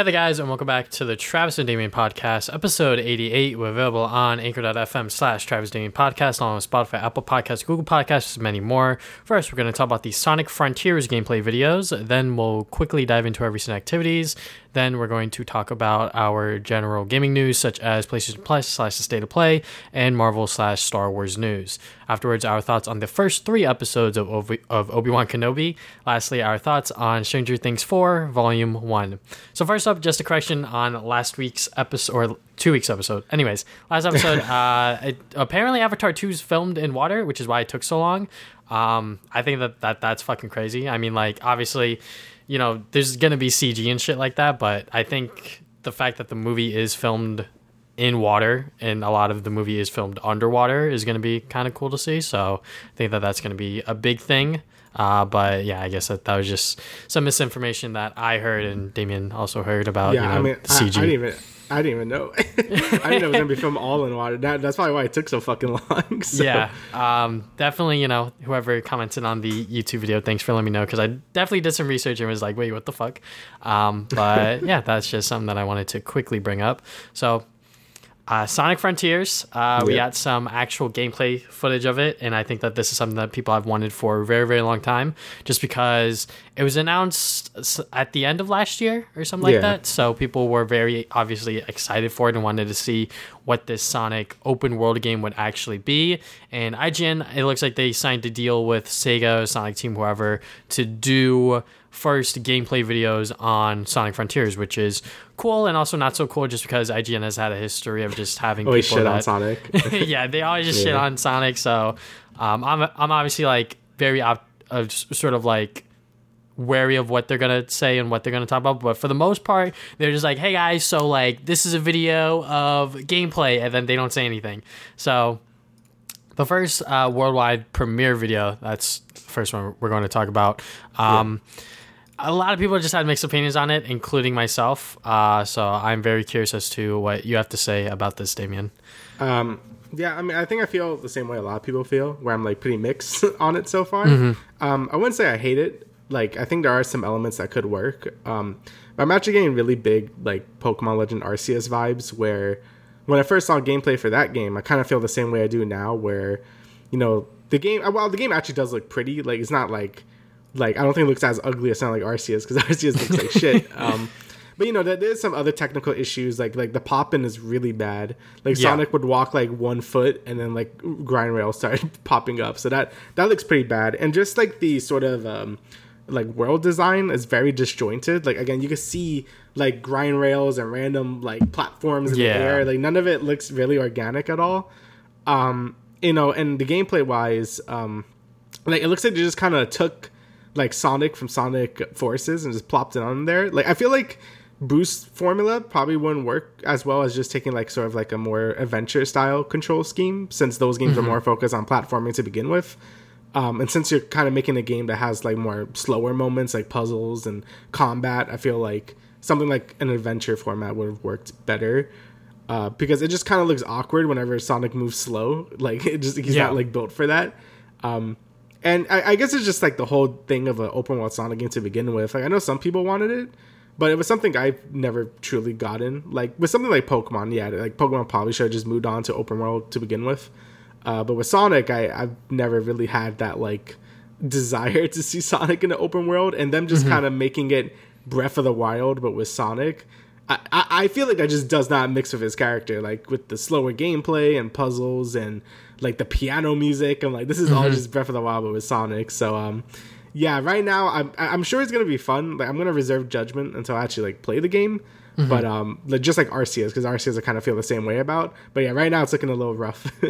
Hey there, guys, and welcome back to the Travis and Damien podcast, episode 88. We're available on anchor.fm slash Travis Damien podcast, along with Spotify, Apple Podcasts, Google Podcasts, and many more. First, we're going to talk about the Sonic Frontiers gameplay videos. Then, we'll quickly dive into our recent activities. Then, we're going to talk about our general gaming news, such as PlayStation Plus slash the State of Play and Marvel slash Star Wars news. Afterwards, our thoughts on the first three episodes of, Obi- of Obi-Wan Kenobi. Lastly, our thoughts on Stranger Things 4, Volume 1. So first up, just a correction on last week's episode, or two weeks episode. Anyways, last episode, uh, it, apparently Avatar 2 is filmed in water, which is why it took so long. Um, I think that, that that's fucking crazy. I mean, like, obviously, you know, there's going to be CG and shit like that, but I think the fact that the movie is filmed in water and a lot of the movie is filmed underwater is going to be kind of cool to see so i think that that's going to be a big thing uh, but yeah i guess that, that was just some misinformation that i heard and damien also heard about Yeah, you know, I mean, I, I cg didn't even, I didn't even know. I didn't know it was gonna be filmed all in water. That, that's probably why it took so fucking long. So, yeah um, definitely you know whoever commented on the youtube video thanks for letting me know because i definitely did some research and was like wait what the fuck um, but yeah that's just something that i wanted to quickly bring up so uh, Sonic Frontiers, uh, we Yeah. got some actual gameplay footage of it, and I think that this is something that people have wanted for a very, very long time, just because it was announced at the end of last year or something like Yeah. that. So people were very obviously excited for it and wanted to see what this Sonic open world game would actually be. And IGN, it looks like they signed a deal with Sega, Sonic Team, whoever, to do first gameplay videos on Sonic Frontiers, which is cool and also not so cool just because IGN has had a history of just having always people shit that, on Sonic. yeah, they always just shit on Sonic. So um, I'm I'm obviously like very op- uh, sort of like wary of what they're gonna say and what they're gonna talk about. But for the most part, they're just like, "Hey guys, so like this is a video of gameplay," and then they don't say anything. So the first uh, worldwide premiere video that's the first one we're going to talk about. Um, A lot of people just had mixed opinions on it, including myself. Uh, so I'm very curious as to what you have to say about this, Damien. Um, yeah, I mean, I think I feel the same way a lot of people feel, where I'm like pretty mixed on it so far. Mm-hmm. Um, I wouldn't say I hate it. Like, I think there are some elements that could work. Um, but I'm actually getting really big like Pokemon Legend Arceus vibes, where when I first saw gameplay for that game, I kind of feel the same way I do now, where you know the game. Well, the game actually does look pretty. Like, it's not like like I don't think it looks as ugly as something like Arceus because Arceus looks like shit. Um, but you know, there, there's some other technical issues. Like like the popping is really bad. Like Yeah. Sonic would walk like one foot and then like grind rails started popping up. So that that looks pretty bad. And just like the sort of um, like world design is very disjointed. Like again, you can see like grind rails and random like platforms in Yeah. the air. Like none of it looks really organic at all. Um, you know, and the gameplay wise, um, like it looks like they just kind of took like Sonic from Sonic Forces and just plopped it on there. Like I feel like boost formula probably wouldn't work as well as just taking like sort of like a more adventure style control scheme since those games are more focused on platforming to begin with. Um, and since you're kind of making a game that has like more slower moments like puzzles and combat, I feel like something like an adventure format would have worked better. Uh, because it just kind of looks awkward whenever Sonic moves slow. Like it just he's Yeah. not like built for that. Um, and I, I guess it's just like the whole thing of an open world Sonic game to begin with. Like I know some people wanted it, but it was something I've never truly gotten. Like with something like Pokemon, yeah, like Pokemon probably should have just moved on to open world to begin with. Uh, but with Sonic, I, I've never really had that like desire to see Sonic in the open world, and them just kind of making it Breath of the Wild, but with Sonic. I, I I feel like that just does not mix with his character, like with the slower gameplay and puzzles and like the piano music. I'm like, this is all just Breath of the Wild, but with Sonic. So um, yeah, right now I'm I'm sure it's gonna be fun. Like I'm gonna reserve judgment until I actually like play the game. But um, like, just like Arceus, because Arceus I kind of feel the same way about. But yeah, right now it's looking a little rough.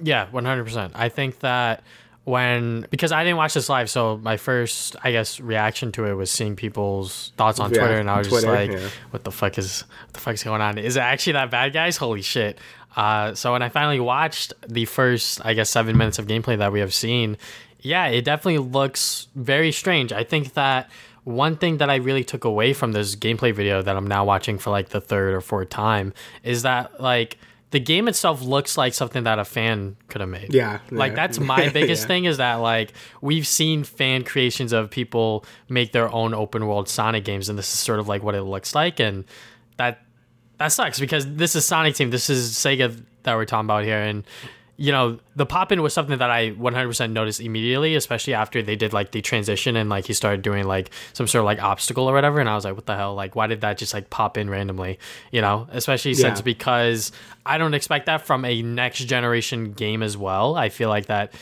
Yeah, one hundred percent. I think that when because I didn't watch this live, so my first I guess reaction to it was seeing people's thoughts on Yeah, Twitter, and I was Twitter, just like, yeah. "What the fuck is what the fuck is going on? Is it actually that bad, guys? Holy shit!" Uh, so when I finally watched the first I guess seven minutes of gameplay that we have seen, yeah, it definitely looks very strange. I think that one thing that I really took away from this gameplay video that I'm now watching for like the third or fourth time is that like the game itself looks like something that a fan could have made. Yeah, Like yeah. that's my biggest Yeah. thing is that like we've seen fan creations of people make their own open world Sonic games and this is sort of like what it looks like and that that sucks because this is Sonic Team. This is Sega that we're talking about here and you know, the pop in was something that I 100% noticed immediately, especially after they did like the transition and like he started doing like some sort of like obstacle or whatever. And I was like, what the hell? Like, why did that just like pop in randomly? You know, especially since because I don't expect that from a next generation game as well. I feel like that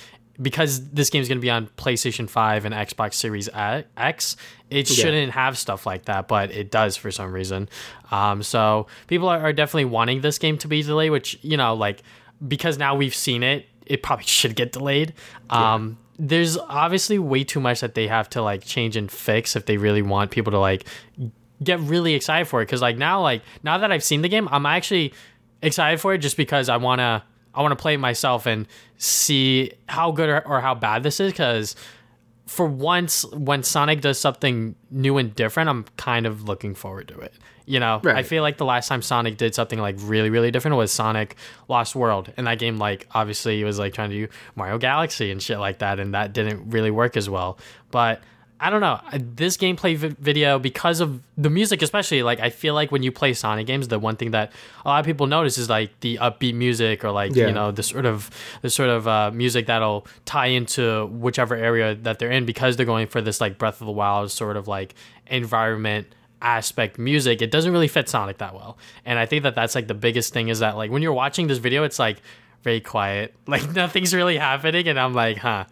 because this game is going to be on PlayStation 5 and Xbox Series X, it shouldn't have stuff like that, but it does for some reason. Um, so people are, are definitely wanting this game to be delayed, which, you know, like, because now we've seen it, it probably should get delayed. Um, There's obviously way too much that they have to like change and fix if they really want people to like get really excited for it. Because like now, like now that I've seen the game, I'm actually excited for it just because I wanna I wanna play it myself and see how good or, or how bad this is. Because for once, when Sonic does something new and different, I'm kind of looking forward to it. You know, I feel like the last time Sonic did something like really, really different was Sonic Lost World. And that game, like, obviously, he was like trying to do Mario Galaxy and shit like that. And that didn't really work as well. But I don't know. This gameplay vi- video, because of the music, especially, like, I feel like when you play Sonic games, the one thing that a lot of people notice is like the upbeat music or like, Yeah. you know, the sort of, the sort of uh, music that'll tie into whichever area that they're in because they're going for this like Breath of the Wild sort of like environment aspect music it doesn't really fit sonic that well and i think that that's like the biggest thing is that like when you're watching this video it's like very quiet like nothing's really happening and i'm like huh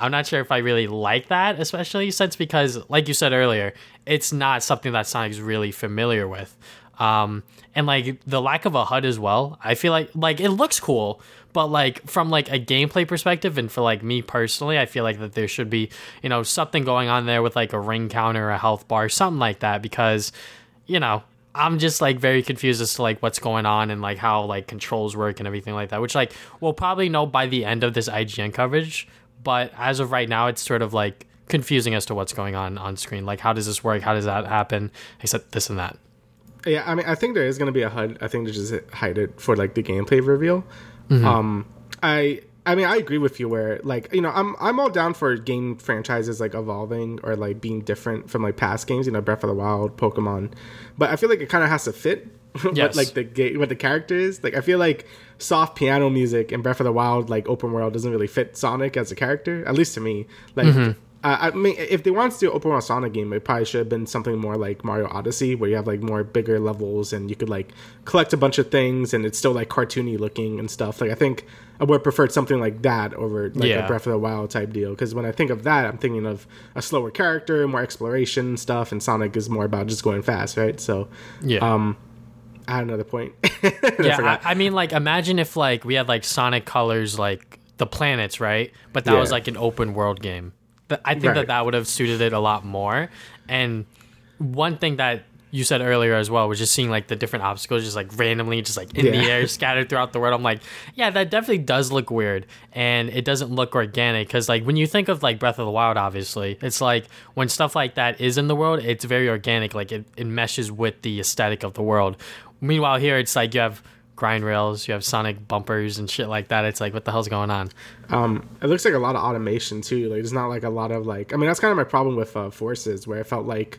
i'm not sure if i really like that especially since because like you said earlier it's not something that sonic's really familiar with. Um and like the lack of a hud as well i feel like like it looks cool but like from like a gameplay perspective and for like me personally i feel like that there should be you know something going on there with like a ring counter a health bar something like that because you know i'm just like very confused as to like what's going on and like how like controls work and everything like that which like we'll probably know by the end of this ign coverage but as of right now it's sort of like confusing as to what's going on on screen like how does this work how does that happen except this and that Yeah, I mean, I think there is going to be a HUD. I think to just hide it for like the gameplay reveal. Mm-hmm. Um, I, I mean, I agree with you. Where like you know, I'm I'm all down for game franchises like evolving or like being different from like past games. You know, Breath of the Wild, Pokemon, but I feel like it kind of has to fit. Yes. what like the game, what the character is. Like I feel like soft piano music in Breath of the Wild, like open world, doesn't really fit Sonic as a character. At least to me. Like Mm-hmm. uh, I mean, if they wanted to do open world Sonic game, it probably should have been something more like Mario Odyssey, where you have like more bigger levels and you could like collect a bunch of things, and it's still like cartoony looking and stuff. Like I think I would have preferred something like that over like Yeah. a Breath of the Wild type deal. Because when I think of that, I'm thinking of a slower character, more exploration stuff, and Sonic is more about just going fast, right? So yeah um, I had another point. yeah. I, I mean like imagine if like we had like sonic colors like the planets right? But that was like an open world game. Th- i think Right. that that would have suited it a lot more. And one thing that you said earlier as well was just seeing like the different obstacles just like randomly just like in the air scattered throughout the world. I'm like yeah that definitely does look weird. And it doesn't look organic because like when you think of like breath of the wild obviously it's like when stuff like that is in the world it's very organic. Like it, it meshes with the aesthetic of the world meanwhile here it's like you have grind rails you have sonic bumpers and shit like that it's like what the hell's going on Um, it looks like a lot of automation too. Like, there's not like a lot of like. I mean, that's kind of my problem with uh, Forces, where I felt like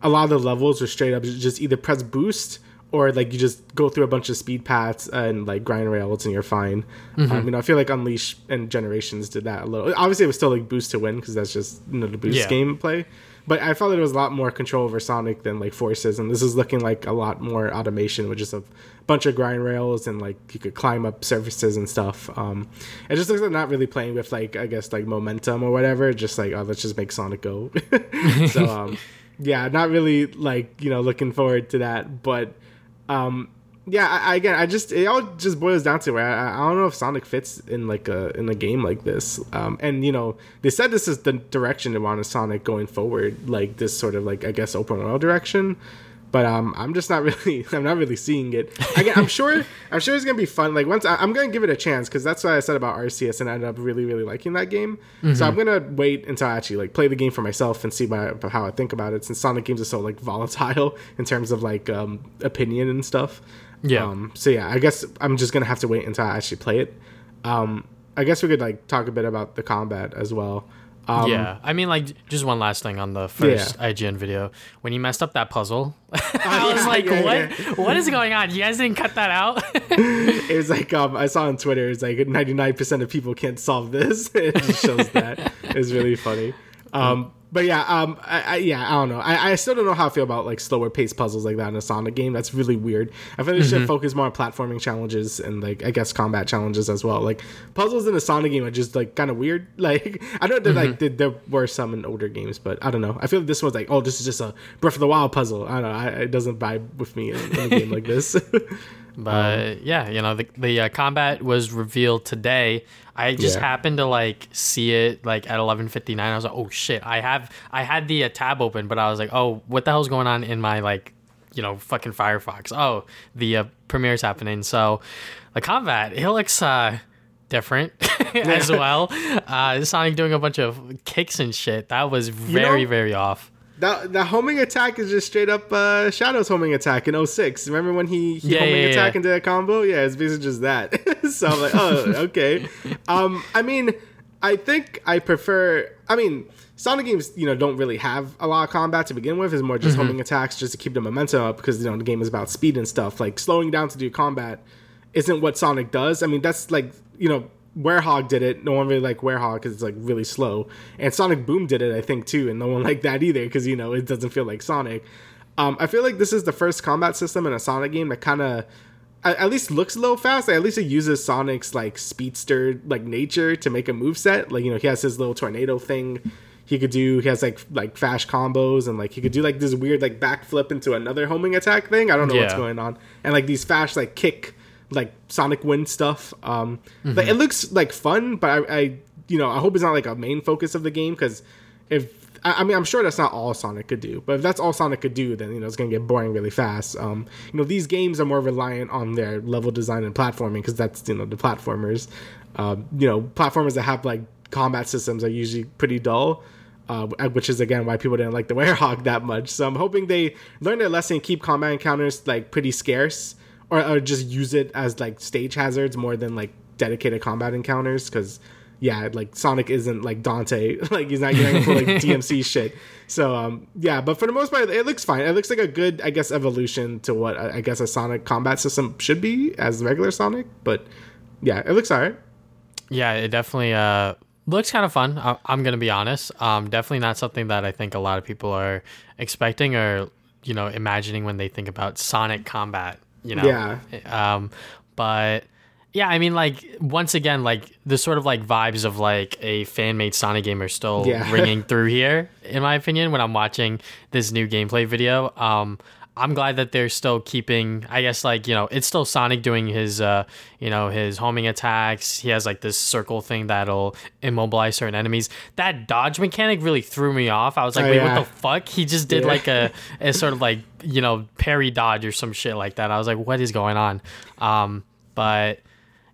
a lot of the levels were straight up just either press boost or like you just go through a bunch of speed paths and like grind rails and you're fine. Um, you know, I feel like Unleash and Generations did that a little. Obviously, it was still like boost to win because that's just you know the boost Yeah. gameplay. But I felt that it was a lot more control over Sonic than like Forces, and this is looking like a lot more automation with just a bunch of grind rails and like you could climb up surfaces and stuff. Um, it just looks like not really playing with like I guess like momentum or whatever. Just like oh, let's just make Sonic go. so um, yeah, not really like you know looking forward to that. But um, yeah, I, I, again, I just it all just boils down to where I, I don't know if Sonic fits in like a in a game like this. Um, and you know, they said this is the direction they wanted Sonic going forward, like this sort of like I guess open world direction. But um, I'm just not really, I'm not really seeing it. Again, I'm sure, I'm sure it's gonna be fun. Like once I, I'm gonna give it a chance because that's what I said about Arceus, and I ended up really, really liking that game. So I'm gonna wait until I actually like play the game for myself and see my, how I think about it. Since Sonic games are so like volatile in terms of like um, opinion and stuff. Yeah. Um, so yeah, I guess I'm just gonna have to wait until I actually play it. Um, I guess we could like talk a bit about the combat as well. Um, yeah, I mean, like, just one last thing on the first IGN video. When you messed up that puzzle, I was yeah, like, yeah, what? yeah. What is going on? You guys didn't cut that out? it was like um, I saw on Twitter. It's like 99% of people can't solve this. it shows that it's really funny. Um, but yeah, um, I, I, yeah, I don't know. I, I still don't know how I feel about like slower paced puzzles like that in a Sonic game. That's really weird. I feel like they should focus more on platforming challenges and like I guess combat challenges as well. Like puzzles in a Sonic game are just like kind of weird. Like I know that like there, there were some in older games, but I don't know. I feel like this one's like oh, this is just a Breath of the Wild puzzle. I don't know. I, it doesn't vibe with me in, in a game like this. But yeah, you know, the, the uh, combat was revealed today. I just Yeah. happened to like see it like at 11:59. I was like, "Oh shit, I have I had the uh, tab open, but I was like, "Oh, what the hell's going on in my like, you know, fucking Firefox?" Oh, the uh, premiere's happening. So, the combat, it looks uh different as well. Uh Sonic doing a bunch of kicks and shit. That was very know- very off. That the homing attack is just straight up uh, Shadow's homing attack in 06. Remember when he, he Yeah, homing yeah, attack yeah. into a combo? Yeah, it's basically just that. so I'm like, oh, okay. um, I mean, I think I prefer. I mean, Sonic games, you know, don't really have a lot of combat to begin with. It's more Mm-hmm. just homing attacks just to keep the momentum up because you know the game is about speed and stuff. Like slowing down to do combat isn't what Sonic does. I mean, that's like you know. Werehog did it. No one really liked Werehog because it's like really slow. And Sonic Boom did it, I think, too, and no one liked that either because you know it doesn't feel like Sonic. Um, I feel like this is the first combat system in a Sonic game that kind of at, at least looks a little fast. At least it uses Sonic's like speedster like nature to make a move set. Like you know he has his little tornado thing. He could do. He has like like fast combos and like he could do like this weird like backflip into another homing attack thing. I don't know what's going on. And like these fast like kick like Sonic Wind stuff. Um, Mm-hmm. like it looks like fun, but I, I you know I hope it's not like a main focus of the game because if I, I mean I'm sure that's not all Sonic could do, but if that's all Sonic could do, then you know it's gonna get boring really fast. Um, you know these games are more reliant on their level design and platforming because that's you know the platformers. Um, you know platformers that have like combat systems are usually pretty dull. Uh, which is again why people didn't like the Werehog that much. So I'm hoping they learn their lesson, and keep combat encounters like pretty scarce, or, or just use it as like stage hazards more than like dedicated combat encounters. Because yeah, like Sonic isn't like Dante, like he's not getting for like DMC shit. So um yeah, but for the most part, it looks fine. It looks like a good, I guess, evolution to what I guess a Sonic combat system should be as regular Sonic. But yeah, it looks alright. Yeah, it definitely uh, looks kind of fun. I- I'm gonna be honest. Um, definitely not something that I think a lot of people are expecting or you know imagining when they think about Sonic combat. You know. Yeah. Um, but yeah, I mean, like once again, like the sort of like vibes of like a fan made Sonic game are still Yeah. ringing through here, in my opinion. When I'm watching this new gameplay video, um, I'm glad that they're still keeping. I guess like you know, it's still Sonic doing his, uh, you know, his homing attacks. He has like this circle thing that'll immobilize certain enemies. That dodge mechanic really threw me off. I was like, Oh, wait, yeah. what the fuck? He just did Yeah. like a, a sort of like you know parry dodge or some shit like that. I was like, what is going on? Um, but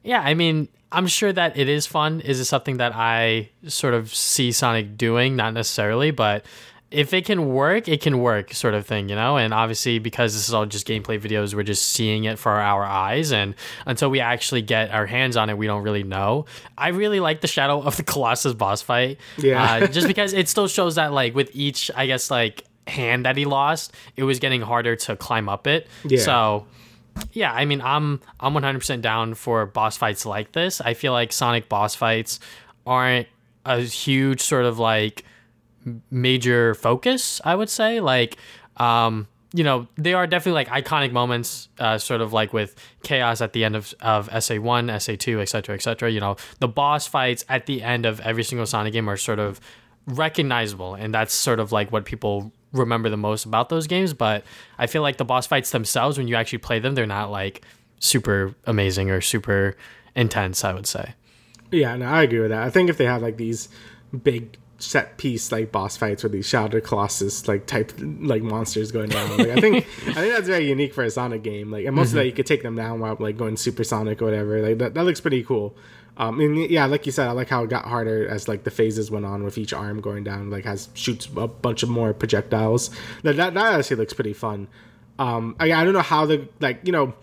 yeah, I mean, I'm sure that it is fun. Is it something that I sort of see Sonic doing? Not necessarily, but if it can work, it can work, sort of thing, you know. And obviously, because this is all just gameplay videos, we're just seeing it for our eyes, and until we actually get our hands on it, we don't really know. I really like the Shadow of the Colossus boss fight, Yeah. uh, just because it still shows that like with each, I guess like hand that he lost, it was getting harder to climb up it. Yeah. So yeah, I mean, I'm I'm 100% down for boss fights like this. I feel like Sonic boss fights aren't a huge sort of like major focus. I would say, like, um, you know, they are definitely like iconic moments, uh, sort of like with chaos at the end of of SA one, SA two, etc., etc. You know, the boss fights at the end of every single Sonic game are sort of recognizable, and that's sort of like what people remember the most about those games. But I feel like the boss fights themselves, when you actually play them, they're not like super amazing or super intense. I would say. Yeah, no, I agree with that. I think if they have like these big set piece like boss fights with these Shadow Colossus like type like monsters going down, like, I think I think that's very unique for a Sonic game. Like, and most of that you could take them down while like going supersonic or whatever. Like that, that looks pretty cool. Um, and yeah, like you said, I like how it got harder as like the phases went on with each arm going down. Like has shoots a bunch of more projectiles. That that, that actually looks pretty fun. Um, I, I don't know how the like you know.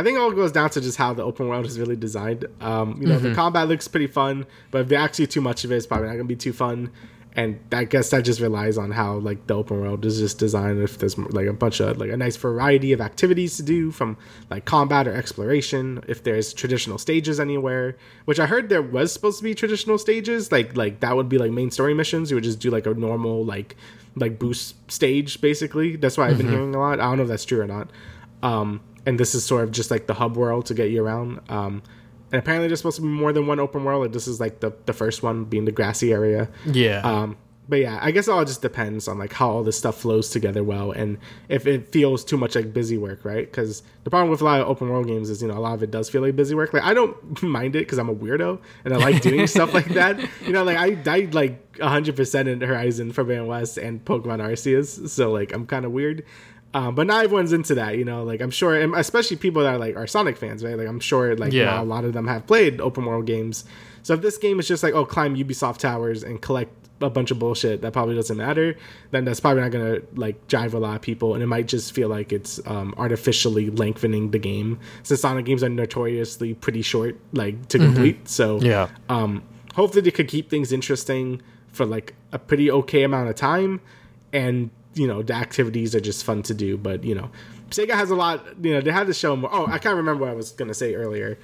I think it all goes down to just how the open world is really designed. Um, you know, the combat looks pretty fun, but if they actually too much of it, it's probably not gonna be too fun. And I guess that just relies on how like the open world is just designed. If there's like a bunch of like a nice variety of activities to do from like combat or exploration. If there's traditional stages anywhere, which I heard there was supposed to be traditional stages, like like that would be like main story missions. You would just do like a normal like like boost stage basically. That's why I've been hearing a lot. I don't know if that's true or not. Um, and this is sort of just like the hub world to get you around. Um, and apparently there's supposed to be more than one open world. Like this is like the, the first one being the grassy area. Yeah. Um, but yeah, I guess it all just depends on like how all this stuff flows together well, and if it feels too much like busy work, right? Because the problem with a lot of open world games is you know a lot of it does feel like busy work. Like I don't mind it because I'm a weirdo and I like doing stuff like that. You know, like I died like 100 percent in Horizon Forbidden West and Pokemon Arceus, so like I'm kind of weird. Um, but not everyone's into that, you know. Like I'm sure, and especially people that are like are Sonic fans, right? Like I'm sure, like Yeah. now a lot of them have played open world games. So if this game is just like, oh, climb Ubisoft towers and collect a bunch of bullshit that probably doesn't matter, then that's probably not gonna like drive a lot of people, and it might just feel like it's um, artificially lengthening the game. Since Sonic games are notoriously pretty short, like to complete. So Yeah. um, hopefully they could keep things interesting for like a pretty okay amount of time, and you know the activities are just fun to do. But you know, Sega has a lot. You know, they had to show more. Oh, I can't remember what I was gonna say earlier.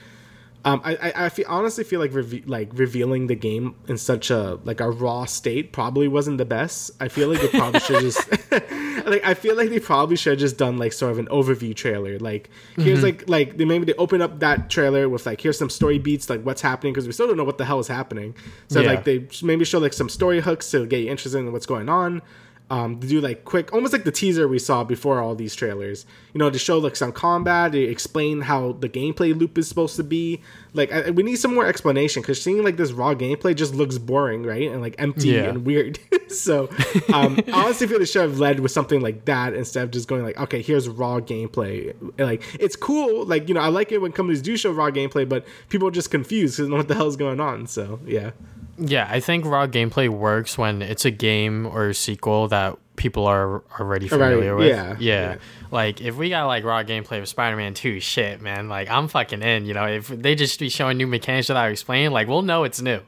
Um, I, I, I feel, honestly feel like reve- like revealing the game in such a like a raw state probably wasn't the best. I feel like they probably should just like I feel like they probably should have just done like sort of an overview trailer. Like here's like like they maybe they open up that trailer with like here's some story beats like what's happening because we still don't know what the hell is happening. So Yeah. like they maybe show like some story hooks to get you interested in what's going on um, to do like quick, almost like the teaser we saw before all these trailers. You know, to show like some combat, to explain how the gameplay loop is supposed to be. Like, I, we need some more explanation because seeing like this raw gameplay just looks boring, right? And like empty Yeah. and weird. so, um, I honestly feel they should have led with something like that instead of just going like, okay, here's raw gameplay. Like, it's cool. Like, you know, I like it when companies do show raw gameplay, but people are just confused because they don't know what the hell's going on. So, yeah. Yeah, I think raw gameplay works when it's a game or a sequel that people are already familiar with. yeah, yeah. yeah. Like if we got like raw gameplay of Spider-Man 2, shit, man, like I'm fucking in, you know. If they just be showing new mechanics that without explaining, like we'll know it's new.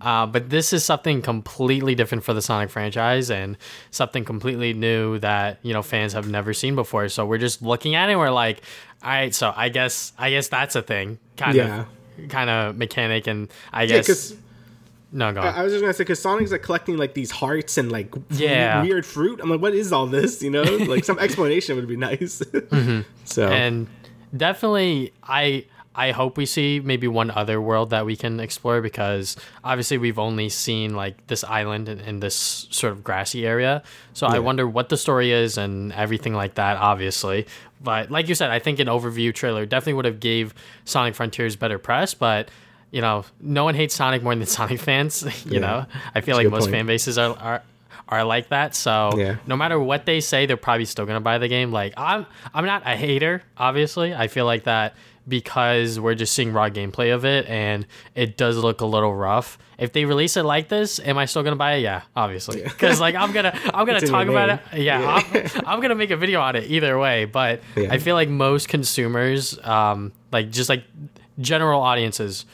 Uh, but this is something completely different for the Sonic franchise and something completely new that, you know, fans have never seen before. So we're just looking at it and we're like, all right, so I guess I guess that's a thing. Kind Yeah. of kind of mechanic and I guess no go on. I I was just gonna say because Sonic's like collecting like these hearts and like Yeah. weird fruit. I'm like, what is all this? You know, like some explanation would be nice. So Mm-hmm. and definitely i i hope we see maybe one other world that we can explore because obviously we've only seen like this island and, in this sort of grassy area so i wonder what the story is and everything like that obviously but like you said i think an overview trailer definitely would have gave sonic frontiers better press but you know no one hates sonic more than sonic fans you Yeah. know i feel That's like most point. fan bases are, are are like that. So Yeah. no matter what they say, they're probably still gonna buy the game. Like I'm I'm not a hater, obviously. I feel like that because we're just seeing raw gameplay of it and it does look a little rough. If they release it like this, am I still gonna buy it? Yeah, obviously. Because like I'm gonna I'm gonna talk about it. Yeah, I'm, I'm gonna make a video on it either way. But Yeah. I feel like most consumers, um, like just like general audiences,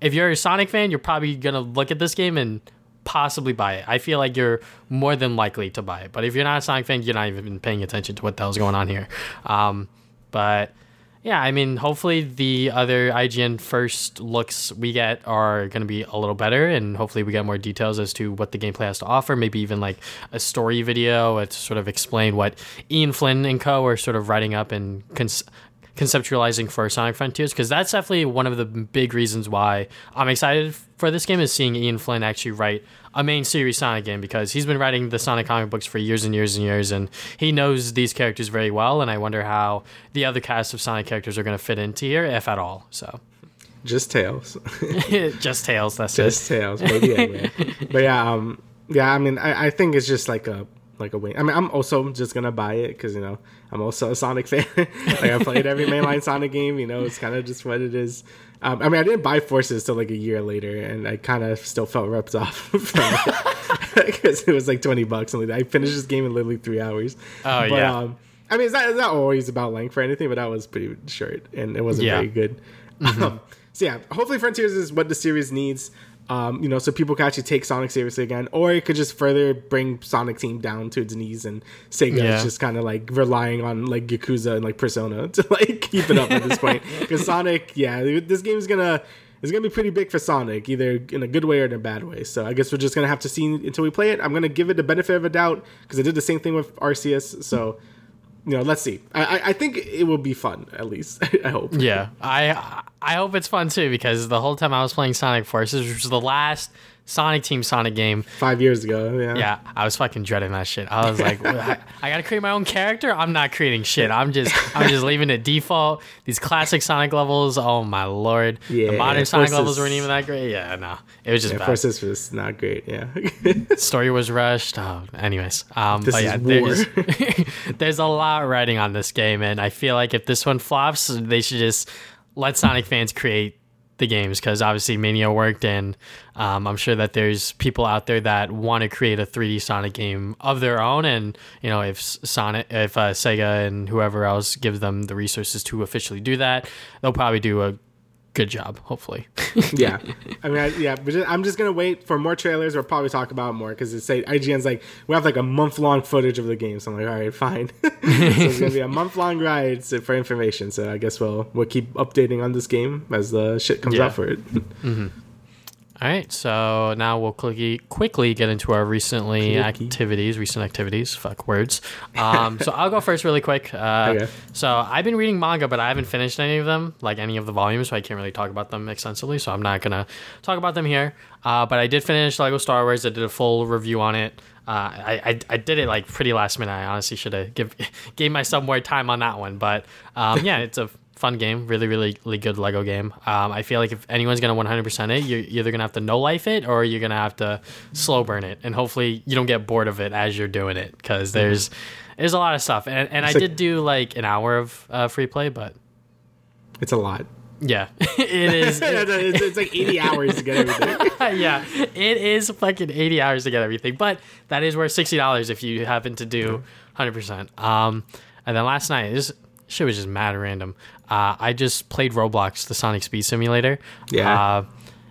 if you're a Sonic fan, you're probably gonna look at this game and possibly buy it. I feel like you're more than likely to buy it. But if you're not a Sonic fan, you're not even paying attention to what the hell's going on here. Um, but yeah, I mean, hopefully the other IGN first looks we get are going to be a little better, and hopefully we get more details as to what the gameplay has to offer. Maybe even like a story video to sort of explain what Ian Flynn and co are sort of writing up and cons- conceptualizing for Sonic Frontiers because that's definitely one of the big reasons why I'm excited for this game is seeing Ian Flynn actually write a main series Sonic game because he's been writing the Sonic comic books for years and years and years and he knows these characters very well and I wonder how the other cast of Sonic characters are going to fit into here if at all. So just tails, just Tails, that's just tails, maybe anyway. But yeah, um, yeah. I mean, I, I think it's just like a like a win. I mean, I'm also just gonna buy it because you know I'm also a Sonic fan. like I played every mainline Sonic game. You know, it's kind of just what it is. Um, I mean, I didn't buy Forces till like a year later, and I kind of still felt ripped off from it because it was like twenty bucks. And I finished this game in literally three hours. Oh, but, yeah. Um, I mean, it's not, it's not always about length or anything, but that was pretty short and it wasn't Yeah. very good. Um, so yeah, hopefully Frontiers is what the series needs. Um, you know, so people can actually take Sonic seriously again, or it could just further bring Sonic Team down to its knees, and Sega Yeah. is just kind of like relying on like Yakuza and like Persona to like keep it up at this point. Because Sonic, yeah, this game is gonna is gonna be pretty big for Sonic, either in a good way or in a bad way. So I guess we're just gonna have to see until we play it. I'm gonna give it the benefit of a doubt because I did the same thing with Arceus. So you know, let's see. I, I- think it will be fun at least. I hope. Yeah, I I hope it's fun too because the whole time I was playing Sonic Forces, which was the last Sonic Team Sonic game, Five years ago, yeah. yeah, I was fucking dreading that shit. I was like, I, I gotta create my own character. I'm not creating shit. I'm just I'm just leaving it default. These classic Sonic levels, oh my lord. Yeah, the modern Sonic levers weren't even that great. Yeah, no, it was just Yeah, bad. Forces was not great. Yeah. story was rushed. Oh, anyways, um, This but is yeah, war. there's there's a lot riding on this game, and I feel like if this one flops, they should just let Sonic fans create the games because obviously Mania worked, and um, I'm sure that there's people out there that want to create a 3D Sonic game of their own, and you know if Sonic, if uh, Sega and whoever else gives them the resources to officially do that, they'll probably do a good job, hopefully. yeah. I mean, I, yeah, but just, I'm just gonna wait for more trailers. We'll probably talk about more because it's say IGN's like we have like a month long footage of the game. So I'm like, all right, fine. so it's gonna be a month long ride for information. So I guess we'll we'll keep updating on this game as the shit comes Yeah. out for it. Mm-hmm. All right, so now we'll quickly quickly get into our recently Clicky. activities, recent activities. Fuck words. Um, so I'll go first, really quick. Uh, Okay. So I've been reading manga, but I haven't finished any of them, like any of the volumes, so I can't really talk about them extensively. So I'm not gonna talk about them here. Uh, but I did finish Lego Star Wars. I did a full review on it. Uh, I, I I did it like pretty last minute. I honestly should have give gave myself more time on that one, but um, yeah, it's a fun game, really, really, really good Lego game. Um, I feel like if anyone's gonna 100% it, you're either gonna have to no life it or you're gonna have to slow burn it, and hopefully you don't get bored of it as you're doing it because there's there's a lot of stuff, and and I It's like- did do like an hour of uh, free play, but It's a lot. yeah, it is. it's, it's like 80 hours to get everything. yeah, it is fucking 80 hours to get everything, but that is worth $60 if you happen to do 100%. Um, and then last night, this shit was just mad random. Uh, I just played Roblox, the Sonic Speed Simulator. Yeah. Uh,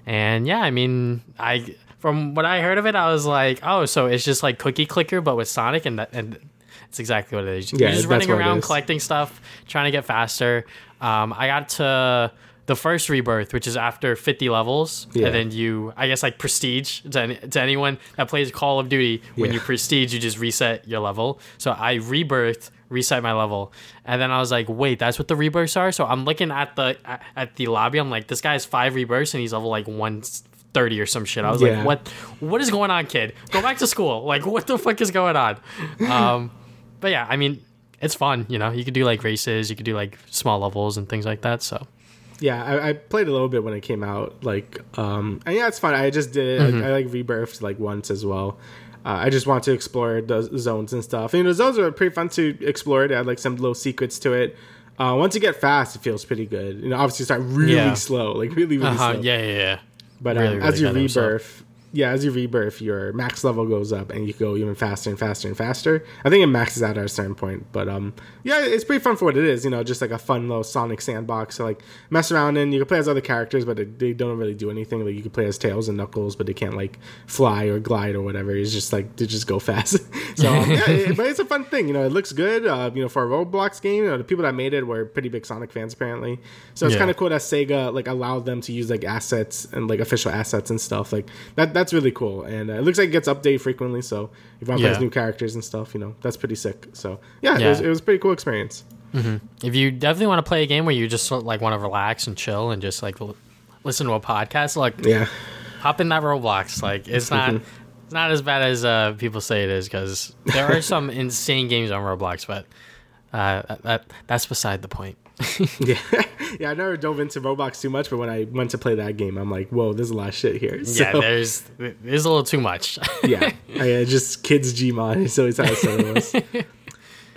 and yeah, I mean, I from what I heard of it, I was like, oh, so it's just like Cookie Clicker, but with Sonic, and that, and it's exactly what it is. You're Yeah, just running around collecting stuff, trying to get faster. Um, I got to the first rebirth, which is after 50 levels, Yeah. and then you, I guess, like prestige to, any, to anyone that plays Call of Duty. When Yeah. you prestige, you just reset your level. So I rebirthed, reset my level, and then I was like, wait, that's what the rebirths are. So I'm looking at the at, the lobby. I'm like, this guy has five rebirths, and he's level like one thirty or some shit. I was Yeah. like, what what is going on, kid? Go back to school. Like what the fuck is going on? Um but yeah, I mean, it's fun, you know. You could do like races, you could do like small levels and things like that. So Yeah, I, I played a little bit when it came out. Like, um, and yeah, it's fun. I just did it. Mm-hmm. I, I like rebirthed like once as well. Uh, I just want to explore the zones and stuff. And the zones are pretty fun to explore. They had like some little secrets to it. Uh, once you get fast, it feels pretty good. You know, obviously you start really Yeah. slow, like really, really uh-huh, slow. yeah, yeah, yeah. But Really, um, really as you rebirth, yeah, as you rebirth, your max level goes up, and you go even faster and faster and faster. I think it maxes out at a certain point, but um, yeah, it's pretty fun for what it is. You know, just like a fun little Sonic sandbox. to like mess around in. You can play as other characters, but they, they don't really do anything. Like you can play as Tails and Knuckles, but they can't like fly or glide or whatever. It's just like they just go fast. so um, yeah, it- but it's a fun thing. You know, it looks good. Uh, you know, for a Roblox game, you know, the people that made it were pretty big Sonic fans apparently. So it's Yeah. kind of cool that Sega like allowed them to use like assets and like official assets and stuff like that. That's really cool, and uh, it looks like it gets updated frequently. So if you want to play Yeah. as new characters and stuff, you know that's pretty sick. So yeah, It, was, it was a pretty cool experience. If you definitely want to play a game where you just sort of, like want to relax and chill and just like l- listen to a podcast, like Yeah, hop in that Roblox. Like it's not it's not as bad as uh, people say it is because there are some insane games on Roblox, but uh, that that's beside the point. yeah, yeah. I never dove into Roblox too much, but when I went to play that game, I'm like, whoa, there's a lot of shit here. So, yeah, there's there's a little too much. yeah, I, uh, just kids Gmod. So it's how it was.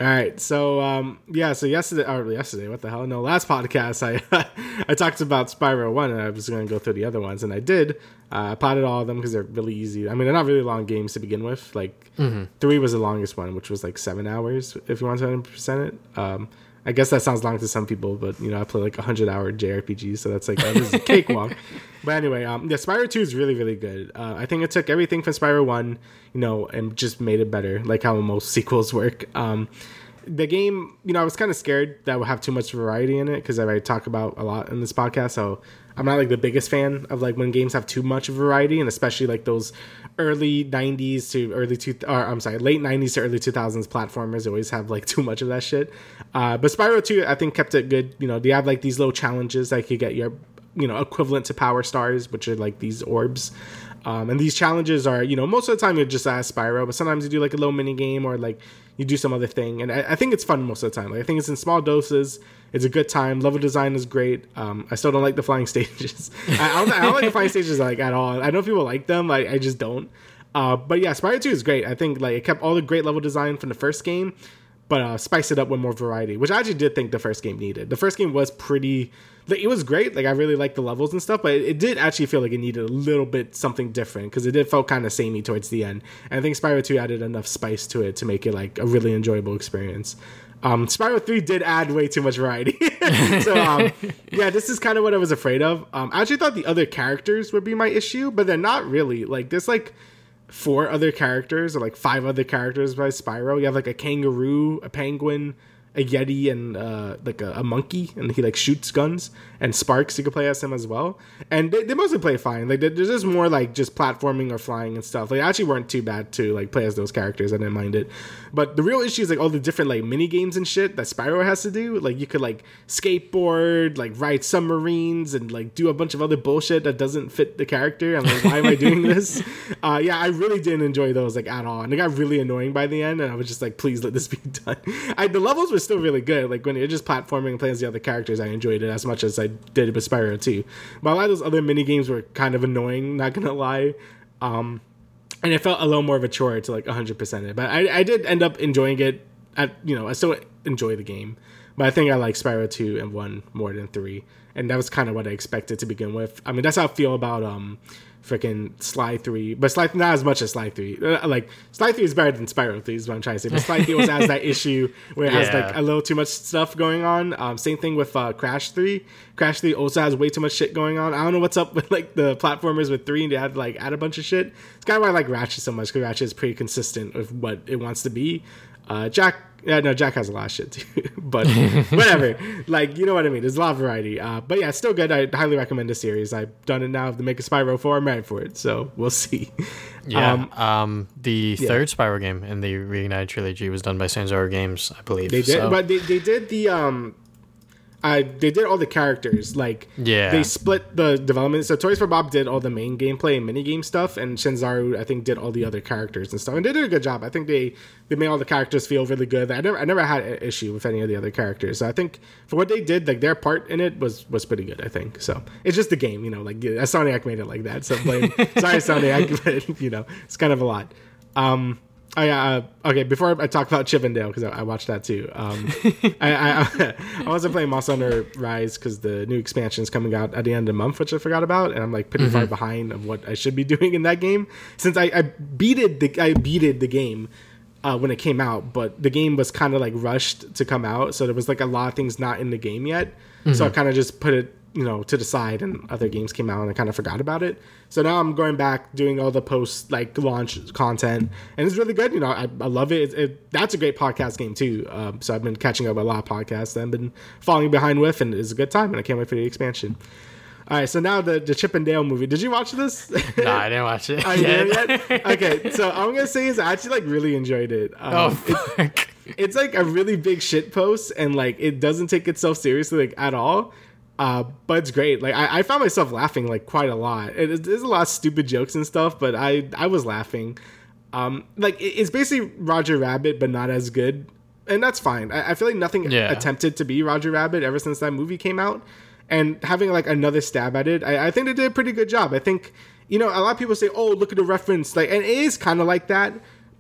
All right, so um, yeah, so yesterday or yesterday, what the hell? No, last podcast I I talked about Spyro One, and I was going to go through the other ones, and I did. Uh, I plotted all of them because they're really easy. I mean, they're not really long games to begin with. Like three was the longest one, which was like seven hours if you want to percent it. Um, I guess that sounds long to some people, but you know, I play like a hundred hour JRPG, so that's like is a cakewalk. but anyway, um, yeah, Spyro Two is really really good. Uh, I think it took everything from Spyro One, you know, and just made it better, like how most sequels work. Um, the game, you know, I was kind of scared that would have too much variety in it because I talk about a lot in this podcast. So I'm not like the biggest fan of like when games have too much variety, and especially like those early '90s to early two, or I'm sorry, late '90s to early 2000s platformers always have like too much of that shit. Uh, but Spyro 2, I think kept it good. You know, they have like these little challenges that you get your you know equivalent to power stars, which are like these orbs. Um, and these challenges are, you know, most of the time you just ask Spyro, but sometimes you do like a little mini game or like you do some other thing. And I, I think it's fun most of the time. Like, I think it's in small doses. It's a good time. Level design is great. Um, I still don't like the flying stages. I, I, don't, I don't like the flying stages like at all. I know people like them. I, I just don't. Uh, but yeah, Spyro 2 is great. I think like it kept all the great level design from the first game, but uh, spiced it up with more variety, which I actually did think the first game needed. The first game was pretty, like, it was great. Like I really liked the levels and stuff, but it, it did actually feel like it needed a little bit something different because it did felt kind of samey towards the end. And I think Spyro 2 added enough spice to it to make it like a really enjoyable experience. Um, Spyro 3 did add way too much variety. so, um, yeah, this is kind of what I was afraid of. Um, I actually thought the other characters would be my issue, but they're not really. Like, there's like four other characters or like five other characters by Spyro. You have like a kangaroo, a penguin, a yeti, and uh, like a, a monkey, and he like shoots guns. And Sparx, you can play as him as well. And they, they mostly play fine. Like there's just more like just platforming or flying and stuff. Like actually weren't too bad to like play as those characters. I didn't mind it. But the real issue is like all the different like mini games and shit that Spyro has to do. Like you could like skateboard, like ride submarines, and like do a bunch of other bullshit that doesn't fit the character. I'm like, why am I doing this? Uh, yeah, I really didn't enjoy those like at all, and it got really annoying by the end. And I was just like, please let this be done. I, the levels were still really good. Like when you're just platforming and playing as the other characters, I enjoyed it as much as I did with Spyro 2. But a lot of those other mini games were kind of annoying. Not gonna lie. Um, and it felt a little more of a chore to like 100% it. But I, I did end up enjoying it. At you know, I still enjoy the game, but I think I like Spyro 2 and 1 more than 3. And that was kind of what I expected to begin with. I mean, that's how I feel about um freaking Sly 3, but Sly not as much as Sly 3. Uh, like Sly 3 is better than Spyro 3 is what I'm trying to say. But Sly 3 always has that issue where it has like a little too much stuff going on. Um, same thing with uh, Crash 3. Crash 3 also has way too much shit going on. I don't know what's up with like the platformers with 3 and they had like add a bunch of shit. It's kind of why I like Ratchet so much because Ratchet is pretty consistent with what it wants to be. Uh, Jak, yeah, no, Jak has a lot of shit too, but whatever. Like, you know what I mean? There's a lot of variety. Uh, but yeah, it's still good. I highly recommend the series. I've done it now to make a Spyro 4. I'm ready for it, so we'll see. Yeah. Um, Um, the third Spyro game in the Reunited trilogy was done by Sanzaru Games, I believe. They did, so- but they, they did the um, I they did all the characters like Yeah. they split the development. So Toys for Bob did all the main gameplay and mini game stuff, and Sanzaru I think did all the other characters and stuff, and they did a good job. I think they they made all the characters feel really good. I never I never had an issue with any of the other characters. So I think for what they did, like their part in it was was pretty good. I think so. It's just the game, you know, like Sonic made it like that. So blame sorry Sonic, but you know it's kind of a lot. Um, Oh yeah. Uh, okay. Before I talk about Chip and Dale, because I, I watched that too. Um, I, I I wasn't playing Monster Hunter Rise because the new expansion is coming out at the end of the month, which I forgot about, and I'm like pretty far behind of what I should be doing in that game. Since I, I beated the I beated the game uh, when it came out, but the game was kind of like rushed to come out, so there was like a lot of things not in the game yet. So I kind of just put it you know to the side and other games came out and I kind of forgot about it. So now I'm going back doing all the post like launch content and it's really good. You know I, I love it. It, it. That's a great podcast game too. Um, so I've been catching up a lot of podcasts that I've been falling behind with and it's a good time and I can't wait for the expansion. All right, so now the the Chip and Dale movie. Did you watch this? no, I didn't watch it. I you there yet? Okay, so I'm gonna say is I actually like really enjoyed it. Um, Oh, it- fuck. it's like a really big shit post and like it doesn't take itself seriously like at all uh but it's great. Like i, I found myself laughing like quite a lot. It, there's a lot of stupid jokes and stuff but i i was laughing. Um like it- it's basically roger rabbit but not as good. And that's fine. I, I feel like nothing Yeah. attempted to be roger rabbit ever since that movie came out. And having like another stab at it I, I think they did a pretty good job. I think you know a lot of people say oh look at the reference. Like and it is kind of like that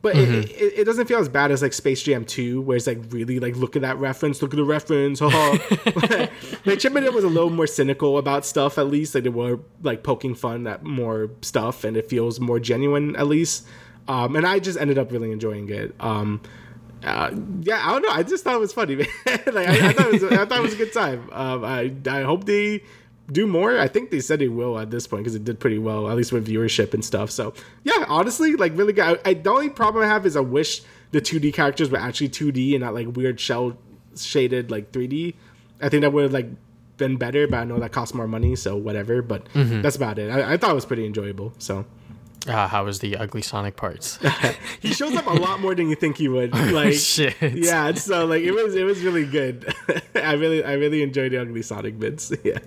but it, it, it doesn't feel as bad as like Space Jam 2, where it's like really like look at that reference, look at the reference, like Chip and Dale was a little more cynical about stuff, at least. Like they were like poking fun at more stuff, and it feels more genuine, at least. Um, and I just ended up really enjoying it. Um, uh, yeah, I don't know. I just thought it was funny. Man. like I, I, thought it was, I thought it was a good time. Um, I I hope they do more. I think they said they will at this point because it did pretty well, at least with viewership and stuff. So yeah, honestly, like really good. I, I, the only problem I have is I wish the 2D characters were actually 2D and not like weird shell shaded like 3D. I think that would have like been better, but I know that costs more money, so whatever. But Mm-hmm. that's about it. I, I thought it was pretty enjoyable. So Uh, how was the ugly Sonic parts? he shows up a lot more than you think he would. Like Shit. yeah, so like it was it was really good. I really I really enjoyed the ugly Sonic bits. Yeah.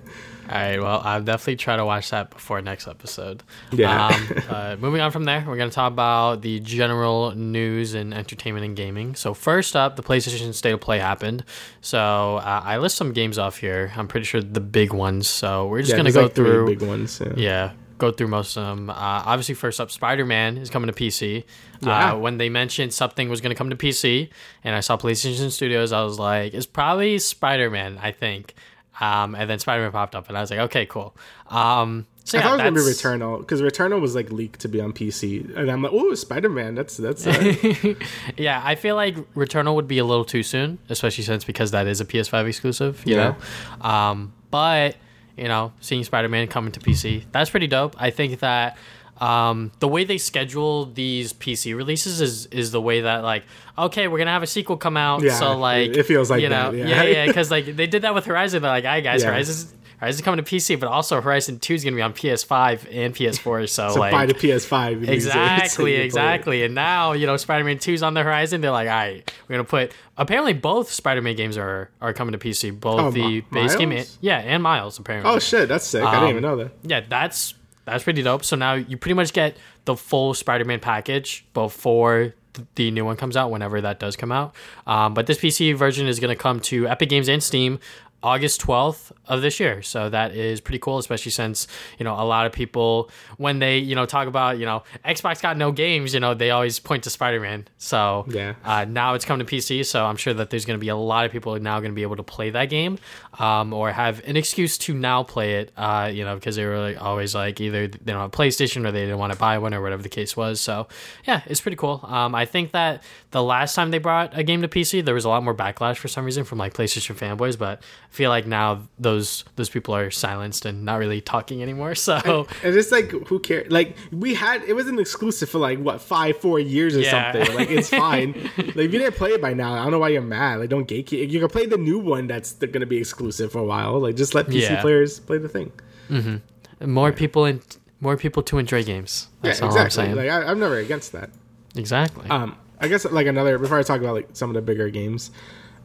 All right. Well, I'll definitely try to watch that before next episode. Yeah. Um, uh, moving on from there, we're going to talk about the general news and entertainment and gaming. So first up, the PlayStation State of Play happened. So uh, I list some games off here. I'm pretty sure the big ones. So we're just Yeah, going to go like through. big ones. Yeah. Yeah, go through most of them. Uh, obviously, first up, Spider Man is coming to PC. Yeah. Uh, when they mentioned something was going to come to PC, and I saw PlayStation Studios, I was like, it's probably Spider Man, I think. Um, and then Spider Man popped up, and I was like, okay, cool. Um, so I yeah, thought it was gonna be Returnal because Returnal was like leaked to be on PC, and I'm like, oh, Spider Man. That's that's. Uh, yeah, I feel like Returnal would be a little too soon, especially since because that is a PS5 exclusive, you Yeah. know. Um, but you know, seeing Spider-Man coming to PC, that's pretty dope. I think that um, the way they schedule these PC releases is is the way that like, okay, we're gonna have a sequel come out, Yeah, so like it feels like you know, that, yeah. yeah, yeah, because like they did that with Horizon. They're like, "All right, guys, Yeah. Horizon's Horizon's coming to PC, but also Horizon Two is gonna be on PS5 and PS4, so, so like buy the PS5. and use it, so you Exactly, can play it. exactly. And now, you know, Spider Man 2's on the horizon. They're like, all right, we're going to put. Apparently, both Spider Man games are, are coming to PC. Both Oh, the base game. And, yeah, and Miles, apparently. Oh shit, that's sick. I didn't Um, even know that. Yeah, that's that's pretty dope. So now you pretty much get the full Spider Man package before the new one comes out, whenever that does come out. Um, but this PC version is going to come to Epic Games and Steam August 12th of this year. So that is pretty cool, especially since, you know, a lot of people, when they, you know, talk about, you know, Xbox got no games, you know, they always point to Spider Man. So Yeah. uh, now it's coming to PC. So I'm sure that there's going to be a lot of people now going to be able to play that game um, or have an excuse to now play it, uh, you know, because they were like, always like either they don't have a PlayStation or they didn't want to buy one or whatever the case was. So yeah, it's pretty cool. Um, I think that the last time they brought a game to PC, there was a lot more backlash for some reason from like PlayStation fanboys, but feel like now those those people are silenced and not really talking anymore. So And it's like, who cares? Like, we had it was an exclusive for like what five, four years or Yeah. something. Like, it's fine. like, if you didn't play it by now, I don't know why you're mad. Like, don't gatekeep. You can play the new one that's going to be exclusive for a while. Like, just let PC Yeah. players play the thing. Mm-hmm. more people and more people to enjoy games. That's yeah, all I'm exactly. saying. Like, I, I'm never against that. exactly. Um, I guess like another before I talk about like some of the bigger games,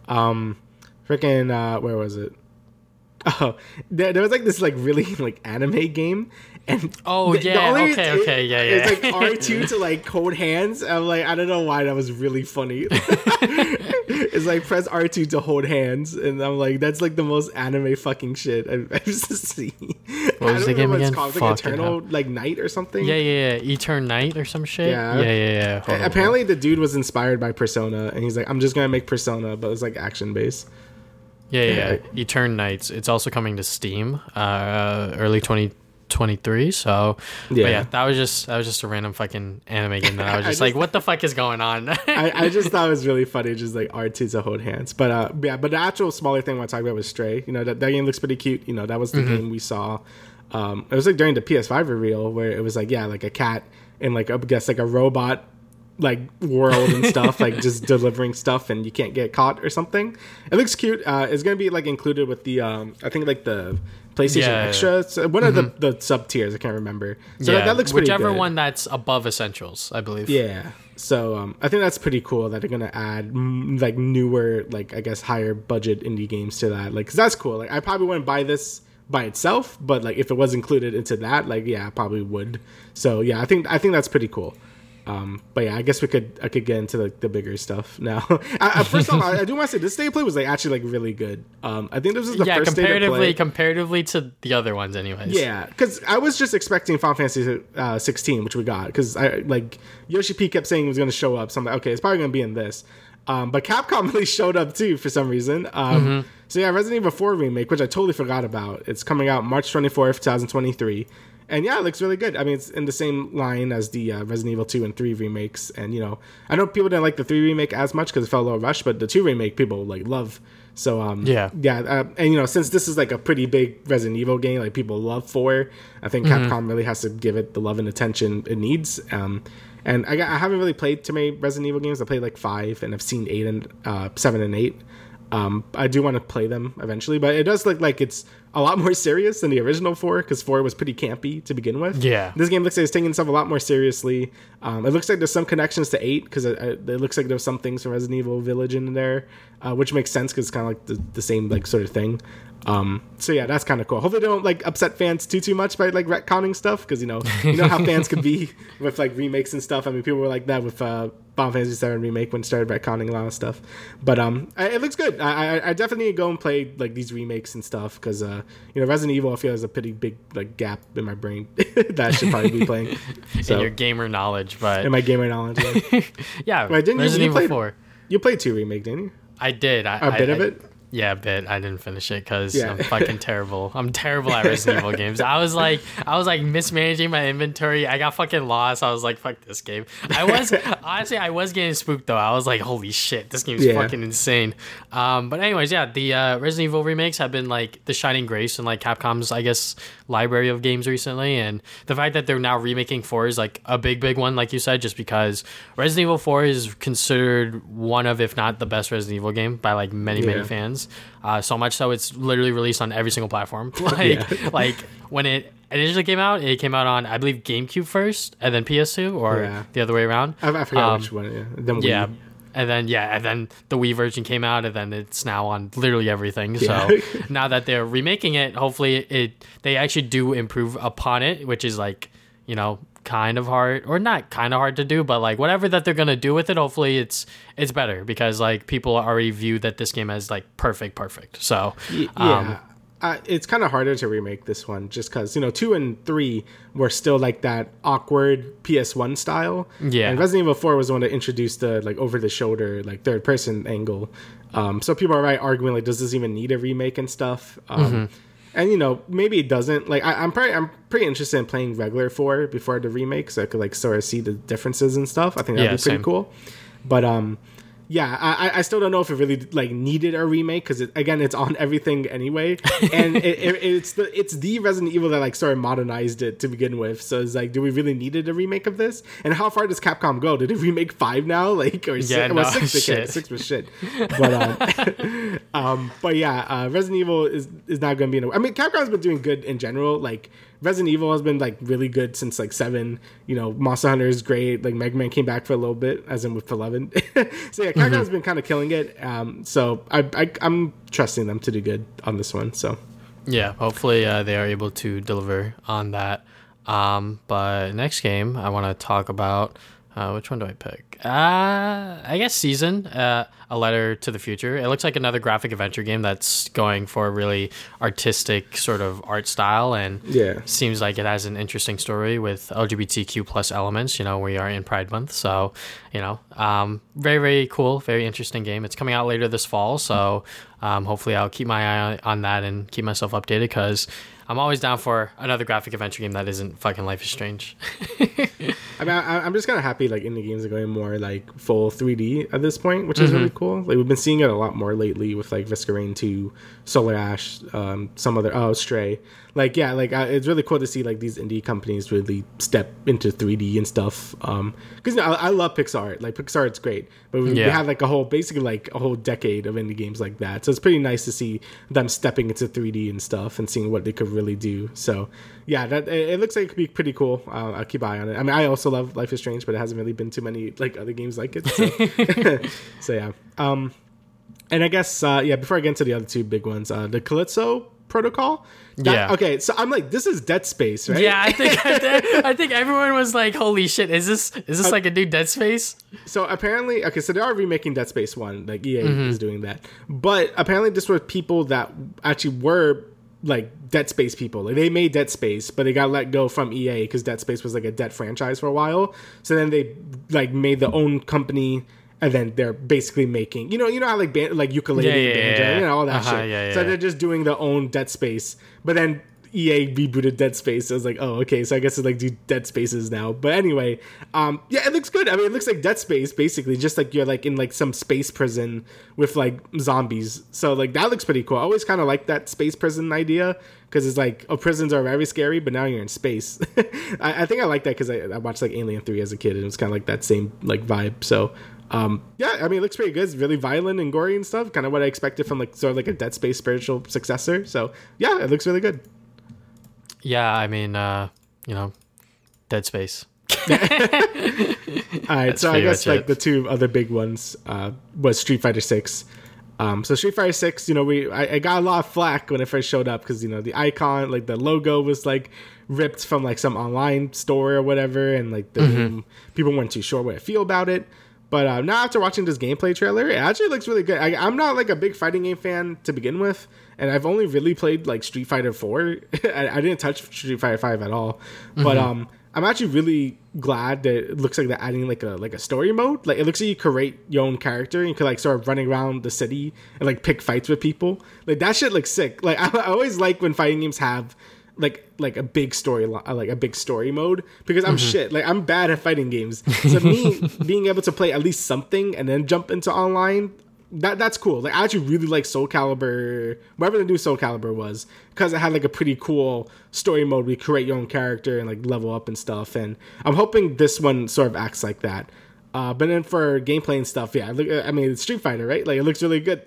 um, freaking uh, where was it? Oh, there, there was like this like really like anime game, and Oh, yeah, okay, okay, yeah, yeah. It's like R two to like hold hands. I'm like I don't know why that was really funny. it's like press R two to hold hands, and I'm like that's like the most anime fucking shit I've ever seen. What was the game again? It's called. Like Eternal like Night or something. Yeah, yeah, yeah. Etern Night or some shit. Yeah. Yeah, yeah, yeah. Hold on, Apparently, the dude was inspired by Persona, and he's like, "I'm just gonna make Persona, but it's like action based." Yeah, yeah, yeah. Eternights. It's also coming to Steam, uh, early 2023. So, yeah. Yeah. That was just that was just a random fucking anime game that I was I just, just- like, what the fuck is going on? I, I just thought it was really funny, just like two to hold hands. But uh, yeah, but the actual smaller thing I want to talk about was Stray. You know that, that game looks pretty cute. You know that was the Mm-hmm. game we saw. Um, it was like during the PS5 reveal where it was like yeah, like a cat and like I guess like a robot like world and stuff, like just delivering stuff and you can't get caught or something. It looks cute. Uh, it's gonna be like included with the um, I think like the PlayStation Yeah. Extra. So one of the the sub tiers. I can't remember. So yeah, that, that looks pretty whichever good. one that's above Essentials, I believe. Yeah. So um, I think that's pretty cool that they're gonna add like newer, like I guess higher budget indie games to that. Like, cause that's cool. Like, I probably wouldn't buy this by itself, but like if it was included into that, like yeah, I probably would. So yeah, I think I think that's pretty cool. Um, but yeah, I guess we could I could get into like the bigger stuff now. I, first off, I, I do want to say this State of Play was like actually like really good. Um, I think this was the yeah, first comparatively play. comparatively to the other ones, anyways. Yeah, because I was just expecting Final Fantasy uh, 16, which we got. Because I like Yoshi P kept saying he was going to show up, so I'm like, okay, it's probably going to be in this. Um, but Capcom really showed up too for some reason. Um, Mm-hmm. So yeah, Resident Evil 4 remake, which I totally forgot about. It's coming out March 24th, 2023. And yeah, it looks really good. I mean, it's in the same line as the uh, Resident Evil 2 and 3 remakes. And you know, I know people didn't like the 3 remake as much because it felt a little rushed, but the 2 remake people like love. So um, Yeah. yeah, uh, and you know, since this is like a pretty big Resident Evil game, like people love four, I think Mm-hmm. Capcom really has to give it the love and attention it needs. Um, and I, I haven't really played too many Resident Evil games. I played like five, and I've seen eight and uh, seven and eight. Um, I do want to play them eventually, but it does look like it's a lot more serious than the original four because four was pretty campy to begin with. Yeah. this game looks like it's taking itself a lot more seriously. Um, it looks like there's some connections to eight because it, it looks like there's some things from Resident Evil Village in there, uh, which makes sense because it's kind of like the, the same like sort of thing. Um, so yeah, that's kind of cool. Hopefully, they don't like upset fans too too much by like retconning stuff because you know you know how fans could be with like remakes and stuff. I mean, people were like that with uh, Final Fantasy VII remake when it started retconning a lot of stuff. But um, I, it looks good. I, I, I definitely go and play like these remakes and stuff because uh, you know Resident Evil I feel has a pretty big like gap in my brain that I should probably be playing. in your gamer knowledge, but in my gamer knowledge, yeah. yeah, Wait, didn't you- Resident you Evil played- Four. you played two remake, didn't you? I did. I, A bit I- of it. Yeah, bit. I didn't finish it because Yeah. I'm fucking terrible. I'm terrible at Resident Evil games. I was like, I was like mismanaging my inventory. I got fucking lost. I was like, fuck this game. I was honestly, I was getting spooked though. I was like, holy shit, this game's Yeah. fucking insane. Um, but anyways, yeah, the uh, Resident Evil remakes have been like the shining grace in like Capcom's, I guess, library of games recently, and the fact that they're now remaking four is like a big, big one, like you said, just because Resident Evil Four is considered one of, if not the best Resident Evil game by like many, many Yeah. Fans. Uh, so much so it's literally released on every single platform. Like, like when it initially came out, it came out on I believe GameCube first, and then PS2, or Yeah. the other way around. I, I forgot Um, which one. Yeah, then Yeah. Wii. And then yeah, and then the Wii version came out, and then it's now on literally everything. Yeah. So now that they're remaking it, hopefully it they actually do improve upon it, which is like you know kind of hard or not kind of hard to do, but like whatever that they're gonna do with it, hopefully it's it's better because like people already view that this game as like perfect, perfect. So um, yeah. uh, it's kind of harder to remake this one just because you know two and three were still like that awkward PS1 style. Yeah. and Resident Evil Four was the one that introduced the like over the shoulder like third person angle. Um, so people are right arguing like, does this even need a remake and stuff? Um, Mm-hmm. And you know maybe it doesn't. Like I, I'm pretty I'm pretty interested in playing regular four before the remake, so I could like sort of see the differences and stuff. I think that'd Yeah, be pretty same. cool. But um, yeah, I, I- still don't know if it really like needed a remake because it, again, it's on everything anyway, and it, it, it's the it's the Resident Evil that like sort of modernized it to begin with. So it's like, do we really needed a remake of this? And how far does Capcom go? Did they remake five now? Like or Yeah, six? well, six, shit. six was shit. But um, um, but yeah, uh, Resident Evil is is not going to be. In a, I mean, Capcom's been doing good in general. Like Resident Evil has been like really good since like seven. You know, Monster Hunter is great. Like Mega Man came back for a little bit, as in with eleven. so yeah, Capcom's been kind of killing it. Um, so I, I I'm trusting them to do good on this one. So Yeah, hopefully uh, they are able to deliver on that. Um, but next game, I want to talk about uh, which one do I pick? Uh, I guess Season, uh, A Letter to the Future. It looks like another graphic adventure game that's going for a really artistic sort of art style and Yeah. seems like it has an interesting story with LGBTQ plus elements. You know, we are in Pride Month, so you know, um, very very cool, very interesting game. It's coming out later this fall, so um, hopefully I'll keep my eye on that and keep myself updated because I'm always down for another graphic adventure game that isn't fucking Life is Strange. I mean, I, I'm just kind of happy like indie games are going more like full 3D at this point, which is mm-hmm. really cool. Like we've been seeing it a lot more lately with like Visca Rain 2, Solar Ash, um, some other oh Stray. Like yeah, like it's really cool to see like these indie companies really step into 3D and stuff. Um, because you know, I, I love Pixar. Like Pixar, it's great, but we, we had like a whole basically like a whole decade of indie games like that. So it's pretty nice to see them stepping into 3D and stuff and seeing what they could really do. So yeah, that it, it looks like it could be pretty cool. Uh, I'll keep an eye on it. I mean, I also love Life is Strange, but it hasn't really been too many like other games like it. So, so yeah. Um, and I guess uh, yeah. Before I get into the other two big ones, uh, the Callisto Protocol. That- Yeah. Okay, so I'm like, this is Dead Space, right? Yeah, I think I think everyone was like, "Holy shit! Is this is this like a new Dead Space?" So apparently, okay, so they are remaking Dead Space One. Like EA Mm-hmm. is doing that, but apparently, this were people that actually were like Dead Space people. Like they made Dead Space, but they got let go from EA because Dead Space was like a dead franchise for a while. So then they like made their own company. And then they're basically making, you know, you know how like ban- like Yooka-Laylee, Yeah, yeah, banjo, yeah. you know, all that Uh-huh, shit. yeah, So they're just doing their own Dead Space. But then EA rebooted Dead Space. So I was like, oh, okay. So I guess it's like do Dead Spaces now. But anyway, um, yeah, it looks good. I mean, it looks like Dead Space, basically, just like you're like in like some space prison with like zombies. So like that looks pretty cool. I always kind of like that space prison idea because it's like, oh, prisons are very scary, but now you're in space. I, I think I like that because I, I watched like Alien Three as a kid, and it was kind of like that same like vibe. So. Um, yeah, I mean, it looks pretty good. It's really violent and gory and stuff. Kind of what I expected from like sort of like a Dead Space spiritual successor. So yeah, it looks really good. Yeah, I mean, uh, you know, Dead Space. All right, so I guess like it. the two other big ones uh, was Street Fighter Six. Um, so Street Fighter Six, you know, we I, I got a lot of flack when it first showed up because you know the icon, like the logo, was like ripped from like some online store or whatever, and like the Mm-hmm. people weren't too sure what to feel about it. But uh, now after watching this gameplay trailer, it actually looks really good. I, I'm not like a big fighting game fan to begin with, and I've only really played like Street Fighter Four. I, I didn't touch Street Fighter Five at all, but um, I'm actually really glad that it looks like they're adding like a like a story mode. Like it looks like you create your own character and you could like start running around the city and like pick fights with people. Like that shit looks sick. Like I, I always like when fighting games have like like a big story like a big story mode because I'm shit like I'm bad at fighting games so me being able to play at least something and then jump into online that that's cool like I actually really like Soul Calibur whatever the new Soul Calibur was because it had like a pretty cool story mode where you create your own character and like level up and stuff and I'm hoping this one sort of acts like that uh, but then for gameplay and stuff, yeah, look, I mean, it's Street Fighter, right? Like, it looks really good.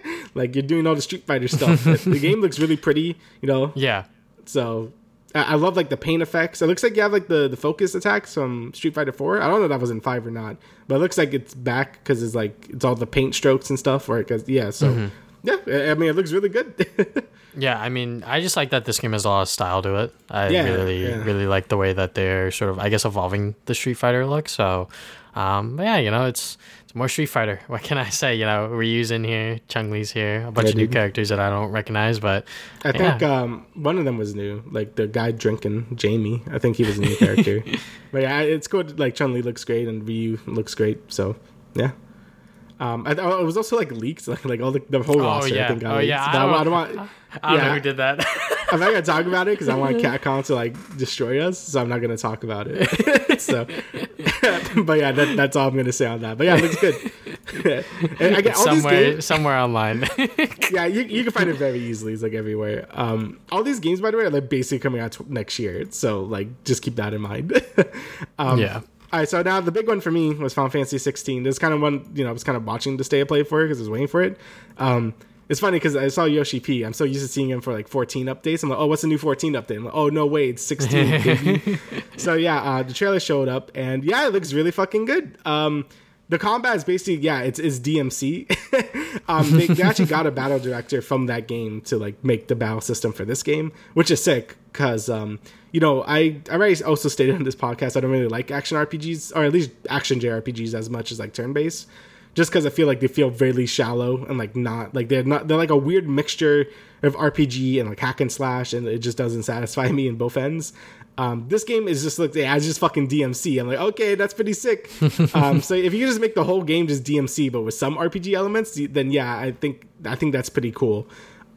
like, you're doing all the Street Fighter stuff. the game looks really pretty, you know? Yeah. So I, I love like the paint effects. It looks like you have like the the focus attacks from Street Fighter Four. I don't know if that was in five or not, but it looks like it's back because it's like it's all the paint strokes and stuff. Or because yeah, so yeah, I mean it looks really good. Yeah, I mean, I just like that this game has a lot of style to it. I Yeah, really, yeah. really like the way that they're sort of, I guess, evolving the Street Fighter look. So, um, but yeah, you know, it's it's more Street Fighter. What can I say? You know, Ryu's in here, Chun Li's here, a bunch Yeah, of new dude. characters that I don't recognize, but I yeah. think um, one of them was new, like the guy drinking Jamie. I think he was a new character. but yeah, it's good. Like Chun Li looks great and Ryu looks great. So yeah. Um, I, it was also like leaked, like, like all the, the whole roster. yeah. I think got Oh, leaked. yeah, But I I, don't- I want. I don't know who did that. I'm not gonna talk about it because I want Capcom to like destroy us, so I'm not gonna talk about it. so, but yeah, that, that's all I'm gonna say on that. But yeah, it looks good. and I get all these somewhere, games. somewhere online. Yeah, you, you can find it very easily. It's like everywhere. Um, all these games, by the way, are like basically coming out t- next year. So like, just keep that in mind. um, yeah. All right, so now the big one for me was Final Fantasy 16. This is kind of one, you know, I was kind of watching the state of play for it because I was waiting for it. Um, it's funny because I saw Yoshi P. I'm so used to seeing him for like 14 updates. I'm like, oh, what's the new 14 update? I'm like, oh, no way, it's 16. so yeah, uh, the trailer showed up, and yeah, it looks really fucking good. Um, the combat is basically yeah, it's, it's DMC. um, they, they actually got a battle director from that game to like make the battle system for this game, which is sick because um, you know I I already also stated on this podcast I don't really like action RPGs or at least action JRPGs as much as like turn based, just because I feel like they feel really shallow and like not like they're not they're like a weird mixture of RPG and like hack and slash, and it just doesn't satisfy me in both ends. Um, this game is just like yeah, it's just fucking DMC. I'm like, okay, that's pretty sick. um, so if you just make the whole game just DMC, but with some RPG elements, then yeah, I think I think that's pretty cool.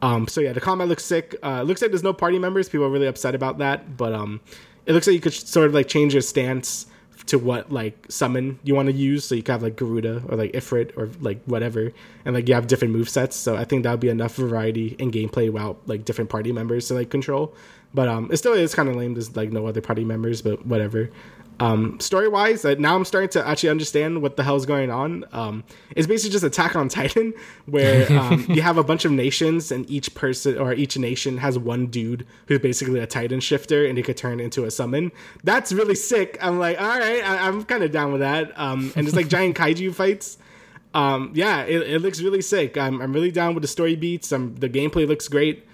Um, so yeah, the combat looks sick. Uh, looks like there's no party members. People are really upset about that, but um, it looks like you could sort of like change your stance to what like summon you want to use. So you could have like Garuda or like Ifrit or like whatever, and like you have different move sets. So I think that would be enough variety in gameplay without like different party members to like control. But um, it still is kind of lame. There's like no other party members, but whatever. Um, story wise, uh, now I'm starting to actually understand what the hell's going on. Um, it's basically just Attack on Titan, where um, you have a bunch of nations, and each person or each nation has one dude who's basically a Titan shifter, and he could turn into a summon. That's really sick. I'm like, all right, I- I'm kind of down with that. Um, and it's like giant kaiju fights. Um, yeah, it, it looks really sick. I'm, I'm really down with the story beats. Um, the gameplay looks great.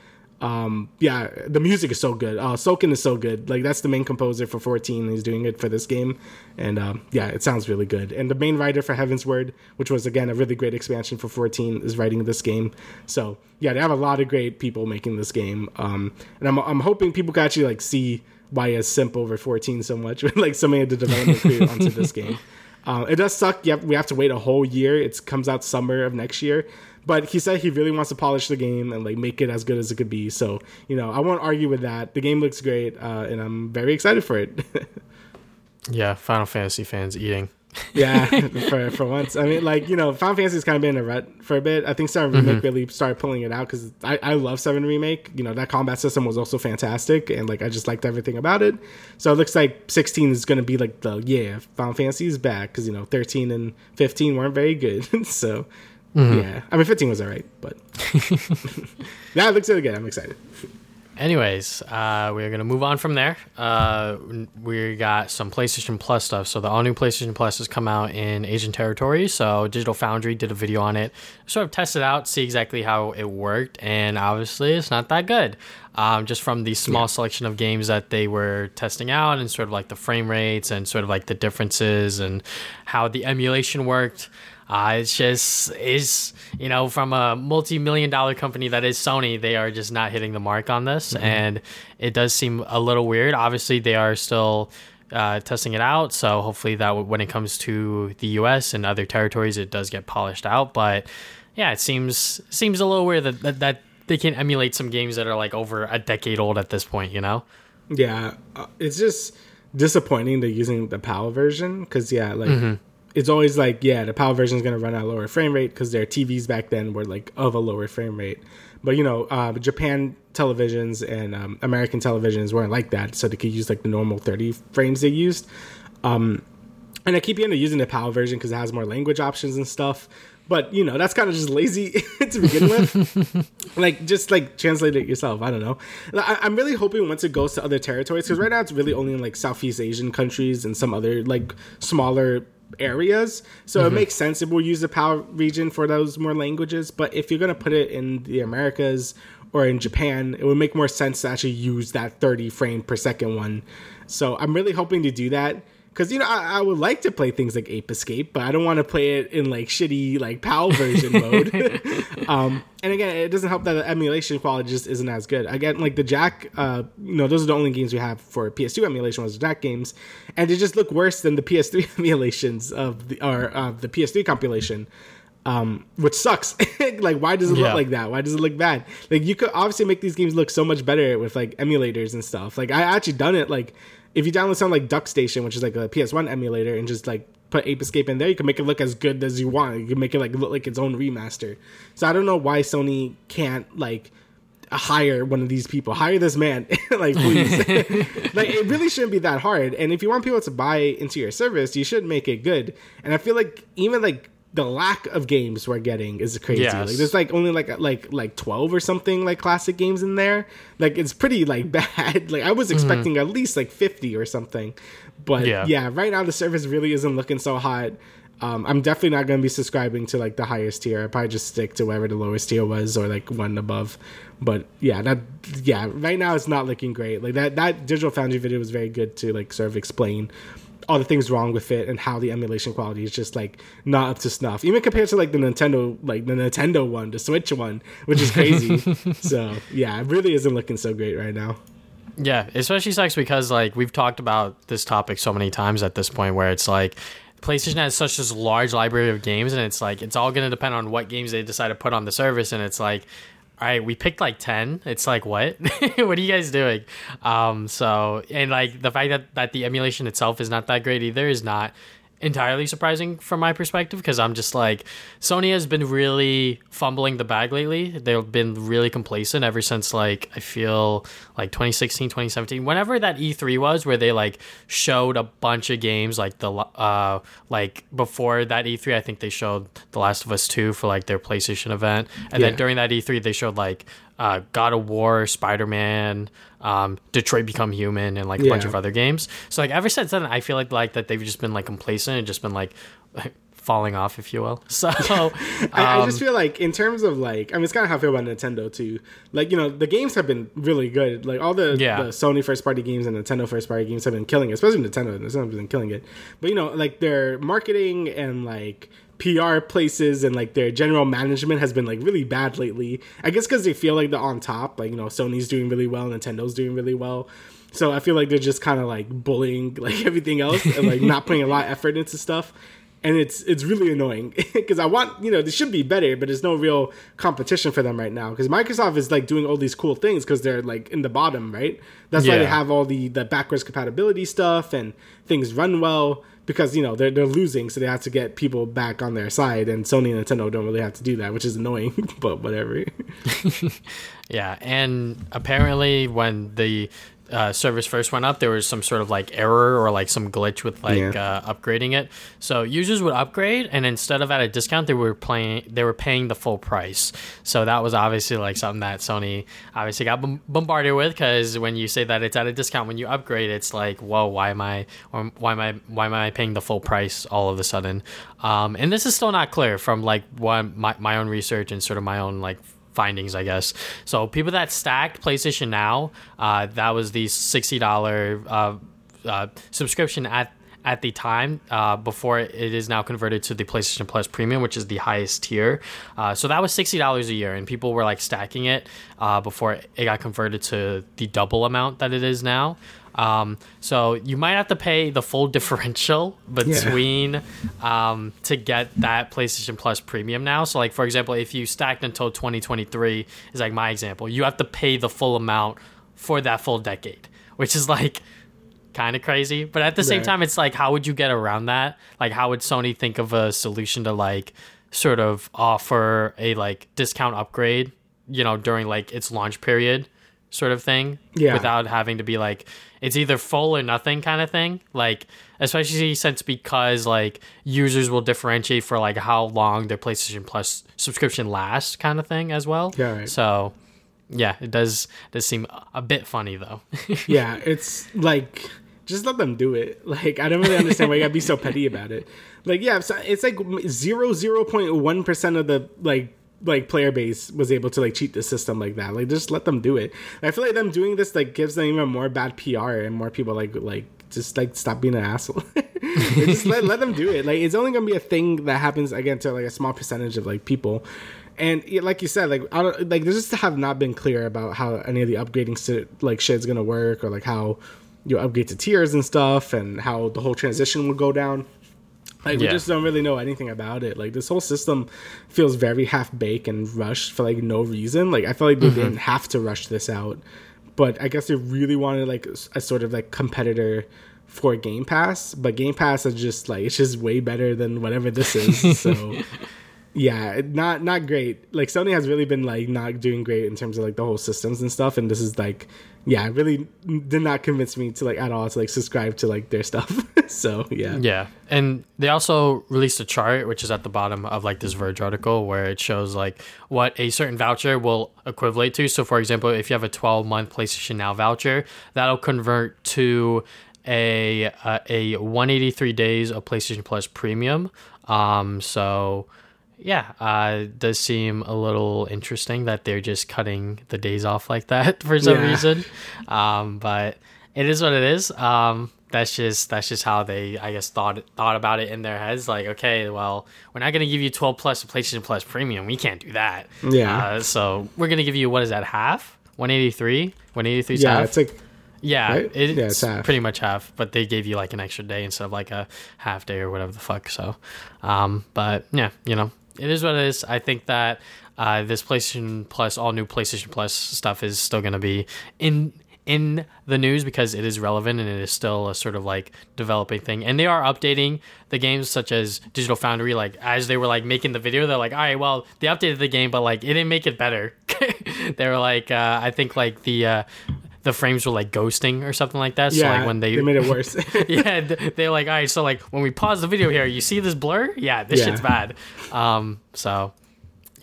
Um, yeah, the music is so good. Uh, Soken is so good. Like that's the main composer for 14. He's doing it for this game, and um, yeah, it sounds really good. And the main writer for Heavensward, which was again a really great expansion for 14, is writing this game. So yeah, they have a lot of great people making this game. Um, and I'm I'm hoping people can actually like see why it's simp over 14 so much, with like so many of the development crew onto this game. Uh, it does suck. Yep, we have to wait a whole year. It comes out summer of next year. But he said he really wants to polish the game and like make it as good as it could be. So you know, I won't argue with that. The game looks great, uh, and I'm very excited for it. yeah, Final Fantasy fans eating. yeah, for for once. I mean, like you know, Final Fantasy's kind of been in a rut for a bit. I think Seven Remake mm-hmm. really started pulling it out because I, I love Seven Remake. You know, that combat system was also fantastic, and like I just liked everything about it. So it looks like 16 is going to be like the yeah, Final Fantasy is back because you know 13 and 15 weren't very good. so Mm-hmm. Yeah, I mean, 15 was alright, but yeah, it looks really good. I'm excited. Anyways, uh, we're gonna move on from there. Uh, we got some PlayStation Plus stuff. So the all new PlayStation Plus has come out in Asian territory. So Digital Foundry did a video on it, sort of tested out, see exactly how it worked, and obviously it's not that good. Um, just from the small yeah. selection of games that they were testing out, and sort of like the frame rates, and sort of like the differences, and how the emulation worked. Uh, it's just is you know from a multi-million dollar company that is Sony, they are just not hitting the mark on this, mm-hmm. and it does seem a little weird. Obviously, they are still uh, testing it out, so hopefully that when it comes to the U.S. and other territories, it does get polished out. But yeah, it seems seems a little weird that, that, that they can emulate some games that are like over a decade old at this point. You know? Yeah, uh, it's just disappointing they're using the PAL version because yeah, like. Mm-hmm it's always like, yeah, the PAL version is going to run at a lower frame rate because their TVs back then were like of a lower frame rate. But you know, uh, Japan televisions and um, American televisions weren't like that, so they could use like the normal 30 frames they used. Um, and I keep up using the PAL version because it has more language options and stuff. But you know, that's kind of just lazy to begin with. like, just like translate it yourself. I don't know. I- I'm really hoping once it goes to other territories, because right now it's really only in like Southeast Asian countries and some other like smaller areas. So mm-hmm. it makes sense if we'll use the PAL region for those more languages. But if you're going to put it in the Americas or in Japan, it would make more sense to actually use that 30 frame per second one. So I'm really hoping to do that because you know I, I, would like to play things like Ape Escape, but I don't want to play it in like shitty like PAL version mode. um, and again, it doesn't help that the emulation quality just isn't as good. Again, like the Jak, uh, you know, those are the only games we have for PS2 emulation was the Jak games, and they just look worse than the PS3 emulations of the or uh, the PS3 compilation. Um, which sucks. like, why does it yeah. look like that? Why does it look bad? Like, you could obviously make these games look so much better with like emulators and stuff. Like, I actually done it like if you download something like DuckStation, which is like a PS1 emulator, and just like put Ape Escape in there, you can make it look as good as you want. You can make it like look like its own remaster. So I don't know why Sony can't like hire one of these people, hire this man, like please. like it really shouldn't be that hard. And if you want people to buy into your service, you should make it good. And I feel like even like the lack of games we're getting is crazy. Yes. Like there's like only like like like 12 or something like classic games in there. Like it's pretty like bad. Like I was mm-hmm. expecting mm-hmm. at least like 50 or something. But yeah. yeah, right now the service really isn't looking so hot. Um, I'm definitely not going to be subscribing to like the highest tier. I probably just stick to wherever the lowest tier was or like one above. But yeah, that yeah, right now it's not looking great. Like that that Digital Foundry video was very good to like sort of explain all the things wrong with it and how the emulation quality is just like not up to snuff even compared to like the nintendo like the nintendo one the switch one which is crazy so yeah it really isn't looking so great right now yeah especially sucks because like we've talked about this topic so many times at this point where it's like PlayStation has such this large library of games, and it's like it's all going to depend on what games they decide to put on the service. And it's like all right, we picked like 10. It's like, what? what are you guys doing? Um, so, and like the fact that, that the emulation itself is not that great either is not entirely surprising from my perspective because I'm just like Sony has been really fumbling the bag lately. They've been really complacent ever since like I feel like 2016, 2017, whenever that E3 was where they like showed a bunch of games like the uh like before that E3 I think they showed The Last of Us 2 for like their PlayStation event and yeah. then during that E3 they showed like uh, God of War, Spider Man, um, Detroit Become Human, and like a yeah. bunch of other games. So like ever since then, I feel like like that they've just been like complacent and just been like. falling off, if you will. So um, I, I, just feel like in terms of like I mean it's kind of how I feel about Nintendo too. Like you know the games have been really good. Like all the, yeah. the Sony first party games and Nintendo first party games have been killing it. Especially Nintendo. Nintendo's been killing it. But you know like their marketing and like PR places and like their general management has been like really bad lately. I guess because they feel like they're on top. Like you know Sony's doing really well, Nintendo's doing really well. So I feel like they're just kind of like bullying like everything else and like not putting a lot of effort into stuff and it's it's really annoying because I want you know this should be better, but there's no real competition for them right now because Microsoft is like doing all these cool things because they're like in the bottom, right? That's yeah. why they have all the the backwards compatibility stuff and things run well because you know they're they're losing, so they have to get people back on their side, and Sony and Nintendo don't really have to do that, which is annoying, but whatever. yeah, and apparently when the uh, service first went up, there was some sort of like error or like some glitch with like yeah. uh, upgrading it. So users would upgrade, and instead of at a discount, they were playing they were paying the full price. So that was obviously like something that Sony obviously got bombarded with because when you say that it's at a discount when you upgrade, it's like whoa, why am I or why am I why am I paying the full price all of a sudden? Um, and this is still not clear from like one my, my own research and sort of my own like findings, I guess. So people that stacked PlayStation Now, uh, that was the sixty dollar uh, uh, subscription at at the time uh, before it is now converted to the PlayStation Plus Premium, which is the highest tier. Uh, so that was sixty dollars a year, and people were like stacking it uh, before it got converted to the double amount that it is now. Um, so you might have to pay the full differential between yeah. um, to get that PlayStation Plus Premium now. So like for example, if you stacked until 2023 is like my example, you have to pay the full amount for that full decade, which is like kind of crazy. But at the same right. time, it's like how would you get around that? Like how would Sony think of a solution to like sort of offer a like discount upgrade, you know, during like its launch period? Sort of thing yeah. without having to be like it's either full or nothing kind of thing. Like especially since because like users will differentiate for like how long their playstation plus subscription lasts kind of thing as well. Yeah right. so yeah it does does seem a bit funny though. Yeah it's like just let them do it. Like i don't really understand why you gotta be so petty about it. Like yeah it's, it's like zero zero point one percent of the like like player base was able to like cheat the system like that. Like just let them do it. I feel like them doing this like gives them even more bad PR and more people like like just like stop being an asshole. just let, let them do it. Like it's only gonna be a thing that happens again to like a small percentage of like people. And like you said, like I don't like they just have not been clear about how any of the upgrading like shit's gonna work or like how you upgrade to tiers and stuff and how the whole transition will go down. Like yeah. we just don't really know anything about it. Like this whole system feels very half baked and rushed for like no reason. Like I feel like they mm-hmm. didn't have to rush this out, but I guess they really wanted like a sort of like competitor for Game Pass. But Game Pass is just like it's just way better than whatever this is. so yeah, not not great. Like Sony has really been like not doing great in terms of like the whole systems and stuff. And this is like yeah, it really did not convince me to like at all to like subscribe to like their stuff. so yeah. Yeah. And they also released a chart which is at the bottom of like this Verge article where it shows like what a certain voucher will equivalent to. So for example, if you have a 12 month PlayStation Now voucher, that'll convert to a uh, a 183 days of PlayStation Plus Premium. Um so yeah, uh, does seem a little interesting that they're just cutting the days off like that for some yeah. reason. Um, but it is what it is. Um, that's just that's just how they I guess thought thought about it in their heads. Like, okay, well, we're not gonna give you 12 plus PlayStation Plus Premium. We can't do that. Yeah. Uh, so we're gonna give you what is that half? 183. 183. Yeah, half? it's like. Yeah, right? it's, yeah, it's pretty much half, but they gave you like an extra day instead of like a half day or whatever the fuck. So, um, but yeah, you know, it is what it is. I think that uh, this PlayStation Plus, all new PlayStation Plus stuff, is still going to be in in the news because it is relevant and it is still a sort of like developing thing. And they are updating the games, such as Digital Foundry. Like as they were like making the video, they're like, all right, well, they updated the game, but like it didn't make it better. they were like, uh, I think like the uh, the frames were like ghosting or something like that. So yeah, like when they, they made it worse. yeah, they're like, all right, so like when we pause the video here, you see this blur? Yeah, this yeah. shit's bad. Um, so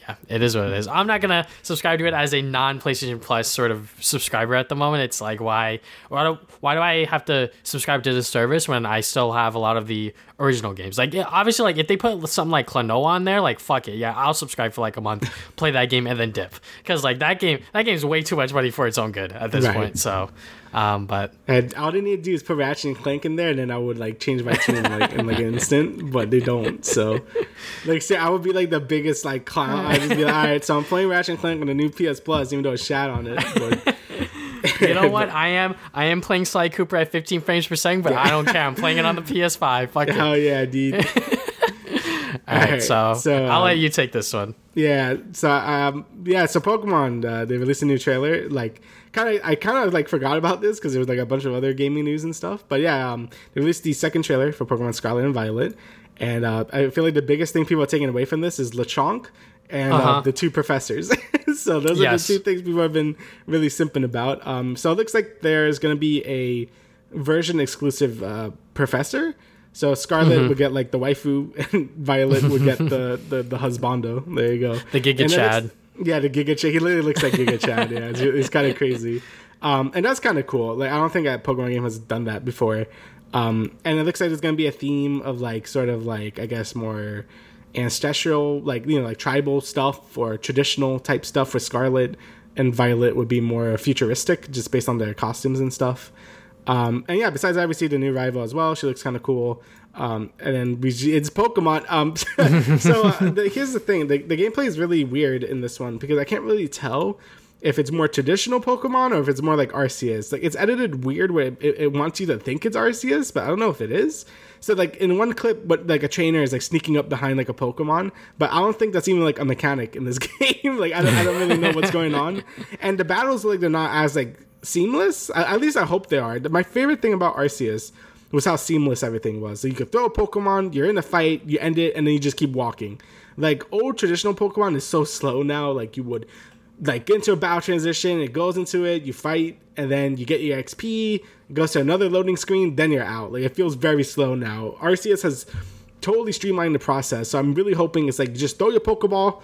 yeah, it is what it is. I'm not gonna subscribe to it as a non PlayStation Plus sort of subscriber at the moment. It's like why why do why do I have to subscribe to this service when I still have a lot of the original games? Like obviously, like if they put something like Klonoa on there, like fuck it, yeah, I'll subscribe for like a month, play that game, and then dip because like that game that game's way too much money for its own good at this Right. point. So, um, but And all they need to do is put Ratchet and Clank in there, and then I would like change my tune like in like an instant. But they don't. So, like, say I would be like the biggest like clown. I'd just be like, all right, so I'm playing Ratchet and Clank on the new PS Plus, even though it's shat on it. But you know what? I am I am playing Sly Cooper at 15 frames per second, but I don't care. I'm playing it on the PS5. Fuck it. yeah, dude. All right, so, so, I'll um, let you take this one. Yeah, so um, yeah, so Pokemon uh, they released a new trailer. Like, kind of, I kind of like forgot about this because there was like a bunch of other gaming news and stuff. But yeah, um, they released the second trailer for Pokemon Scarlet and Violet, and uh, I feel like the biggest thing people are taking away from this is Lechonk and uh Uh-huh. the two professors. so those Yes. are the two things people have been really simping about. Um, so it looks like there's going to be a version exclusive uh, professor. So Scarlet Mm-hmm. would get like the waifu, and Violet would get the, the the husbando. There you go. The Giga And Chad. yeah, the Giga Chad. He literally looks like Giga Chad. Yeah, it's, it's kind of crazy. Um, and that's kind of cool. Like I don't think a Pokemon game has done that before. Um, and it looks like there's gonna be a theme of like sort of like I guess more ancestral, like you know, like tribal stuff or traditional type stuff for Scarlet, and Violet would be more futuristic, just based on their costumes and stuff. Um, and yeah, besides that, we see the new rival as well. She looks kind of cool. Um, and then we, it's Pokemon. Um, so uh, the, here's the thing: the, the gameplay is really weird in this one because I can't really tell if it's more traditional Pokemon or if it's more like Arceus. Like it's edited weird where it, it wants you to think it's Arceus, but I don't know if it is. So like in one clip, but like a trainer is like sneaking up behind like a Pokemon, but I don't think that's even like a mechanic in this game. like I don't, I don't really know what's going on. And the battles like they're not as like seamless. At least I hope they are. My favorite thing about Arceus was how seamless everything was. So you could throw a Pokemon, you're in a fight, you end it, and then you just keep walking. Like old traditional Pokemon is so slow now. Like you would like get into a battle transition, it goes into it, you fight, and then you get your XP, goes to another loading screen, then you're out. Like it feels very slow now. Arceus has totally streamlined the process. So I'm really hoping it's like just throw your Pokeball,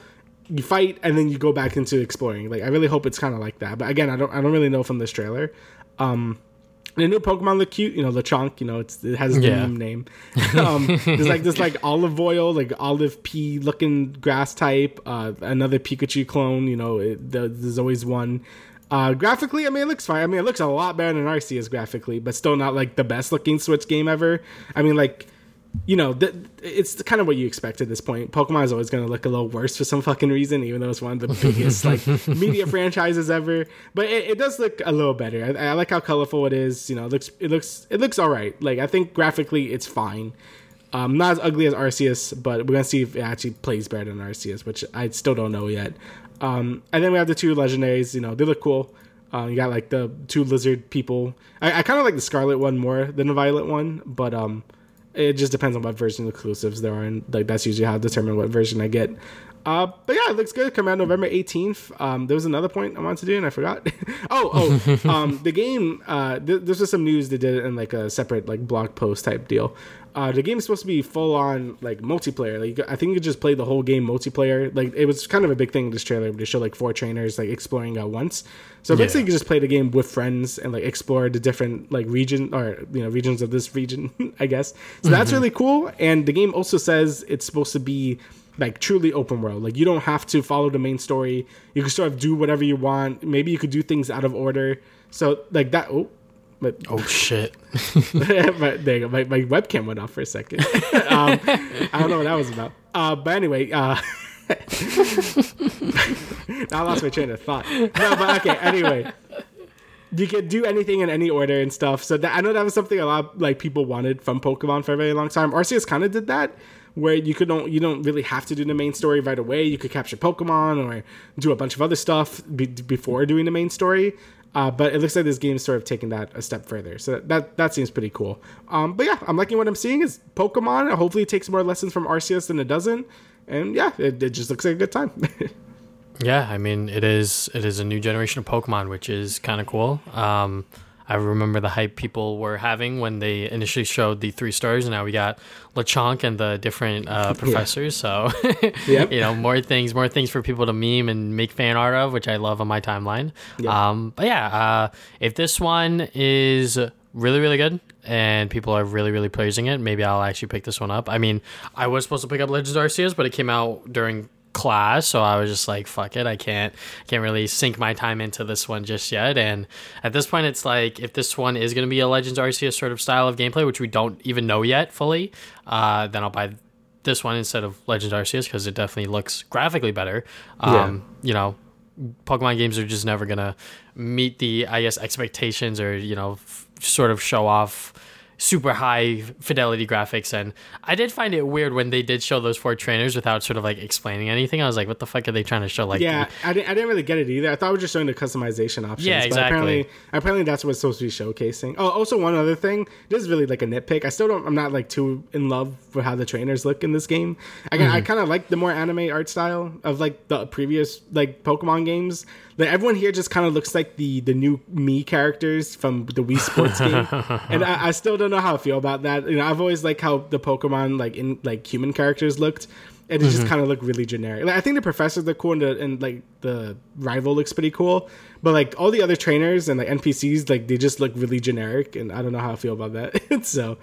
you fight, and then you go back into exploring. Like I really hope it's kind of like that. But again, I don't I don't really know from this trailer. Um, the new Pokemon look cute. You know, Lechonk. You know, it's it has a Yeah. name. Um, there's like this like olive oil, like olive pea looking grass type. Uh, another Pikachu clone. You know, it, the, there's always one. Uh, graphically, I mean, it looks fine. I mean, it looks a lot better than Arceus graphically, but still not like the best looking Switch game ever. I mean, like you know, th- it's kind of what you expect at this point. Pokemon is always going to look a little worse for some fucking reason, even though it's one of the biggest like media franchises ever. But it, it does look a little better. I, I like how colorful it is. You know, it looks it looks it looks all right. Like I think graphically, it's fine. Um, not as ugly as Arceus, but we're gonna see if it actually plays better than Arceus, which I still don't know yet. Um, and then we have the two legendaries. You know, they look cool. Uh, you got like the two lizard people. I, I kind of like the Scarlet one more than the Violet one, but um, it just depends on what version of exclusives there are, and like that's usually how I determine what version I get. Uh, but yeah, it looks good. Come out November eighteenth. Um, there was another point I wanted to do, and I forgot. oh, oh, um, the game. Uh, th- this was some news. They did it in like a separate like blog post type deal. Uh, the is supposed to be full on like multiplayer. Like I think you just play the whole game multiplayer. Like it was kind of a big thing in this trailer. to show like four trainers like exploring at once. So basically, you just play the game with friends and like explore the different like region or you know regions of this region, I guess. So that's really cool. And the game also says it's supposed to be like truly open world. Like you don't have to follow the main story. You can sort of do whatever you want. Maybe you could do things out of order. So like that. Oh, but Oh shit. but there you go. My, my webcam went off for a second. um, I don't know what that was about. Uh, but anyway, uh, I lost my train of thought. No, but okay. Anyway, you can do anything in any order and stuff. So that, I know that was something a lot of, like people wanted from Pokemon for a very long time. Arceus kind of did that, where you could don't you don't really have to do the main story right away. You could capture Pokemon or do a bunch of other stuff be, before doing the main story. Uh, but it looks like this game's sort of taking that a step further. So that that seems pretty cool. Um, but yeah, I'm liking what I'm seeing. Is Pokemon hopefully it takes more lessons from Arceus than it doesn't. And yeah, it, it just looks like a good time. Yeah, I mean it is it is a new generation of Pokemon, which is kind of cool. Um, I remember the hype people were having when they initially showed the three stars, and now we got Lechonk and the different uh, professors. So, Yep. you know, more things, more things for people to meme and make fan art of, which I love on my timeline. Yep. Um, but yeah, uh, if this one is really, really good and people are really, really praising it, maybe I'll actually pick this one up. I mean, I was supposed to pick up Legends Arceus, but it came out during class so i was just like fuck it i can't can't really sink my time into this one just yet. And at this point it's like if this one is going to be a legends arceus sort of style of gameplay which we don't even know yet fully uh, then i'll buy this one instead of legends arceus because it definitely looks graphically better. Um, you know pokemon games are just never gonna meet the i guess expectations or you know f- sort of show off super high fidelity graphics and i did find it weird when they did show those four trainers without sort of like explaining anything i was like what the fuck are they trying to show like Yeah, I didn't, I didn't really get it either. I thought we were just showing the customization options. Yeah, But exactly. apparently, apparently that's what's supposed to be showcasing. Oh, also one other thing. This is really like a nitpick. I still don't. I'm not like too in love with how the trainers look in this game. I, I mm-hmm. kind of like the more anime art style of like the previous like Pokemon games. Like everyone here just kind of looks like the the new me characters from the Wii Sports game, and I, I still don't know how I feel about that. You know, I've always liked how the Pokemon like in like human characters looked and it just mm-hmm. kind of look really generic. Like, I think the professors look cool, and, the, and like the rival looks pretty cool, but like all the other trainers and like NPCs, like they just look really generic, and I don't know how I feel about that. so,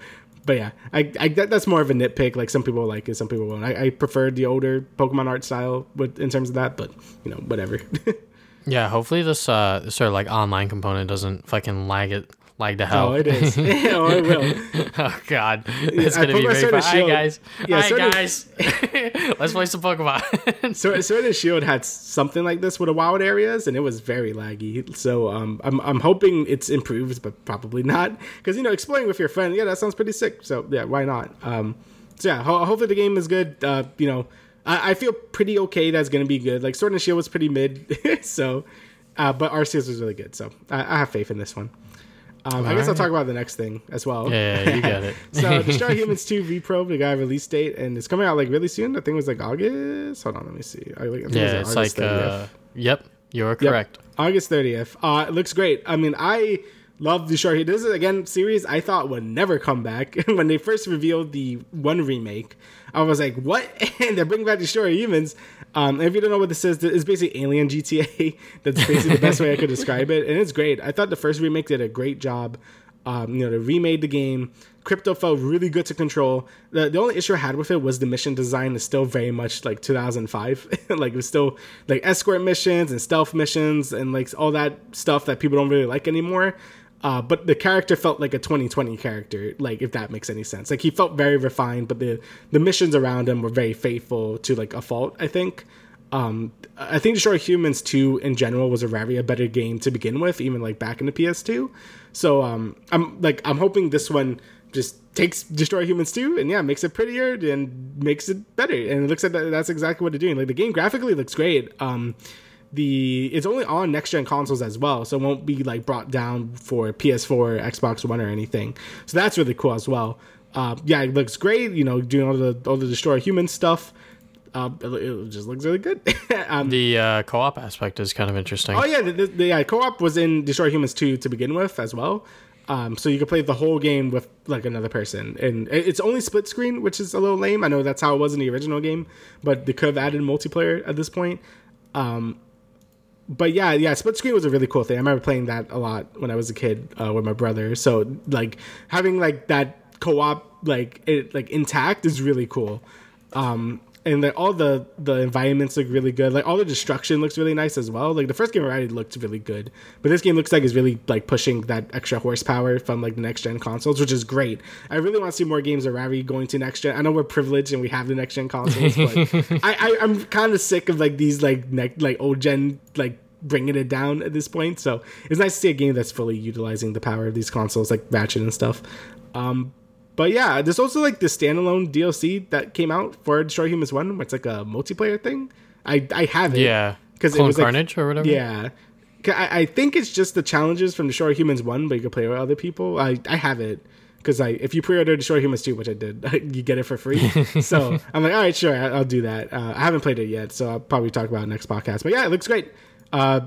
but yeah, I, I that, that's more of a nitpick. Like some people like it, some people won't. I, I prefer the older Pokemon art style with in terms of that, but you know whatever. yeah hopefully this uh this sort of like online component doesn't fucking lag it lag to hell oh, it is. oh, it will. oh god it's I gonna be very fun hi guys Yeah, hi Sword guys let's play some pokemon So Sword and Shield had something like this with the wild areas, and it was very laggy. So um, I'm I'm hoping it's improved, but probably not, because you know exploring with your friend, yeah, that sounds pretty sick. So yeah, why not? Um, so yeah, ho- hopefully the game is good. Uh, you know, I, I feel pretty okay. That's gonna be good. Like Sword and Shield was pretty mid, so uh, but Arceus was really good. So I, I have faith in this one. Um, I guess I'll talk about the next thing as well. yeah, yeah you get it so Destroy Humans 2 V-Pro, the guy release date, and it's coming out like really soon. I think it was like August. Hold on, let me see. I, I think it was, yeah it's August like 30th. uh yep you're Yep. correct August 30th. Uh, it looks great. I mean, I love the short. This is again series I thought would never come back. when they first revealed the one remake, I was like, "What?" and they're bringing back Destroy Humans. Um, if you don't know what this is, it's basically Alien GTA. That's basically the best way I could describe it, and it's great. I thought the first remake did a great job. Um, you know, they remade the game. Crypto felt really good to control. The, the only issue I had with it was the mission design is still very much like 2005. like it was still like escort missions and stealth missions and like all that stuff that people don't really like anymore. Uh, but the character felt like a 2020 character, like if that makes any sense. Like he felt very refined, but the the missions around him were very faithful to like a fault. I think. Um, I think Destroy Humans 2 in general was a very a better game to begin with, even like back in the PS2. So um, I'm like I'm hoping this one just takes Destroy Humans 2 and yeah, makes it prettier and makes it better. And it looks like that, that's exactly what they're doing. Like the game graphically looks great. Um, the it's only on next gen consoles as well, so it won't be like brought down for PS4, Xbox One, or anything. So that's really cool as well. Uh, yeah, it looks great. You know, doing all the all the Destroy Human stuff. Uh, it, it just looks really good. um, the uh co-op aspect is kind of interesting Oh yeah, the, the, the yeah, co-op was in Destroy Humans 2 to begin with as well. Um, so you could play the whole game with like another person, and it's only split screen, which is a little lame. I know that's how it was in the original game, but they could have added multiplayer at this point. Um, but yeah, yeah, split screen was a really cool thing. I remember playing that a lot when I was a kid uh, with my brother. So like having like that co-op like it like intact is really cool. Um, and like all the the environments look really good. Like all the destruction looks really nice as well. Like the first game already looked really good, but this game looks like it's really like pushing that extra horsepower from like the next gen consoles, which is great. I really want to see more games of Ravi going to next gen. I know we're privileged and we have the next gen consoles, but I, I I'm kind of sick of like these like like old gen like bringing it down at this point. So it's nice to see a game that's fully utilizing the power of these consoles, like Ratchet and stuff. Um, but yeah, there's also like the standalone DLC that came out for Destroy Humans One, where it's like a multiplayer thing. I I have it. yeah because it was like Carnage or whatever Yeah, I, I think it's just the challenges from Destroy Humans One, but you can play with other people. I I have it because I if you pre-order Destroy Humans Two, which I did, you get it for free. so I'm like, all right, sure, I'll do that. Uh, I haven't played it yet, so I'll probably talk about it next podcast. But yeah, it looks great. Uh,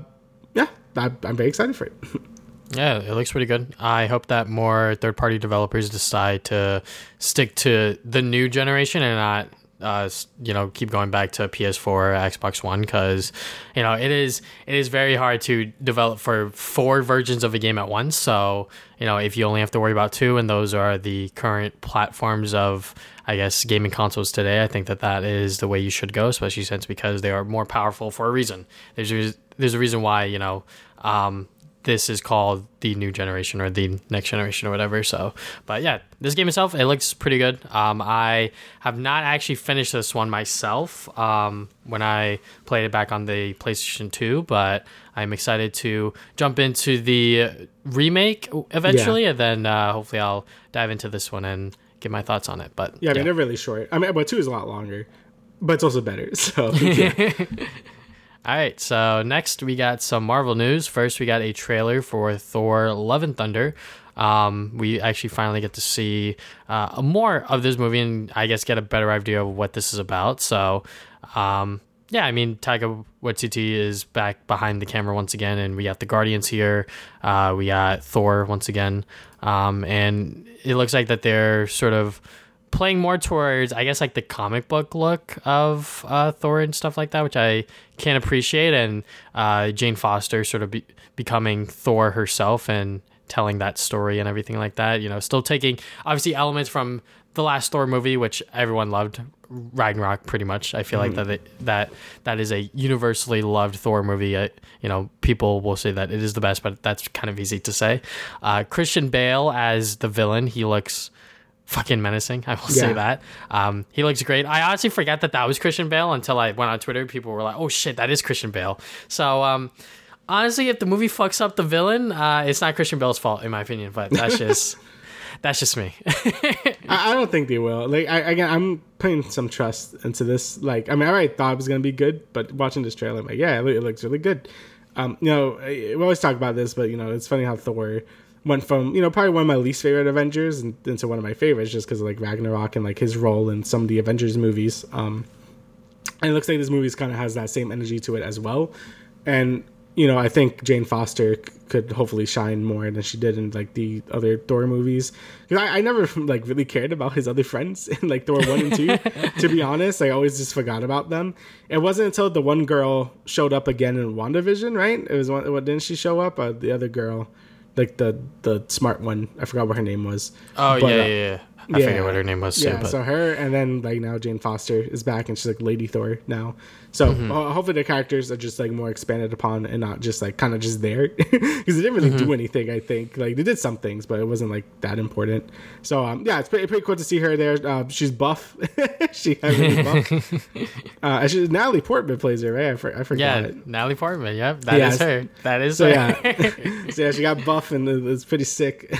yeah, I, I'm very excited for it. Yeah, it looks pretty good. I hope that more third party developers decide to stick to the new generation and not uh, you know, keep going back to PS4, Xbox One, because you know it is it is very hard to develop for four versions of a game at once. So you know, if you only have to worry about two, and those are the current platforms of I guess gaming consoles today, I think that that is the way you should go, especially since because they are more powerful for a reason. There's a, there's a reason why you know. Um, this is called the new generation or the next generation or whatever. So, but yeah, this game itself it looks pretty good. Um, I have not actually finished this one myself um, when I played it back on the PlayStation Two, but I'm excited to jump into the remake eventually, yeah. and then uh, hopefully I'll dive into this one and get my thoughts on it. But yeah, I mean they're really short. I mean, but two is a lot longer, but it's also better. So. Yeah. All right, so next we got some Marvel news. First, we got a trailer for Thor: Love and Thunder. Um, we actually finally get to see uh, more of this movie and I guess get a better idea of what this is about. So, um, yeah, I mean, Taika Waititi is back behind the camera once again, and we got the Guardians here. Uh, we got Thor once again, um, and it looks like that they're sort of playing more towards I guess like the comic book look of uh, Thor and stuff like that, which I can appreciate. And uh, Jane Foster sort of be- becoming Thor herself and telling that story and everything like that. You know, still taking obviously elements from the last Thor movie, which everyone loved, Ragnarok. Pretty much, I feel mm-hmm. like that it, that that is a universally loved Thor movie. Uh, you know, people will say that it is the best, but that's kind of easy to say. Uh, Christian Bale as the villain, he looks fucking menacing. I will yeah. say that. Um, he looks great. I honestly forgot that that was Christian Bale until I went on Twitter. People were like, "Oh shit, that is Christian Bale." So um, honestly, if the movie fucks up the villain, uh, it's not Christian Bale's fault, in my opinion. But that's just that's just me. I, don't think they will. Like I, again, I'm putting some trust into this. Like I mean, I already thought it was gonna be good, but watching this trailer, I'm like, yeah, it, looks really good. Um, you know, we always talk about this, but you know, it's funny how Thor went from you know probably one of my least favorite Avengers into one of my favorites just because of like Ragnarok and like his role in some of the Avengers movies. Um, and it looks like this movie kind of has that same energy to it as well. And you know, I think Jane Foster c- could hopefully shine more than she did in like the other Thor movies. Because I, I, never like really cared about his other friends in like Thor one and two. to be honest, I always just forgot about them. It wasn't until the one girl showed up again in WandaVision, right? It was one. What didn't she show up? Uh, the other girl like the the smart one. I forgot what her name was. Oh but, yeah, uh, yeah, yeah. I yeah. forget what her name was. Too, yeah, but. so her and then like now Jane Foster is back and she's like Lady Thor now. So mm-hmm. uh, hopefully the characters are just like more expanded upon and not just like kind of just there because they didn't really mm-hmm. do anything. I think like they did some things, but it wasn't like that important. So um, yeah, it's pretty, pretty cool to see her there. Uh, she's buff. she has really buff. uh, she, Natalie Portman plays her, right? I, for, I forgot. Yeah. Natalie Portman. Yep, that yeah, is her. That is so, her. yeah. so yeah, she got buff and it's pretty sick.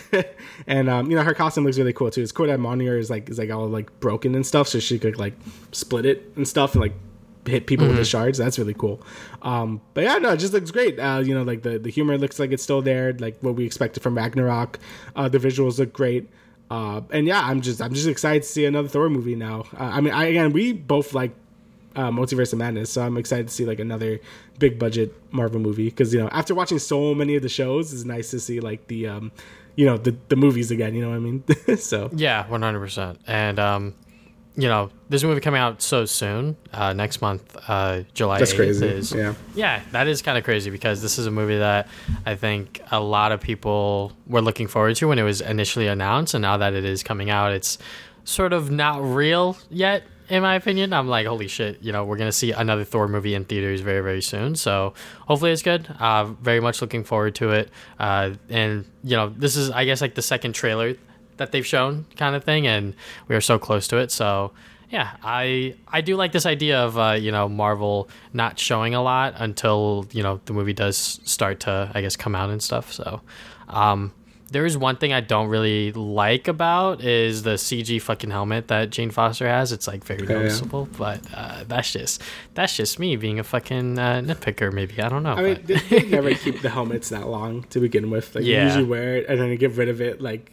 and um, you know her costume looks really cool too. It's cool that Mjolnir is like is like all like broken and stuff, so she could like split it and stuff and like hit people mm-hmm. with the mm-hmm. shards. That's really cool. Um, but yeah, no, it just looks great. Uh, you know, like the, the humor looks like it's still there, like what we expected from Ragnarok. Uh, the visuals look great. Uh, and yeah, I'm just I'm just excited to see another Thor movie now. Uh, I mean, I, again, we both like uh, Multiverse of Madness, so I'm excited to see like another big budget Marvel movie because you know after watching so many of the shows, it's nice to see like the um, you know the the movies again. You know what I mean? so yeah, 100. percent And um, you know, this movie coming out so soon, uh, next month, uh, July That's 8th crazy. is yeah. yeah, that is kind of crazy because this is a movie that I think a lot of people were looking forward to when it was initially announced, and now that it is coming out, it's sort of not real yet. In my opinion, I'm like, holy shit! You know, we're gonna see another Thor movie in theaters very, very soon. So hopefully, it's good. Uh, very much looking forward to it. Uh, and you know, this is, I guess, like the second trailer that they've shown kind of thing and we are so close to it so yeah i i do like this idea of uh, you know marvel not showing a lot until you know the movie does start to i guess come out and stuff so um there is one thing I don't really like about is the CG fucking helmet that Jane Foster has. It's like very noticeable, yeah. but uh, that's just that's just me being a fucking uh, nitpicker. Maybe I don't know. I mean, they, never keep the helmets that long to begin with. Like yeah. you usually wear it and then you get rid of it. Like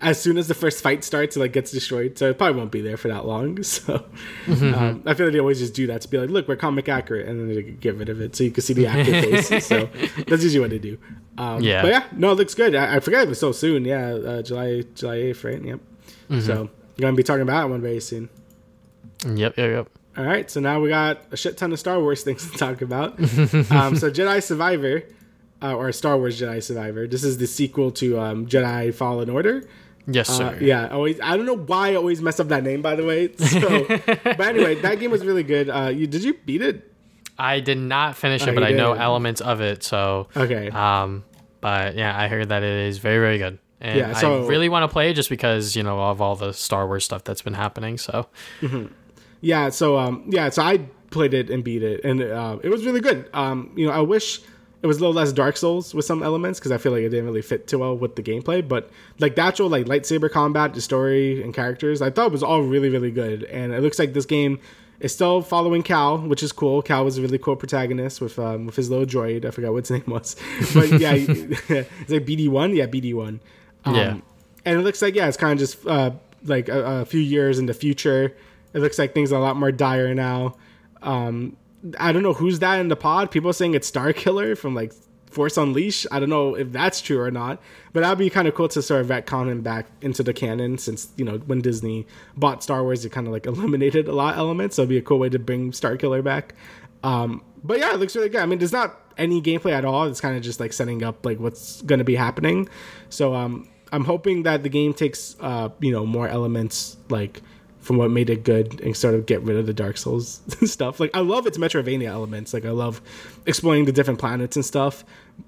as soon as the first fight starts, it like gets destroyed. So it probably won't be there for that long. So um, I feel like they always just do that to be like, look, we're comic accurate, and then they get rid of it so you can see the actor face. So that's usually what they do. Um, Yeah. but yeah, no, it looks good. I, I forgot it was so soon. Yeah, uh, July July eighth, right? Yep. So you're gonna be talking about that one very soon. Yep, yep, yep. All right, so now we got a shit ton of Star Wars things to talk about. um, so Jedi Survivor, uh, or Star Wars Jedi Survivor. This is the sequel to um, Jedi Fallen Order. Yes, sir. Uh, yeah, always. I don't know why I always mess up that name, by the way. So, but anyway, that game was really good. Uh, you did you beat it? I did not finish Oh, it, but you I know elements of it. So, Okay. um, but yeah, I heard that it is very, very good. And Yeah, so- I really want to play it just because you know of all the Star Wars stuff that's been happening. So, Yeah, so um, yeah, so I played it and beat it, and uh, it was really good. Um, you know, I wish it was a little less Dark Souls with some elements because I feel like it didn't really fit too well with the gameplay. But like the actual like lightsaber combat, the story and characters, I thought it was all really really good. And it looks like this game is still following Cal, which is cool. Cal was a really cool protagonist with um, with his little droid. I forgot what his name was, but yeah, it's like BD one. Yeah, BD one. Um, Yeah. and it looks like yeah, it's kind of just uh, like a, a few years in the future. It looks like things are a lot more dire now. Um, I don't know who's that in the pod. People saying it's Starkiller from like Force Unleashed. I don't know if that's true or not, but that'd be kind of cool to sort of retcon him back into the canon since you know when Disney bought Star Wars, it kind of like eliminated a lot of elements. So it'd be a cool way to bring Starkiller back. Um, but yeah, it looks really good. I mean, there's not any gameplay at all. It's kind of just like setting up like what's going to be happening. So um, I'm hoping that the game takes uh, you know more elements like from what made it good and sort of get rid of the Dark Souls stuff. Like I love its Metroidvania elements. Like I love exploring the different planets and stuff.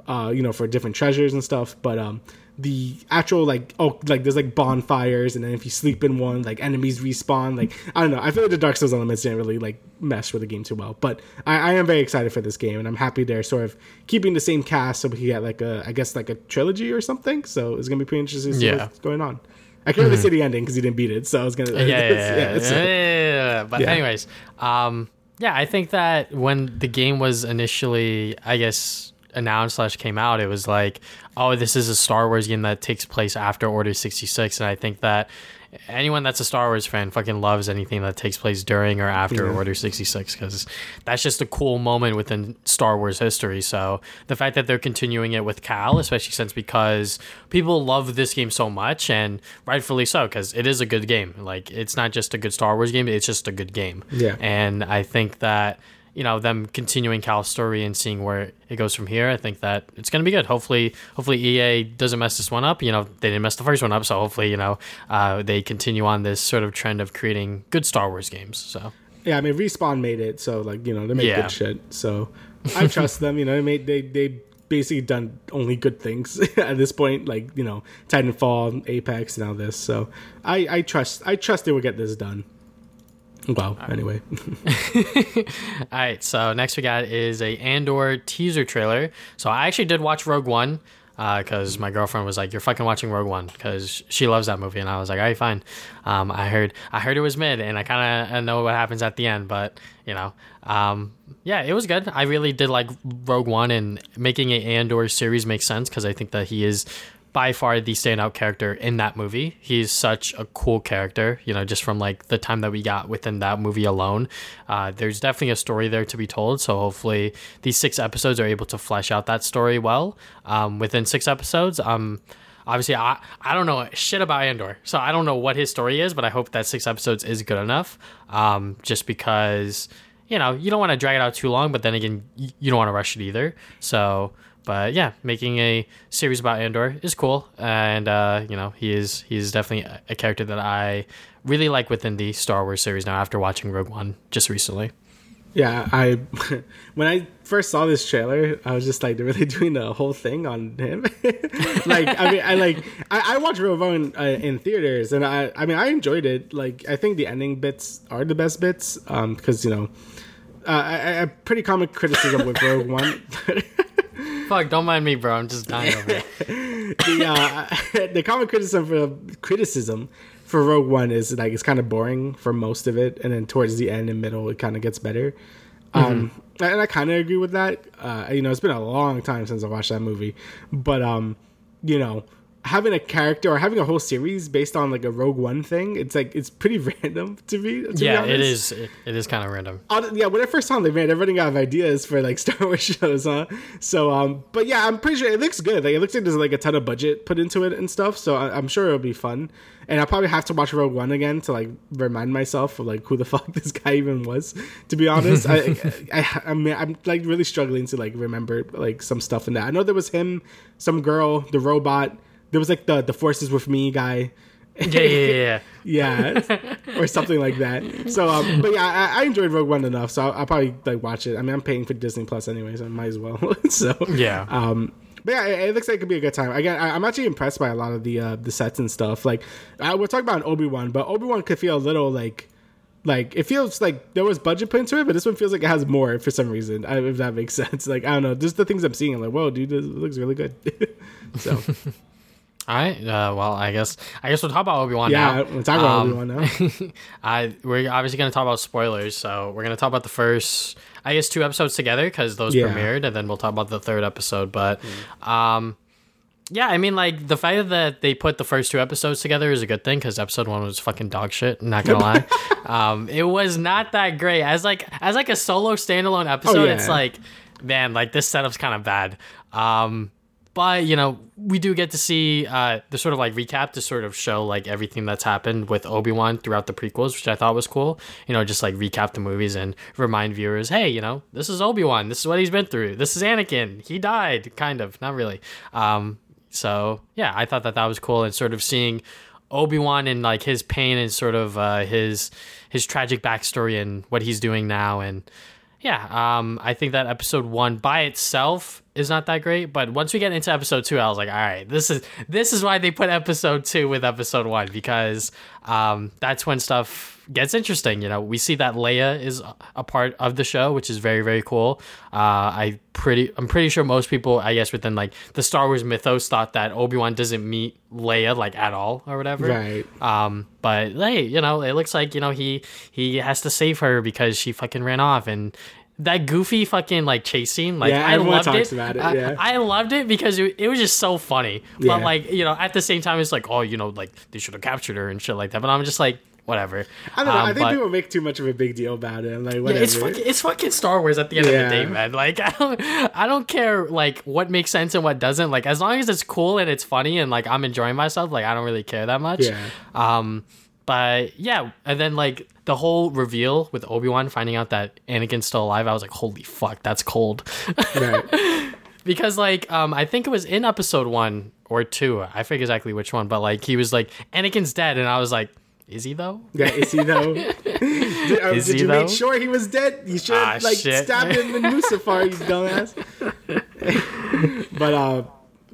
Uh, you know, for different treasures and stuff. But um, the actual like oh like there's like bonfires and then if you sleep in one like enemies respawn. Like I don't know. I feel like the Dark Souls elements didn't really like mesh with the game too well. But I, I am very excited for this game and I'm happy they're sort of keeping the same cast so we can get like a I guess like a trilogy or something. So it's gonna be pretty interesting to see Yeah. what's going on. I can't really say the ending because he didn't beat it, so I was gonna. yeah, yeah, yeah, yeah, so- yeah, yeah. But anyways, um, yeah, I think that when the game was initially, I guess, announced slash came out, it was like, oh, this is a Star Wars game that takes place after Order sixty six, and I think that anyone that's a Star Wars fan fucking loves anything that takes place during or after Yeah. Order sixty six because that's just a cool moment within Star Wars history. So the fact that they're continuing it with Cal, especially since because people love this game so much and rightfully so because it is a good game. Like it's not just a good Star Wars game; it's just a good game. Yeah. And I think that you know them continuing Cal's story and seeing where it goes from here. I think that it's going to be good. Hopefully, hopefully EA doesn't mess this one up. You know they didn't mess the first one up, so hopefully you know uh, they continue on this sort of trend of creating good Star Wars games. So yeah, I mean, respawn made it, so like you know they make Yeah. good shit. So I trust them. You know, they made they they basically done only good things at this point. Like you know, Titanfall, Apex, now this. So I I trust I trust they will get this done. Well, anyway, All right, so next we got is a Andor teaser trailer. So I actually did watch Rogue One because my girlfriend was like, "You're fucking watching Rogue One" because she loves that movie, and I was like, "All right, fine." Um, I heard I heard it was mid, and I kind of know what happens at the end, but you know, um, yeah, it was good. I really did like Rogue One, and making a Andor series makes sense because I think that he is by far the standout character in that movie. He's such a cool character, you know, just from like the time that we got within that movie alone. Uh, there's definitely a story there to be told. So hopefully these six episodes are able to flesh out that story well. Um, within six episodes, um, obviously I, I don't know shit about Andor, so I don't know what his story is, but I hope that six episodes is good enough. Um, just because you know you don't want to drag it out too long, but then again you don't want to rush it either. So but yeah, making a series about Andor is cool, and uh, you know he is he is definitely a, character that I really like within the Star Wars series now. After watching Rogue One just recently, yeah, I when I first saw this trailer, I was just like, they're really doing the whole thing on him. like, I mean, I like I, I watched Rogue One uh, in theaters, and I I mean I enjoyed it. Like, I think the ending bits are the best bits, um, because you know. Uh, I, pretty common criticism with Rogue One fuck, don't mind me, bro. I'm just dying over it. the uh, the common criticism for criticism for Rogue One is like it's kind of boring for most of it, and then towards the end and middle it kind of gets better. Um, and I kind of agree with that. Uh, you know, it's been a long time since I watched that movie, but um, you know, having a character or having a whole series based on like a Rogue One thing, it's like it's pretty random to me. To yeah, be it is. It, it is kind of random. Yeah, when I first saw them, man, I'm running out of ideas for like Star Wars shows, huh? So, um, but yeah, I'm pretty sure it looks good. Like, it looks like there's like a ton of budget put into it and stuff. So I, I'm sure it'll be fun. And I'll probably have to watch Rogue One again to like remind myself of like who the fuck this guy even was. To be honest, I, I, I, mean, I'm like really struggling to like remember like some stuff in that. I know there was him, some girl, the robot. There was like the the forces with me guy. Yeah, yeah, yeah. yeah, or something like that. So, um, but yeah, I, I enjoyed Rogue One enough, so I'll, I'll probably like watch it. I mean, I'm paying for Disney Plus anyways, so I might as well. so, Yeah. um, but yeah, it, it looks like it could be a good time. Again, I, I'm actually impressed by a lot of the uh, the sets and stuff. Like, uh, we're talking about Obi Wan, but Obi Wan could feel a little like. Like it feels like there was budget put into it, but this one feels like it has more for some reason. If that makes sense, like I don't know, just the things I'm seeing, I'm like, whoa, dude, this looks really good. so All right. Uh, well, I guess I guess we'll talk about Obi Wan yeah, now. we'll talk about Um, Obi Wan now. I we're obviously going to talk about spoilers, so we're going to talk about the first, I guess, two episodes together because those Yeah. premiered, and then we'll talk about the third episode. But, um, yeah, I mean, like the fact that they put the first two episodes together is a good thing because episode one was fucking dog shit. Not gonna lie, um, it was not that great as like as like a solo standalone episode. Oh, yeah. It's like, man, like this setup's kind of bad. Um, but you know we do get to see uh, the sort of like recap to sort of show like everything that's happened with obi-wan throughout the prequels which i thought was cool. You know just like recap the movies and remind viewers hey you know this is obi-wan. This is what he's been through. This is anakin. He died kind of. Not really. Um, so yeah i thought that that was cool and sort of seeing obi-wan and like his pain and sort of uh, his his tragic backstory and what he's doing now and yeah, um, I think that episode one by itself is not that great, but once we get into episode two, I was like, all right, this is this is why they put episode two with episode one because um, that's when stuff gets interesting. You know, we see that Leia is a part of the show, which is very very cool. Uh, I pretty I'm pretty sure most people, I guess, within like the Star Wars mythos, thought that Obi Wan doesn't meet Leia like at all or whatever. Right. Um, but hey, you know, it looks like you know he he has to save her because she fucking ran off and. That goofy fucking like chase scene, like Yeah, I loved it. it, I- yeah. I, loved it because it, it was just so funny. But Yeah. like you know, at the same time, it's like oh, you know, like they should have captured her and shit like that. But I'm just like whatever. I don't know. Um, I think but- people make too much of a big deal about it. I'm like, yeah, whatever. it's fucking it's fucking Star Wars at the end of the day, man. Like I don't I don't care like what makes sense and what doesn't. Like as long as it's cool and it's funny and like I'm enjoying myself, like I don't really care that much. Yeah. Um but yeah, and then like the whole reveal with Obi-Wan finding out that Anakin's still alive, I was like, holy fuck, that's cold. right. because like um I think it was in episode 1 or 2. I forget exactly which one, but like he was like Anakin's dead and I was like, is he though? Yeah, is he though? did uh, Is did he, you though? make sure he was dead? You should Ah, like shit. stabbed him in Mustafar, you dumbass. but uh,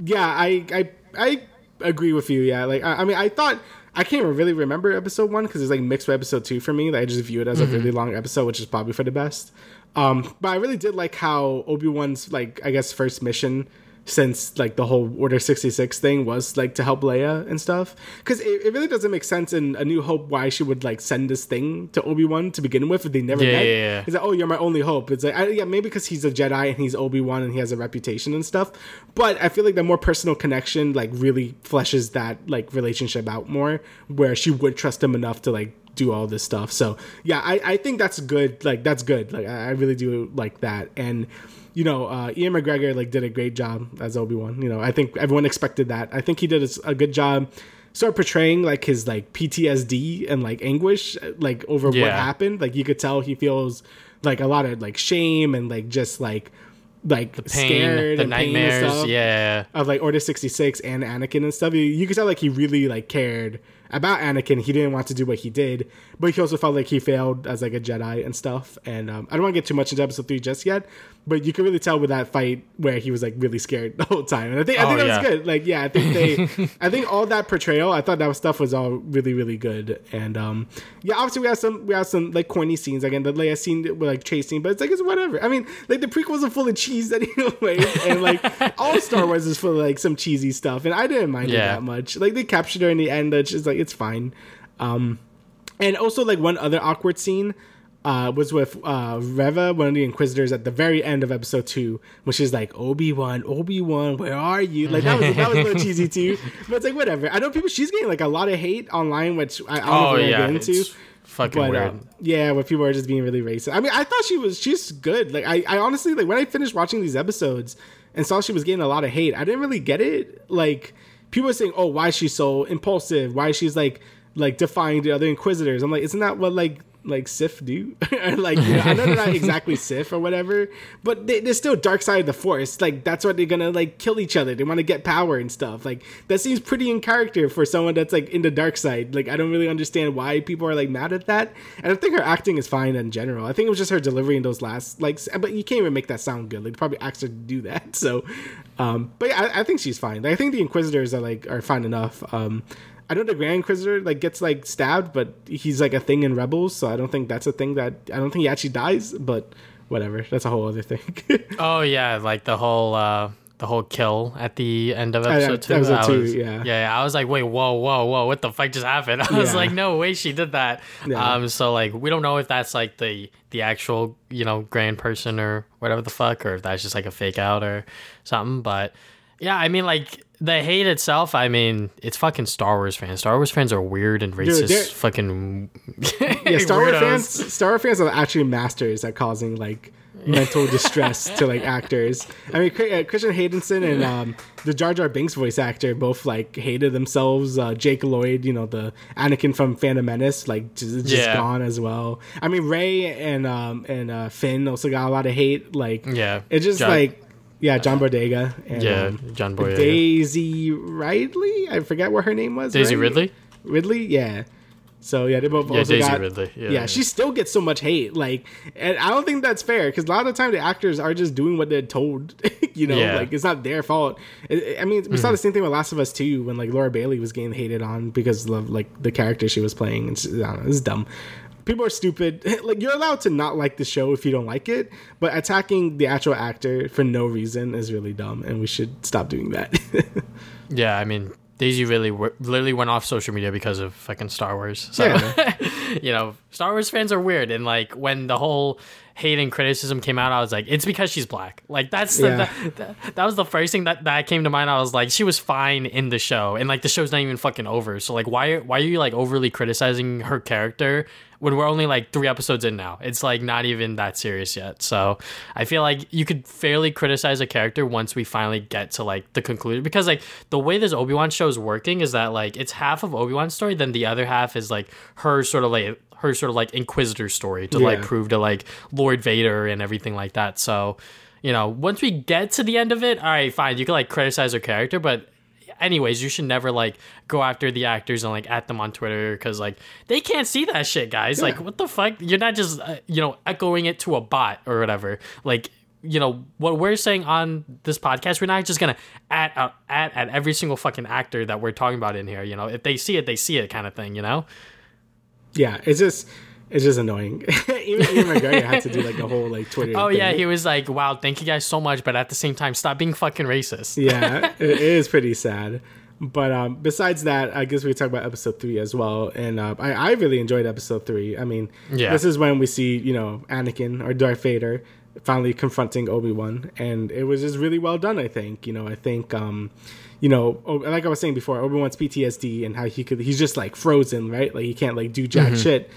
yeah, I I I agree with you. Yeah, like I, I mean, I thought I can't really remember episode one because it's like mixed with episode two for me. Like, I just view it as a really long episode, which is probably for the best. Um, but I really did like how Obi Wan's like I guess first mission since like the whole Order sixty six thing was like to help Leia and stuff. Because it, it really doesn't make sense in A New Hope why she would like send this thing to Obi Wan to begin with if they never Yeah, met. yeah, yeah. He's like, oh, you're my only hope. It's like, I, yeah, maybe because he's a Jedi and he's Obi Wan and he has a reputation and stuff. But I feel like the more personal connection like really fleshes that like relationship out more, where she would trust him enough to like do all this stuff. So yeah, I, I think that's good. Like that's good. Like I, I really do like that. And you know, uh, Ewan McGregor like did a great job as Obi Wan. You know, I think everyone expected that. I think he did a, a good job. Sort of portraying like his like PTSD and like anguish like over what happened. Like you could tell he feels like a lot of like shame and like just like like Pain, scared the and pain and nightmares, stuff yeah. of like Order 66 and Anakin and stuff. You, you could tell like he really like cared about Anakin. He didn't want to do what he did, but he also felt like he failed as like a Jedi and stuff. And um, I don't want to get too much into episode three just yet, but you can really tell with that fight where he was like really scared the whole time. And I think I Oh, think that yeah. was good. Like yeah, I think they, I think all that portrayal, I thought that stuff was all really really good. And um, yeah, obviously we have some we have some like corny scenes again. The Leia scene with like chasing, but it's like it's whatever. I mean, like the prequels are full of cheese anyway, and like all Star Wars is full of like some cheesy stuff, and I didn't mind it that much. Like they captured her in the end, it's just like it's fine. Um, and also like one other awkward scene. Uh, was with uh, Reva, one of the Inquisitors, at the very end of episode two, which is like Obi Wan, Obi Wan, where are you? Like that was that was a little cheesy too, but it's like whatever. I know people. She's getting like a lot of hate online, which I, I don't know Oh if we're yeah, get into. it's fucking But weird. uh, yeah, where people are just being really racist. I mean, I thought she was she's good. Like I, I honestly like when I finished watching these episodes and saw she was getting a lot of hate. I didn't really get it. Like people were saying, "Oh, why is she so impulsive? Why she's like like defying the other Inquisitors?" I'm like, isn't that what like like Sith do? Or, like you know, I know they're not exactly Sith or whatever, but they, they're still dark side of the Force. Like that's what they're gonna like kill each other. They want to get power and stuff. Like that seems pretty in character for someone that's like in the dark side. Like I don't really understand why people are like mad at that. And I think her acting is fine in general. I think it was just her delivery in those last like, but you can't even make that sound good. Like they probably asked her to do that. So, um, but yeah, I, I think she's fine. Like, I think the Inquisitors are like are fine enough. Um, I know the Grand Inquisitor like gets like stabbed, but he's like a thing in Rebels, so I don't think that's a thing that I don't think he actually dies. But whatever, that's a whole other thing. Oh yeah, like the whole uh the whole kill at the end of yeah, episode two. episode I two, was, yeah. yeah, I was like, wait, whoa, whoa, whoa, what the fuck just happened? I was Yeah. like, no way, she did that. Yeah. Um, so like, we don't know if that's like the the actual you know grand person or whatever the fuck, or if that's just like a fake out or something. But yeah, I mean, like the hate itself. I mean, it's fucking Star Wars fans. Star Wars fans are weird and racist. they're- fucking yeah, Star Wars fans, Star Wars fans are actually masters at causing like mental distress to like actors. I mean, uh, Christian Haydenson and um, the Jar Jar Binks voice actor both like hated themselves. Uh, Jake Lloyd, you know, the Anakin from Phantom Menace, like just, just Yeah. gone as well. I mean, Rey and um, and uh, Finn also got a lot of hate. Like, Yeah. it's just John- like yeah, John Bodega and Yeah, um, John Boyega. Daisy Ridley. I forget what her name was. Daisy right? Ridley. Ridley, yeah. So yeah, they both Yeah, Daisy got, Ridley, yeah. Yeah, she still gets so much hate. Like, and I don't think that's fair because a lot of the time the actors are just doing what they're told. you know, Yeah. Mm-hmm. like it's not their fault. I I mean, we saw the same thing with Last of Us too, when like Laura Bailey was getting hated on because of like the character she was playing. It's, I don't know, it's dumb. People are stupid. like you're allowed to not like the show if you don't like it, but attacking the actual actor for no reason is really dumb, and we should stop doing that. Yeah, I mean, Daisy really w- literally went off social media because of fucking Star Wars. So, Yeah. you know, Star Wars fans are weird. And like when the whole hate and criticism came out, I was like, it's because she's black. Like that's the, Yeah. that, that, that was the first thing that, that came to mind. I was like, she was fine in the show, and like the show's not even fucking over. So like, why why are you like overly criticizing her character? When we're only like three episodes in now, it's like not even that serious yet. So I feel like you could fairly criticize a character once we finally get to like the conclusion because like the way this Obi Wan show is working is that like it's half of Obi Wan's story, then the other half is like her sort of like her sort of like Inquisitor story to like prove to like Lord Vader and everything like that. So you know, once we get to the end of it, all right, fine, you can like criticize her character, but anyways, you should never like go after the actors and like at them on Twitter because like they can't see that shit, guys. Like, what the fuck? You're not just uh, you know echoing it to a bot or whatever. Like, you know what we're saying on this podcast, we're not just gonna at uh, at at every single fucking actor that we're talking about in here. You know, if they see it, they see it, kind of thing. You know? Yeah, it's just it's just annoying. even Ewan McGregor had to do like a whole like Twitter. Oh thing. yeah, he was like, "Wow, thank you guys so much," but at the same time, stop being fucking racist. yeah, it it is pretty sad. But um, besides that, I guess we could talk about episode three as well. And uh, I, I really enjoyed episode three. I mean, Yeah. this is when we see you know Anakin or Darth Vader finally confronting Obi Wan, and it was just really well done. I think you know I think um, you know like I was saying before, Obi Wan's PTSD and how he could he's just like frozen, right? Like he can't like do jack shit.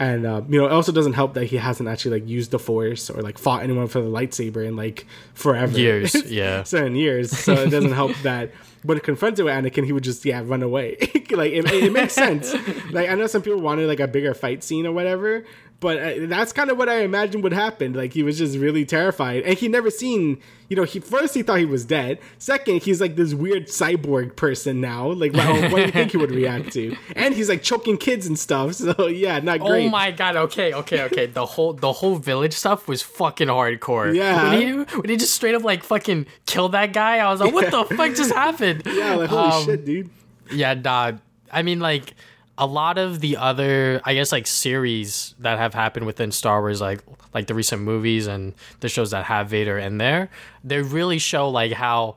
And uh, you know, it also doesn't help that he hasn't actually like used the force or like fought anyone for the lightsaber in like forever Years, yeah. seven years. So it doesn't help that when confronted with Anakin, he would just yeah run away. like it, it makes sense. Like I know some people wanted like a bigger fight scene or whatever, but uh, that's kind of what I imagined would happen. Like he was just really terrified, and he never seen. You know, he first he thought he was dead. Second, he's like this weird cyborg person now. Like, wow, what do you think he would react to? And he's like choking kids and stuff. So yeah, not great. Oh my god! Okay, okay, okay. The whole the whole village stuff was fucking hardcore. Yeah. When he when he just straight up like fucking killed that guy, I was like, what the fuck just happened? Yeah, like holy Um, shit, dude. Yeah, nah. I mean, like a lot of the other, I guess, like series that have happened within Star Wars, like like the recent movies and the shows that have Vader in there, they really show like how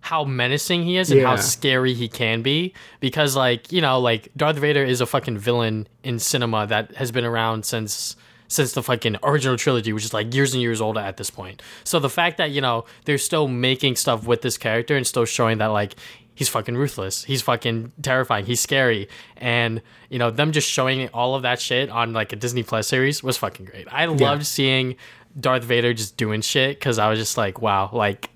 how menacing he is and how scary he can be because like you know like Darth Vader is a fucking villain in cinema that has been around since since the fucking original trilogy, which is like years and years old at this point. So the fact that you know they're still making stuff with this character and still showing that like he's fucking ruthless, he's fucking terrifying, he's scary, and you know them just showing all of that shit on like a Disney Plus series was fucking great. I loved seeing. Darth Vader just doing shit because I was just like, wow, like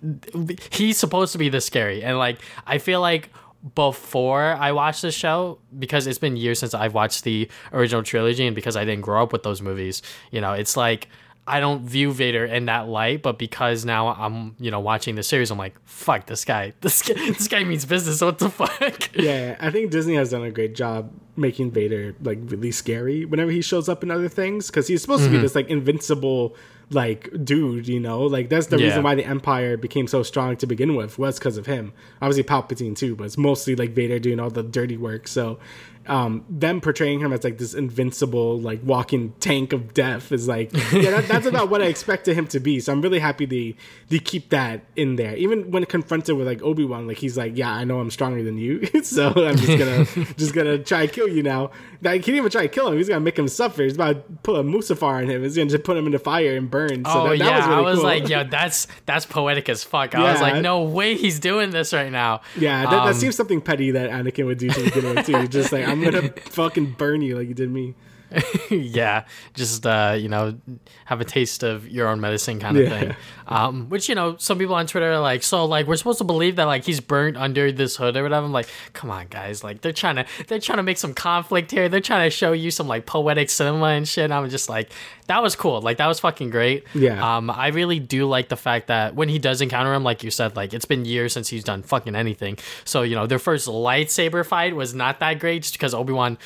he's supposed to be this scary, and like I feel like before I watched the show because it's been years since I've watched the original trilogy and because I didn't grow up with those movies, you know, it's like I don't view Vader in that light, but because now I'm, you know, watching the series, I'm like, fuck this guy. This guy, this guy means business. What the fuck? Yeah, I think Disney has done a great job making Vader like really scary whenever he shows up in other things because he's supposed to be mm-hmm. this like invincible like dude, you know, like that's the Yeah. reason why the Empire became so strong to begin with was because of him. Obviously Palpatine too, but it's mostly like Vader doing all the dirty work. So um, them portraying him as like this invincible, like walking tank of death is like, yeah, that, that's about what I expected him to be. So I'm really happy they they keep that in there. Even when confronted with like Obi Wan, like he's like, yeah, I know I'm stronger than you, so I'm just gonna just gonna try kill you now. Like, he didn't even try to kill him. He's gonna make him suffer. He's about to put a Mustafar on him. He's gonna just put him in the fire and burn. So oh that, that yeah, was really I was cool. like, yo, that's that's poetic as fuck. I was like, no way, he's doing this right now. Yeah, that, Um, that seems something petty that Anakin would do to begin with too. Just like I'm gonna fucking burn you like you did me. yeah, just uh, you know, have a taste of your own medicine kind of Yeah. thing. Um, which you know, some people on Twitter are like, so like we're supposed to believe that like he's burnt under this hood or whatever. I'm like, come on, guys, like they're trying to they're trying to make some conflict here. They're trying to show you some like poetic cinema and shit. I'm just like, that was cool. Like that was fucking great. Yeah. Um, I really do like the fact that when he does encounter him, like you said, like it's been years since he's done fucking anything. So you know, their first lightsaber fight was not that great just because Obi Wan.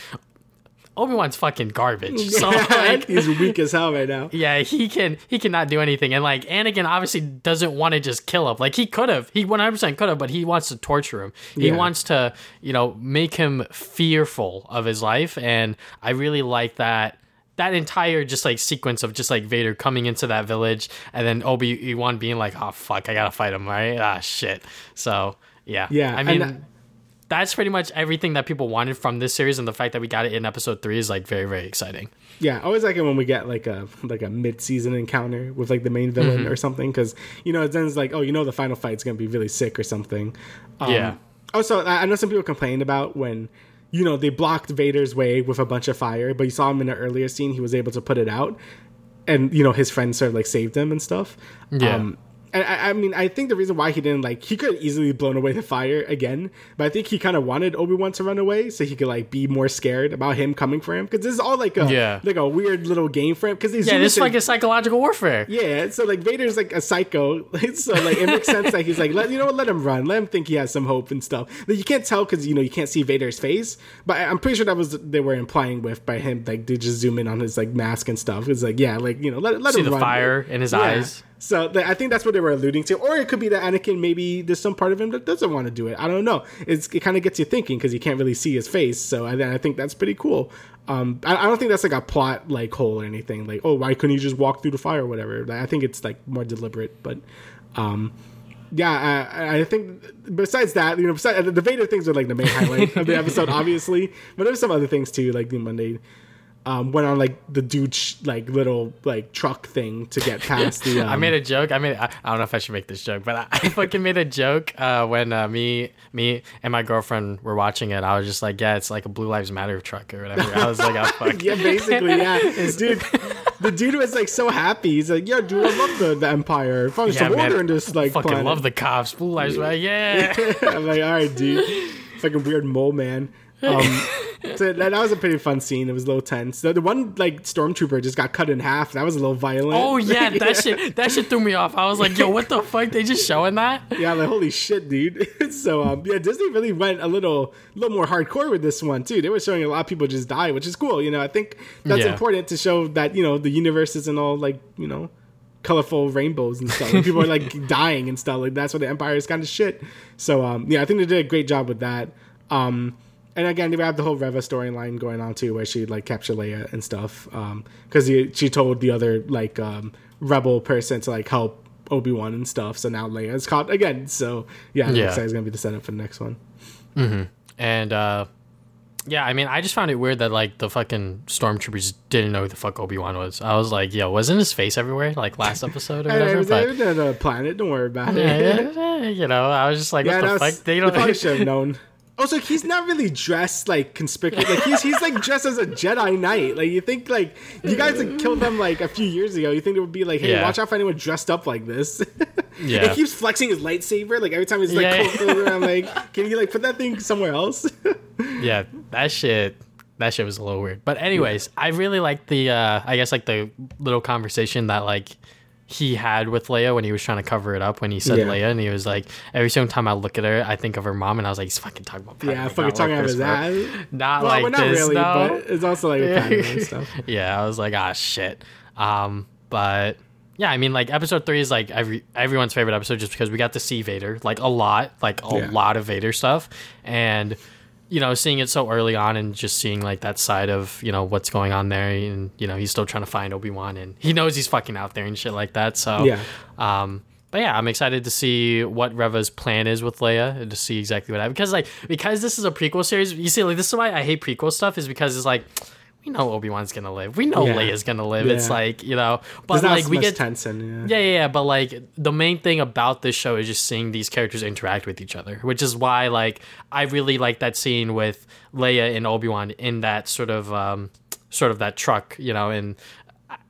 Obi Wan's fucking garbage. So like, he's weak as hell right now. yeah, he can he cannot do anything, and like Anakin obviously doesn't want to just kill him. Like he could have, he one hundred percent could have, but he wants to torture him. He Yeah. wants to, you know, make him fearful of his life, and I really like that. That entire just like sequence of just like Vader coming into that village, and then Obi Wan being like, "Oh fuck, I gotta fight him!" Right? Ah shit. So yeah, Yeah, I mean. That- that's pretty much everything that people wanted from this series, and the fact that we got it in episode three is like very, very exciting. Yeah, I always like it when we get like a like a mid season encounter with like the main villain Mm-hmm. or something because you know then it's like oh you know the final fight's gonna be really sick or something. Um, Yeah. Also, I I know some people complained about when you know they blocked Vader's way with a bunch of fire, but you saw him in an earlier scene he was able to put it out, and you know his friends sort of like saved him and stuff. Yeah. Um, I, I mean, I think the reason why he didn't like he could easily blown away the fire again, but I think he kind of wanted Obi Wan to run away so he could like be more scared about him coming for him because this is all like a Yeah. like a weird little game for him because Yeah, this is like a psychological warfare. yeah, so like Vader's like a psycho, so like it makes sense that he's like, let you know, what, let him run, let him think he has some hope and stuff. Like, you can't tell because you know you can't see Vader's face, but I'm pretty sure that was they were implying with by him like they just zoom in on his like mask and stuff. It's like yeah, like you know, let, let See him the run. fire in his Yeah. eyes. So th- I think that's what they were alluding to, or it could be that Anakin maybe there's some part of him that doesn't want to do it. I don't know. It's, it kind of gets you thinking because you can't really see his face. So I, I think that's pretty cool. Um, I, I don't think that's like a plot like hole or anything. Like oh, why couldn't he just walk through the fire or whatever? I think it's like more deliberate, but. Um, yeah, I, I think besides that, you know, besides, the Vader things are like the main highlight of the episode, obviously. But there's some other things too, like when they um, went on like the dude sh- like little like truck thing to get past the. Um, I made a joke. I made. I, I don't know if I should make this joke, but I, I fucking made a joke uh, when uh, me, me and my girlfriend were watching it. I was just like, "Yeah, it's like a Blue Lives Matter truck or whatever." I was like, "Oh fuck." yeah, basically, yeah, dude. The dude was like so happy. He's like, "Yeah, dude, I love the, the Empire. Find Yeah, some man, in this like fucking planet." love the cops. Blue Lives Matter. Yeah. I'm like, all right, dude. Fucking weird mole man. Um, so that, that was a pretty fun scene. It was a little tense. The, the one like stormtrooper just got cut in half. That was a little violent. Oh yeah, that shit. That shit threw me off. I was like, "Yo, what the fuck? They just showing that?" Yeah, like holy shit, dude. so um, yeah, Disney really went a little, little more hardcore with this one too. They were showing a lot of people just die, which is cool. You know, I think that's Yeah. important to show that you know the universe isn't all like you know colorful rainbows and stuff. Like, people are like dying and stuff. Like that's what the Empire is kind of shit. So um, yeah, I think they did a great job with that. Um, and again, they have the whole Reva storyline going on too, where she like captured Leia and stuff. Um, because she told the other like um rebel person to like help Obi Wan and stuff. So now Leia is caught again. So yeah, Yeah. like it's gonna be the setup for the next one. And uh, yeah, I mean, I just found it weird that like the fucking stormtroopers didn't know who the fuck Obi Wan was. I was like, yo, wasn't his face everywhere like last episode or whatever? it was But, on a planet. Don't worry about it. yeah, yeah, you know, I was just like, Yeah, what the was- fuck? They they don't. probably should have known. Also, he's not really dressed like conspicuous. Like he's he's like dressed as a Jedi Knight. Like you think like you guys like killed them like a few years ago. You think it would be like, hey, Yeah. watch out for anyone dressed up like this. Yeah. he keeps flexing his lightsaber. Like every time he's like, Yeah. it, I'm like, can you like put that thing somewhere else? yeah, that shit. That shit was a little weird. But anyways, I really liked the. uh I guess like the little conversation that like he had with Leia when he was trying to cover it up when he said Yeah. Leia and he was like every single time I look at her I think of her mom and I was like he's fucking talking about that. yeah, Padme, fucking not talking about out his ass. not Well, like well, not this really, no. but it's also like Padme stuff. yeah, I was like, ah, shit. Um, but yeah, I mean, like episode three is like every everyone's favorite episode just because we got to see Vader like a lot, like a Yeah. lot of Vader stuff, and you know, seeing it so early on and just seeing like that side of you know what's going on there, and you know, he's still trying to find Obi Wan, and he knows he's fucking out there and shit like that. So Yeah. um, but yeah, I'm excited to see what Reva's plan is with Leia and to see exactly what happens. Because like because this is a prequel series, you see, like this is why I hate prequel stuff is because it's like we know Obi Wan's gonna live, we know Yeah. Leia's gonna live. It's like you know, but like we get tension. yeah, yeah, yeah. But like the main thing about this show is just seeing these characters interact with each other, which is why like I really like that scene with Leia and Obi Wan in that sort of um, sort of that truck, you know, and.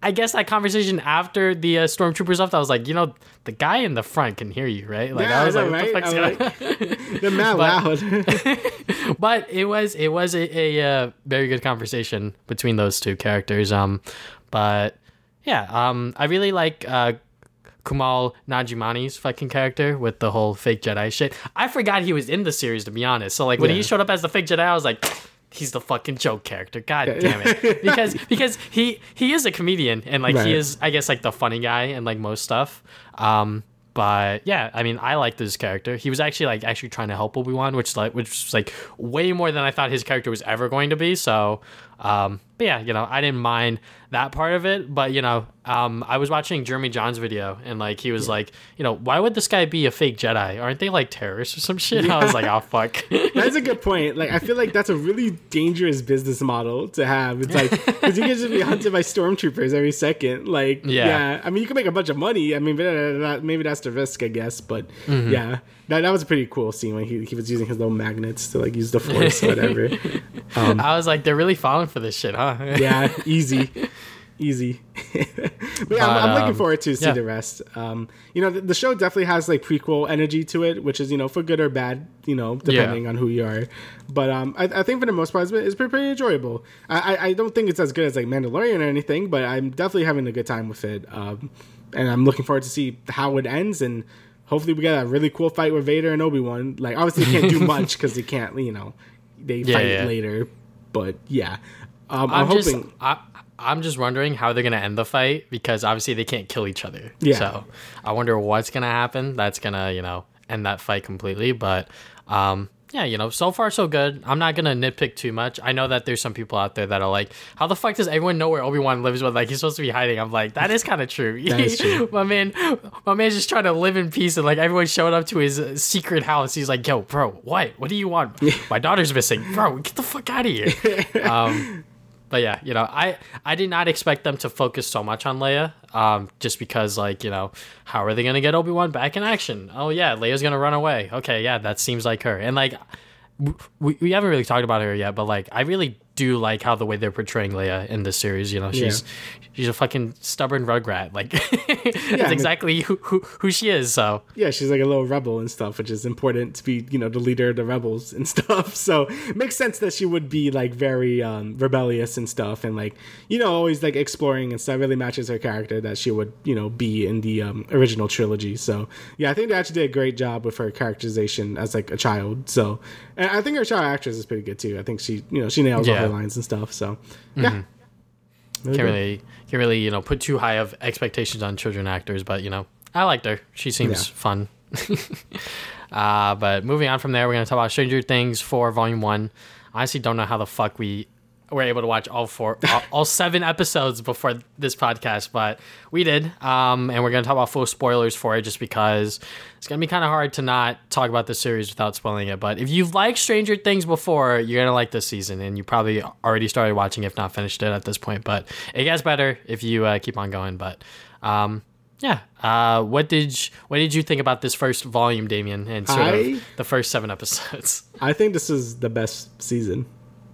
I guess that conversation after the uh, stormtroopers left, I was like, you know, the guy in the front can hear you, right? Like, Yeah, I was I like, what the right? fuck's going like- They're mad loud. but it was it was a, a, uh very good conversation between those two characters. Um, but yeah, um, I really like uh, Kumail Nanjiani's fucking character with the whole fake Jedi shit. I forgot he was in the series to be honest. So like when he showed up as the fake Jedi, I was like. He's the fucking joke character. God damn it. Because because he he is a comedian and like Right. he is I guess like the funny guy and like most stuff. Um but yeah, I mean I liked this character. He was actually like actually trying to help Obi-Wan, which like which was like way more than I thought his character was ever going to be. So um but yeah, you know, I didn't mind that part of it, but you know, um I was watching Jeremy Jahns video and like he was like, you know, why would this guy be a fake Jedi? Aren't they like terrorists or some shit? I was like, oh fuck. That's a good point. Like, I feel like that's a really dangerous business model to have. It's like because you can just be hunted by stormtroopers every second. Like, Yeah. yeah. I mean, you can make a bunch of money. I mean, uh, maybe that's the risk, I guess. But Mm-hmm. yeah, that, that was a pretty cool scene when he, he was using his little magnets to like use the force or whatever. I was like, they're really falling for this shit, huh? yeah, easy, easy. but yeah, I'm, I'm looking um, forward to see yeah. the rest. Um, you know, the, the show definitely has like prequel energy to it, which is you know for good or bad, you know, depending on who you are. But um, I, I think for the most part, it's, been, it's been pretty enjoyable. I, I I don't think it's as good as like Mandalorian or anything, but I'm definitely having a good time with it. Um, and I'm looking forward to see how it ends and. Hopefully we get a really cool fight with Vader and Obi Wan. Like obviously they can't do much because they can't, you know, they Yeah, fight yeah. later. But yeah, um, I'm, I'm just hoping. I, I'm just wondering how they're gonna end the fight because obviously they can't kill each other. Yeah. So I wonder what's gonna happen. That's gonna you know end that fight completely. But um, yeah, you know, so far so good. I'm not gonna nitpick too much. I know that there's some people out there that are like, how the fuck does everyone know where Obi Wan lives? With like he's supposed to be hiding. I'm like, that is kind of true. That is true. my man, my man's just trying to live in peace, and like everyone showed up to his uh, secret house. He's like, yo, bro, what? What do you want? My daughter's missing, bro. Get the fuck out of here. um, but yeah, you know, I I did not expect them to focus so much on Leia, um, just because like you know, how are they gonna get Obi Wan back in action? Oh yeah, Leia's gonna run away. Okay, yeah, that seems like her. And like, we we haven't really talked about her yet, but like, I really do like how the way they're portraying Leia in this series. You know, she's she's a fucking stubborn rugrat. Like, that's mean- exactly who, who who she is. So yeah, she's like a little rebel and stuff, which is important to be, you know, the leader of the rebels and stuff. So it makes sense that she would be like very um, rebellious and stuff, and like, you know, always like exploring and stuff. Really matches her character that she would, you know, be in the um, original trilogy. So yeah, I think they actually did a great job with her characterization as like a child. So, and I think her child actress is pretty good too. I think she, you know, she nails all Yeah. her lines and stuff. So yeah, Really can't good. really can't really you know put too high of expectations on children actors, but you know I liked her. She seems Yeah. fun. uh, but moving on from there, we're gonna talk about Stranger Things for Volume One. I honestly don't know how the fuck we were able to watch all four, all, all seven episodes before this podcast, but we did. Um, and we're gonna talk about full spoilers for it, just because it's gonna be kind of hard to not talk about the series without spoiling it. But if you've liked Stranger Things before, you're gonna like this season, and you probably already started watching, if not finished it at this point. But it gets better if you uh, keep on going. But um, yeah. Uh, what did you, what did you think about this first volume, Damien, and sort I- of the first seven episodes? I think this is the best season.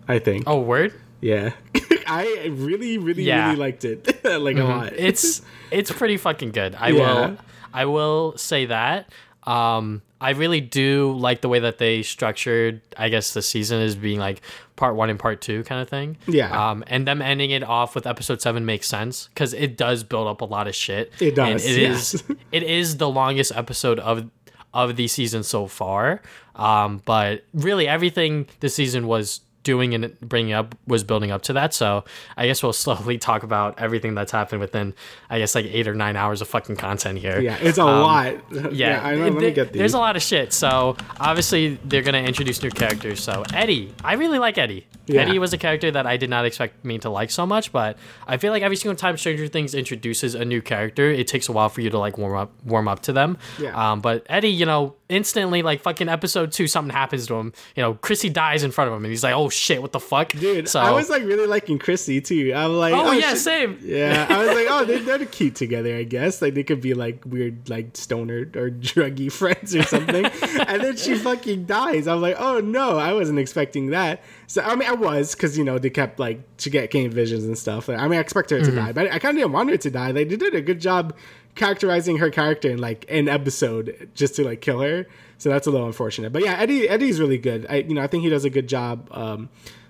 I think. Oh, word. Yeah. I really, really, Yeah. Mm-hmm. really liked it. like a lot. It's it's pretty fucking good. I Yeah. will I will say that. Um, I really do like the way that they structured. I guess the season is being like part one and part two kind of thing. Yeah. Um, and them ending it off with episode seven makes sense because it does build up a lot of shit. It does, And it is yes. it is the longest episode of of the season so far. Um, but really everything this season was doing and bringing up was building up to that. So I guess we'll slowly talk about everything that's happened within, I guess, like eight or nine hours of fucking content here. yeah, it's a lot. Um, Yeah, I know. Let me get these. there's a lot of shit. So obviously they're gonna introduce new characters. So Eddie, I really like Eddie. Yeah. Eddie was a character that I did not expect me to like so much, but I feel like every single time Stranger Things introduces a new character, it takes a while for you to like warm up warm up to them. Yeah. Um, but Eddie, you know, instantly like fucking episode two, something happens to him. You know, Chrissy dies in front of him, and he's like, "Oh shit, what the fuck?" Dude, so I was like really liking Chrissy too. I'm like, oh, yeah, shit. same. Yeah, I was like, oh, they're, they're cute together, I guess. Like they could be like weird, like stoner or druggy friends or something. and then she fucking dies. I'm like, oh no, I wasn't expecting that. So I mean, I was because you know they kept like she get came visions and stuff. I mean, I expect her to Mm-hmm. die, but I kind of didn't want her to die. Like they did a good job characterizing her character in like an episode just to like kill her. So that's a little unfortunate. But yeah, Eddie Eddie's really good. I you know I think he does a good job. Um,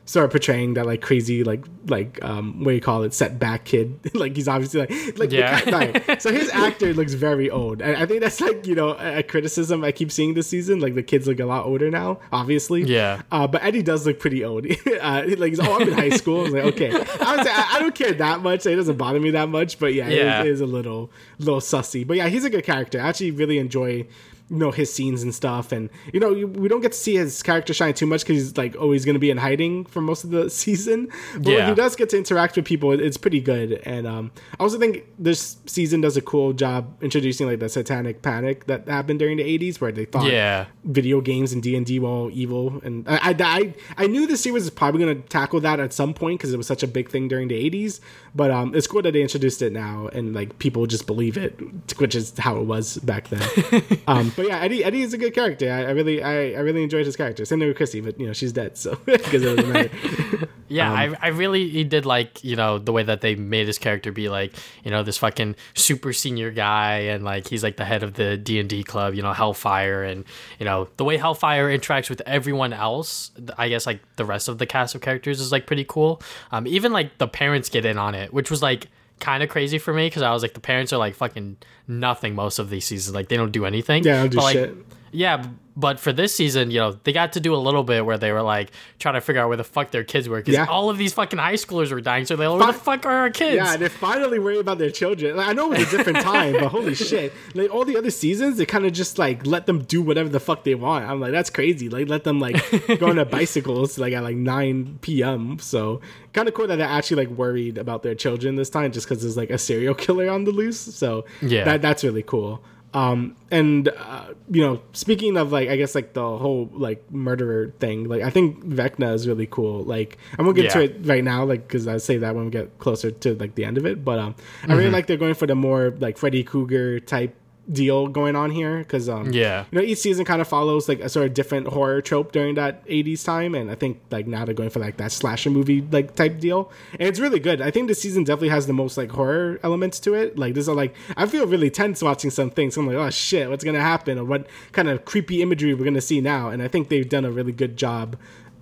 sort of portraying that like crazy like like um what do you call it setback kid like he's obviously like like Yeah. guy- so his actor looks very old and i think that's like you know a, a criticism i keep seeing this season like the kids look a lot older now obviously Yeah. uh but eddie does look pretty old uh like he's oh i'm in high school i was like okay i was I, I don't care that much it doesn't bother me that much but yeah, Yeah. It, is, it is a little little sussy but yeah he's a good character i actually really enjoy you know his scenes and stuff and you know we don't get to see his character shine too much because he's like always going to be in hiding for most of the season. But when he does get to interact with people it's pretty good. And um i also think this season does a cool job introducing like the satanic panic that happened during the 80s where they thought Yeah. video games and D&D were all evil. And I, I, I, knew the series was probably going to tackle that at some point because it was such a big thing during the 80s but um, it's cool that they introduced it now and like people just believe it which is how it was back then. Um, but yeah Eddie Eddie is a good character. I, I really I, I really enjoyed his character. Same thing with Chrissy but you know she's dead so because it doesn't matter. Yeah, Um, I, I really he did like you know the way that they made his character be like you know this fucking super senior guy and like he's like the head of the D and D club you know Hellfire and you know the way Hellfire interacts with everyone else I guess like the rest of the cast of characters is like pretty cool. Um, even like the parents get in on it, which was like kind of crazy for me because I was like the parents are like fucking nothing most of these seasons like they don't do anything. Yeah, don't do But, like, shit. yeah, b- but for this season, you know, they got to do a little bit where they were like trying to figure out where the fuck their kids were because Yeah. all of these fucking high schoolers were dying. So they're like, where the fuck are our kids? Yeah, they're finally worried about their children. Like, I know it was a different time, but holy shit! Like all the other seasons, they kind of just like let them do whatever the fuck they want. I'm like, that's crazy. Like let them like go on their bicycles like at like 9 p.m. So kind of cool that they're actually like worried about their children this time, just because there's like a serial killer on the loose. So Yeah. that that's really cool. Um, and uh, you know, speaking of like, I guess like the whole like murderer thing, like I think Vecna is really cool. Like I'm gonna get to it right now, like because I say that when we get closer to like the end of it. But um, I Mm-hmm. really like they're going for the more like Freddy Krueger type deal going on here because um Yeah. you know each season kind of follows like a sort of different horror trope during that 80s time and i think like now they're going for like that slasher movie like type deal. And it's really good. I think the season definitely has the most like horror elements to it. Like there's a like i feel really tense watching some things. I'm like oh shit what's gonna happen? Or what kind of creepy imagery we're gonna see now? And i think they've done a really good job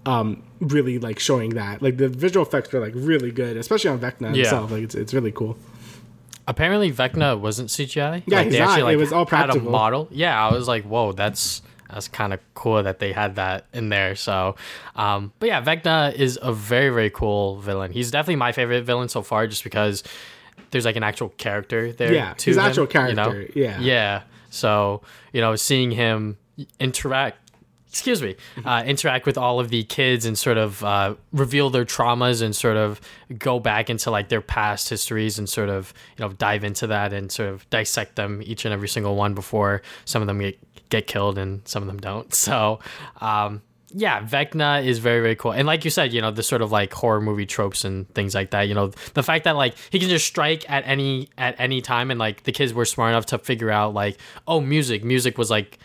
um really like showing that. Like the visual effects were like really good especially on vecna Yeah. itself. Like it's, it's really cool Apparently, Vecna wasn't CGI. Yeah, like, they not. actually It was all had a model. Yeah, I was like, whoa, that's that's kind of cool that they had that in there. So, um, but yeah, Vecna is a very very cool villain. He's definitely my favorite villain so far, just because there's like an actual character there. Yeah, he's him, actual you know? character, yeah. yeah. So you know, seeing him interact excuse me, uh, interact with all of the kids and sort of uh, reveal their traumas and sort of go back into like their past histories and sort of you know dive into that and sort of dissect them each and every single one before some of them get get killed and some of them don't. So. Um, yeah, Vecna is very very cool, and like you said, you know the sort of like horror movie tropes and things like that. You know the fact that like he can just strike at any at any time, and like the kids were smart enough to figure out like, oh, music, music was like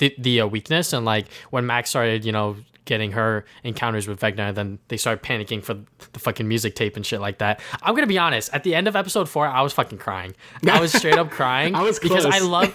the the uh, weakness, and like when Max started, you know, getting her encounters with Vecna, then they started panicking for the fucking music tape and shit like that. I'm gonna be honest. At the end of episode four, I was fucking crying. I was straight up crying. I was because I love,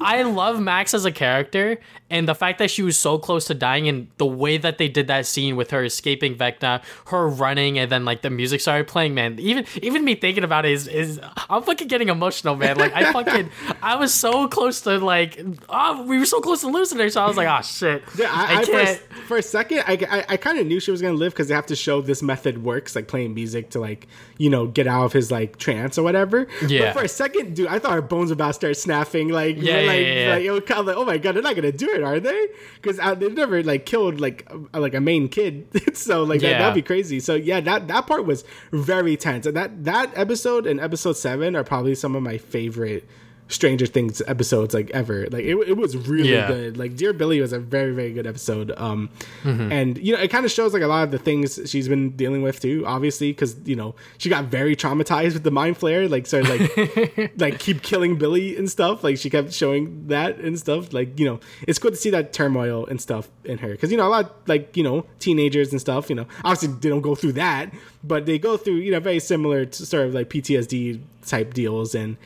I love Max as a character, and the fact that she was so close to dying, and the way that they did that scene with her escaping Vecna, her running, and then like the music started playing. Man, even even me thinking about it is is I'm fucking getting emotional, man. Like I fucking I was so close to like oh we were so close to losing her, so I was like oh shit, Yeah, I, I, for, can't. a, for a second, I, I, I kind of knew she was gonna live because they have to show this method works, like playing music to like you know get out of his like trance or whatever. Yeah. But for a second, dude, I thought her bones were about to start snapping. Like, Yeah, like, yeah, yeah, yeah. like it was kind of like, oh my god, they're not gonna do it, are they? Because uh, they've never like killed like a, like a main kid, so like that, that'd be crazy. So yeah, that that part was very tense, and that that episode and episode seven are probably some of my favorite. Stranger Things episodes like ever. Like it, it was really Yeah. good. Like Dear Billy was a very very good episode. Um Mm-hmm. and you know it kind of shows like a lot of the things she's been dealing with too obviously because you know she got very traumatized with the Mind Flayer like so like like keep killing Billy and stuff. Like she kept showing that and stuff. Like you know it's good to see that turmoil and stuff in her. Because you know a lot like you know teenagers and stuff you know obviously they don't go through that but they go through you know very similar to sort of like PTSD type deals and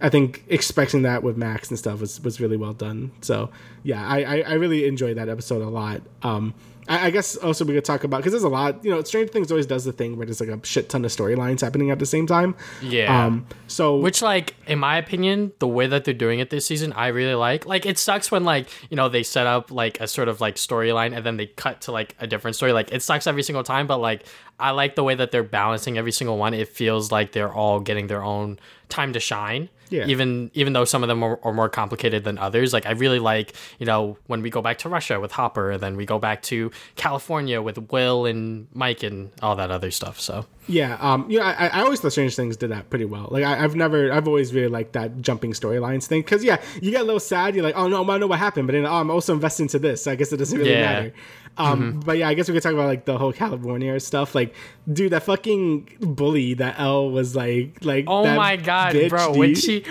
I think expecting that with Max and stuff was, was really well done. So yeah, I, I, I really enjoyed that episode a lot. Um, I, I guess also we could talk about because there's a lot. You know, Stranger Things always does the thing where there's like a shit ton of storylines happening at the same time. Yeah. Um. So Which, like, in my opinion, the way that they're doing it this season, I really like. Like, it sucks when, like, you know, they set up, like, a sort of, like, storyline and then they cut to, like, a different story. Like, it sucks every single time, but, like, I like the way that they're balancing every single one. It feels like they're all getting their own time to shine. Yeah. Even even though some of them are, are more complicated than others, like I really like you know when we go back to Russia with Hopper, and then we go back to California with Will and Mike and all that other stuff. So Yeah, um, you know, I, I always thought Strange Things did that pretty well. Like, I, I've never, I've always really liked that jumping storylines thing. Because yeah, you get a little sad. You're like, oh no, I don't know what happened, but then oh, I'm also invested into this. So I guess it doesn't really Yeah. matter. Um, but yeah, I guess we could talk about like the whole California stuff. Like, dude, that fucking bully that El was like, like, Oh my god, bitch, bro! When she,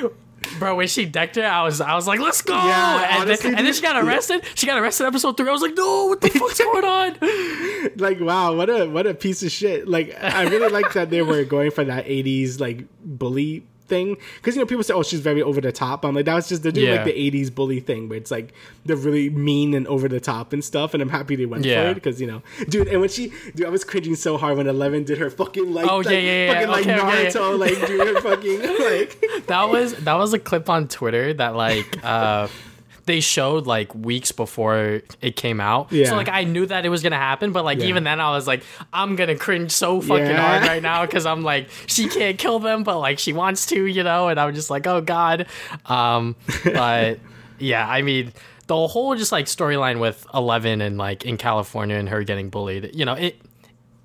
bro, when she decked her, I was, I was like, let's go! Yeah, and, honestly, then, and then she got arrested. She got arrested episode three. I was like, no, what the fuck's going on? like wow what a what a piece of shit like i really like that they were going for that 80s like bully thing because you know people say oh she's very over the top i'm like that was just they're doing Yeah. like the 80s bully thing where it's like they're really mean and over the top and stuff and i'm happy they went Yeah. for it because you know dude and when she dude i was cringing so hard when 11 did her fucking like Oh, like, yeah, yeah, yeah. fucking like Okay, okay. naruto like doing her fucking like That was that was a clip on Twitter that like uh they showed like weeks before it came out. Yeah. So like I knew that it was gonna happen, but like Yeah. even then I was like, I'm gonna cringe so fucking Yeah. hard right now because I'm like, she can't kill them, but like she wants to, you know, and I'm just like, oh god. Um but yeah, I mean the whole just like storyline with Eleven and like in California and her getting bullied, you know, it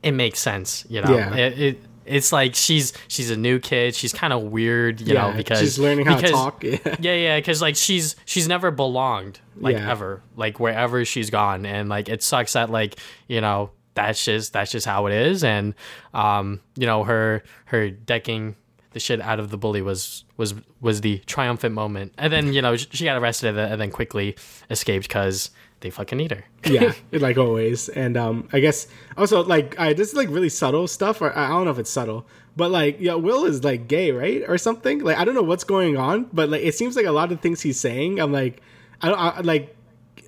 it makes sense, you know. Yeah. It, it it's like she's she's a new kid. She's kind of weird, you yeah know, because she's learning how because, to talk yeah Yeah, yeah, because like she's she's never belonged like Yeah. ever, like wherever she's gone, and like it sucks that like you know that's just that's just how it is, and um you know her her decking the shit out of the bully was was was the triumphant moment, and then you know she got arrested and then quickly escaped because they fucking need her. yeah, like always. And um, I guess also like I this is like really subtle stuff, or I don't know if it's subtle, but like yeah, Will is like gay, right, or something. Like I don't know what's going on, but like it seems like a lot of things he's saying. I'm like, I don't I, like,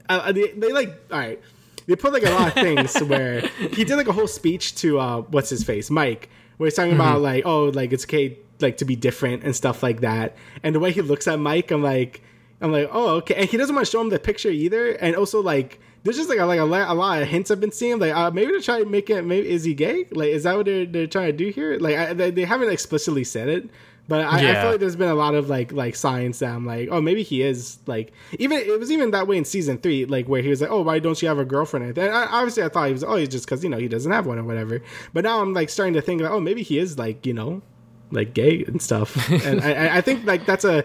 I, they, they like all right. They put like a lot of things where he did like a whole speech to uh, what's his face, Mike, where he's talking about like oh like it's okay like to be different and stuff like that. And the way he looks at Mike, I'm like. I'm like, oh, okay. And he doesn't want to show him the picture either. And also, like, there's just like a, like a, lot, a lot of hints I've been seeing. Like, uh, maybe they're trying to make it. Maybe is he gay? Like, is that what they're, they're trying to do here? Like, I, they, they haven't explicitly said it, But I, I feel like there's been a lot of like like signs that I'm like, oh, maybe he is like even it was even that way in season three, like where he was like, oh, why don't you have a girlfriend? And I, obviously, I thought he was, oh, he's just because you know he doesn't have one or whatever. But now I'm like starting to think like, oh, maybe he is like you know, like gay and stuff. and I, I- I think like that's a.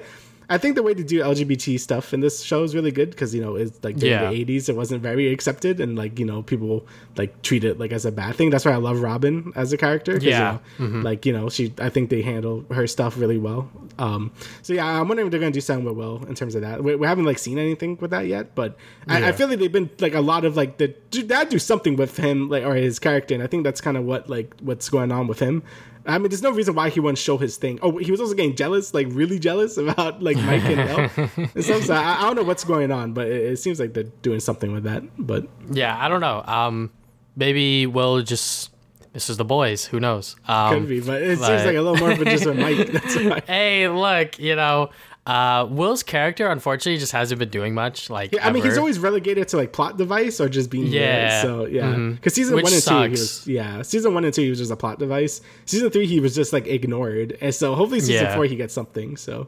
I think the way to do LGBT stuff in this show is really good because you know it's like during Yeah. the '80s it wasn't very accepted and like you know people like treat it like as a bad thing. That's why I love Robin as a character. 'cause, you Yeah. Mm-hmm. like you know she i think they handle her stuff really well um so yeah i'm wondering if they're gonna do something with will in terms of that we, we haven't like seen anything with that yet but I, I feel like they've been like a lot of like the that do something with him like or his character and i think that's kind of what like what's going on with him I mean, there's no reason why he wouldn't show his thing. Oh, he was also getting jealous, like really jealous about like Mike and El. and stuff. So I, I don't know what's going on, but it, it seems like they're doing something with that. But Yeah, I don't know. Um, maybe Will just this is the boys. Who knows? Um, could be. But it seems like a little more for just with Mike. That's why. hey, look, you know, uh, Will's character unfortunately just hasn't been doing much. Like, Yeah, I mean, he's always relegated to like plot device or just being Yeah. So yeah, because season Which one and two, he was yeah, season one and two, he was just a plot device. Season three, he was just like ignored, and so hopefully season Yeah. four, he gets something. So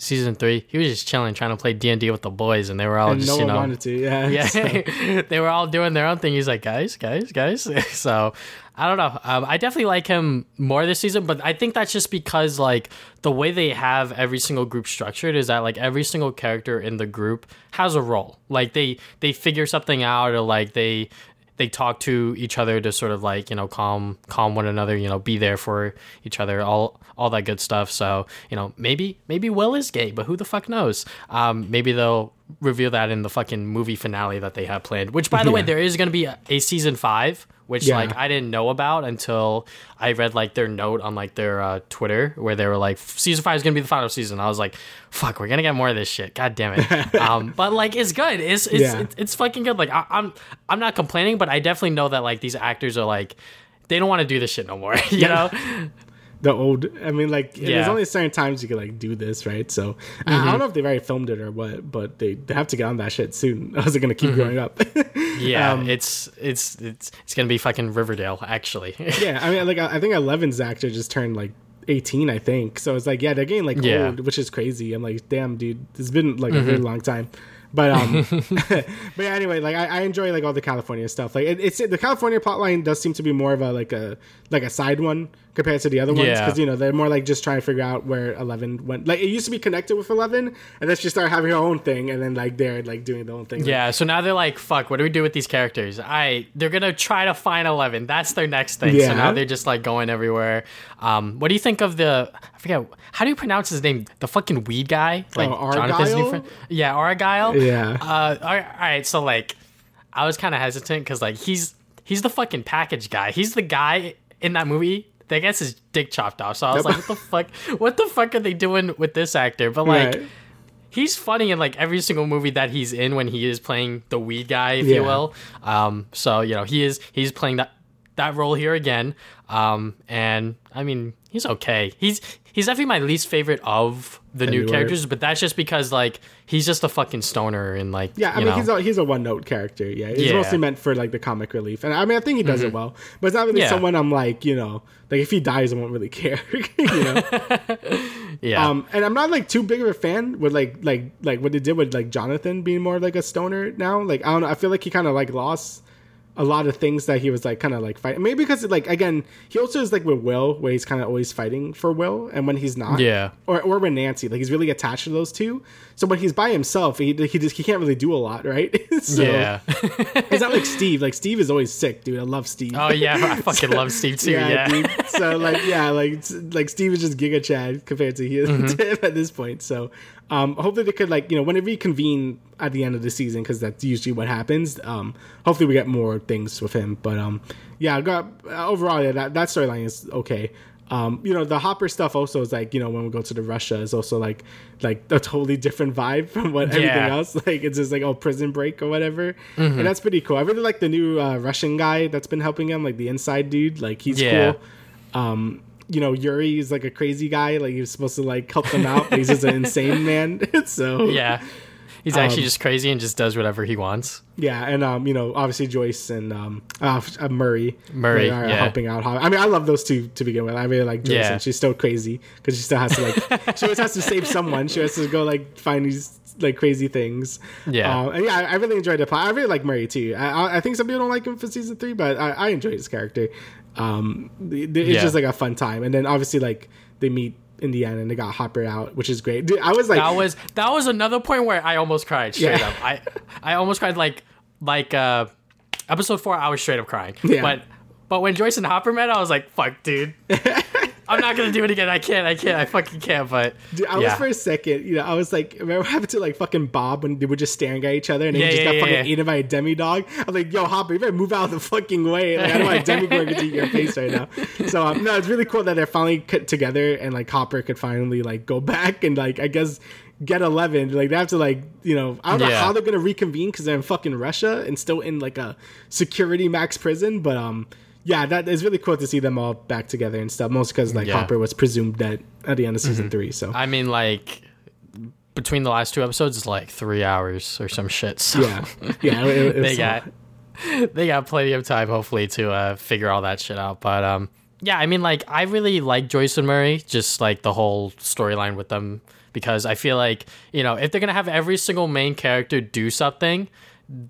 season three. He was just chilling, trying to play D and D with the boys, and they were all and just no you one know. wanted to. Yeah, so- Yeah, they were all doing their own thing. He's like, guys, guys, guys. So I don't know. Um, I definitely like him more this season, but I think that's just because like the way they have every single group structured is that like every single character in the group has a role. Like they they figure something out, or like they they talk to each other to sort of like you know calm calm one another you know be there for each other all all that good stuff so you know maybe maybe will is gay but who the fuck knows um maybe they'll reveal that in the fucking movie finale that they have planned which by the way there is going to be a, a season five which Yeah. like i didn't know about until i read like their note on like their uh, twitter where they were like season five is going to be the final season i was like fuck we're gonna get more of this shit god damn it um but like it's good it's it's, Yeah. it's it's fucking good. Like I, I'm I'm not complaining, but I definitely know that like these actors are like they don't want to do this shit no more. You know? The old. I mean, like there's only certain times you can like do this, right? So I, Mm-hmm. I don't know if they've already filmed it or what, but they, they have to get on that shit soon. Is it gonna keep Mm-hmm. growing up? Yeah, Um, it's it's it's it's gonna be fucking Riverdale actually. yeah, I mean, like I I think Eleven's actor just turned like 18, I think. So it's like, yeah, they're getting like Yeah. Mm-hmm. old, which is crazy. I'm like, damn, dude, it's been like a very long time. But um, but yeah, anyway, like I, I enjoy like all the California stuff. Like it, it's the California plotline does seem to be more of a like a like a side one compared to the other ones Yeah. because you know they're more like just trying to figure out where Eleven went. Like it used to be connected with Eleven, and then she started having her own thing, and then like they're like doing their own thing. yeah, so now they're like, fuck, what do we do with these characters? I they're gonna try to find Eleven. That's their next thing. Yeah. So now they're just like going everywhere. Um, what do you think of the? I forget how do you pronounce his name? The fucking weed guy, like Oh, Jonathan's new friend. Yeah, Argyle. Yeah. Uh, all right, all right, so like, I was kind of hesitant because like he's he's the fucking package guy. He's the guy in that movie that gets his dick chopped off. So I was like, what the fuck? What the fuck are they doing with this actor? But like. Right. He's funny in like every single movie that he's in when he is playing the weed guy, if Yeah. you will. Um, so you know he is he's playing that that role here again. Um, and I mean he's okay. He's he's definitely my least favorite of the new characters, but that's just because like he's just a fucking stoner and like Yeah, I mean know. he's a he's a one note character. Yeah, he's Yeah. Mm-hmm. mostly meant for like the comic relief, and I mean I think he does it well. But it's not really Yeah. someone I'm like you know like if he dies I won't really care. you know, yeah. um, and I'm not like too big of a fan with like like like what they did with like Jonathan being more like a stoner now. Like I don't know, I feel like he kind of like lost a lot of things that he was like kind of like fighting. Maybe because like again he also is like with Will where he's kind of always fighting for Will, and when he's not, Yeah. or or with Nancy, like he's really attached to those two. So when he's by himself, he he just he can't really do a lot, right? so, yeah. It's not like Steve. Like Steve is always sick, dude. I love Steve. oh yeah, I fucking love Steve too. Yeah. dude. So like yeah, like like Steve is just Giga Chad compared to he Mm-hmm. at this point. So um, hopefully they could like you know when they reconvene at the end of the season because that's usually what happens. Um, hopefully we get more things with him. But um, yeah, I got overall yeah, that that storyline is okay. Um, you know the Hopper stuff also is like you know when we go to the Russia is also like like a totally different vibe from what everything Yeah. else. Like it's just like oh prison break or whatever, Mm-hmm. and that's pretty cool. I really like the new uh, Russian guy that's been helping him, like the inside dude. Like he's Yeah. cool. Um, you know Yuri is like a crazy guy. Like he was supposed to like help them out, but he's just an insane man. so yeah. He's actually Um, just crazy and just does whatever he wants. Yeah, and um, you know, obviously Joyce and um, uh, uh, Murray, Murray, are yeah. helping out. I mean, I love those two to begin with. I really like Joyce, Yeah. and she's still crazy because she still has to like, she always has to save someone. She has to go like find these like crazy things. Yeah. uh, and yeah, I, I really enjoyed the plot. I really like Murray too. I, I- I think some people don't like him for season three, but I, I enjoyed his character. Um, it's Yeah. just like a fun time, and then obviously like they meet in the end and they got Hopper out, which is great. Dude, I was like, That was that was another point where I almost cried straight Yeah. up. I I almost cried like like uh episode four. I was straight up crying. Yeah. But but when Joyce and Hopper met, I was like, "Fuck, dude, I'm not gonna do it again. I can't. I can't. I fucking can't." But Dude, I was for a second, you know, I was like, remember what happened to like fucking Bob when they were just staring at each other and Yeah, he just yeah, got yeah, fucking yeah. eaten by a demodog? I was like, yo, Hopper, you better move out of the fucking way. Like, I don't want a demodog to eat your face right now. So, um, no, it's really cool that they're finally cut together and like Hopper could finally like go back and like, I guess, get 11. Like, they have to like, you know, I don't know how they're going to reconvene because they're in fucking Russia and still in like a security max prison, but, um, yeah, that is really cool to see them all back together and stuff. Mostly because like Yeah. Hopper was presumed dead at the end of season three. So I mean, like between the last two episodes, it's like three hours or some shit. So yeah, yeah. It, it, they got they got plenty of time hopefully to uh, figure all that shit out but um yeah i mean like i really like joyce and murray just like the whole storyline with them because i feel like you know if they're gonna have every single main character do something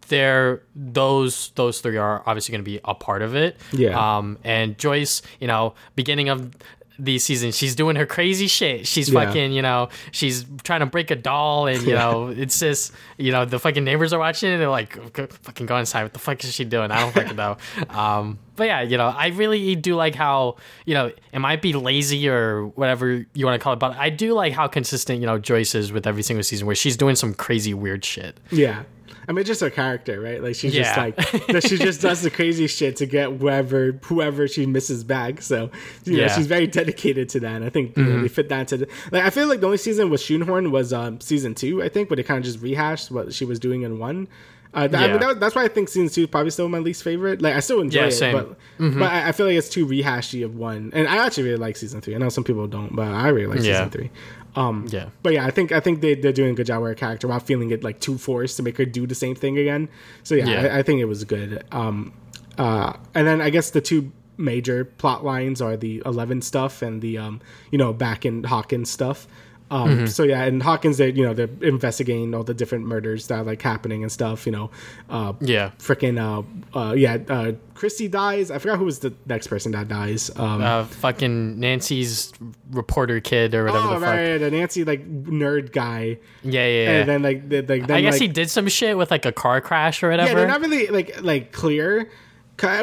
they're those those three are obviously going to be a part of it. Yeah. um and joyce you know beginning of the season she's doing her crazy shit. She's Yeah. fucking you know she's trying to break a doll and you know it's just you know the fucking neighbors are watching and they're like "Go- fucking go inside. What the fuck is she doing? I don't fucking know. Um but yeah you know i really do like how you know it might be lazy or whatever you want to call it but i do like how consistent you know joyce is with every single season where she's doing some crazy weird shit. Yeah. I mean, just her character, right? Like she's just like. She just does the crazy shit to get whoever whoever she misses back. So you know, Yeah. Mm-hmm. she's very dedicated to that. And I think you know, they fit that into the like. I feel like the only season with Shoehorn was um, season two. I think, but they kind of just rehashed what she was doing in one. Uh, th- I mean, that, that's why I think season two is probably still my least favorite. Like, I still enjoy Yeah, it, same. Mm-hmm. but but I, I feel like it's too rehashy of one. And I actually really like season three. I know some people don't, but I really like Yeah. season three. Um, yeah but yeah, I think I think they they're doing a good job with her character without feeling it like too forced to make her do the same thing again. So yeah, Yeah. I, I think it was good. Um, uh, and then I guess the two major plot lines are the Eleven stuff and the um, you know, back in Hawkins stuff. Um, Mm-hmm. so yeah, and Hawkins, they you know they're investigating all the different murders that are like happening and stuff. You know, uh, yeah freaking uh, uh, yeah, uh, Christy dies. I forgot who was the next person that dies. Um, uh fucking nancy's reporter kid or whatever oh the fuck right, the Nancy like nerd guy. yeah yeah, yeah. And then like, the, like then, i guess like, he did some shit with like a car crash or whatever Yeah, they're not really like like clear,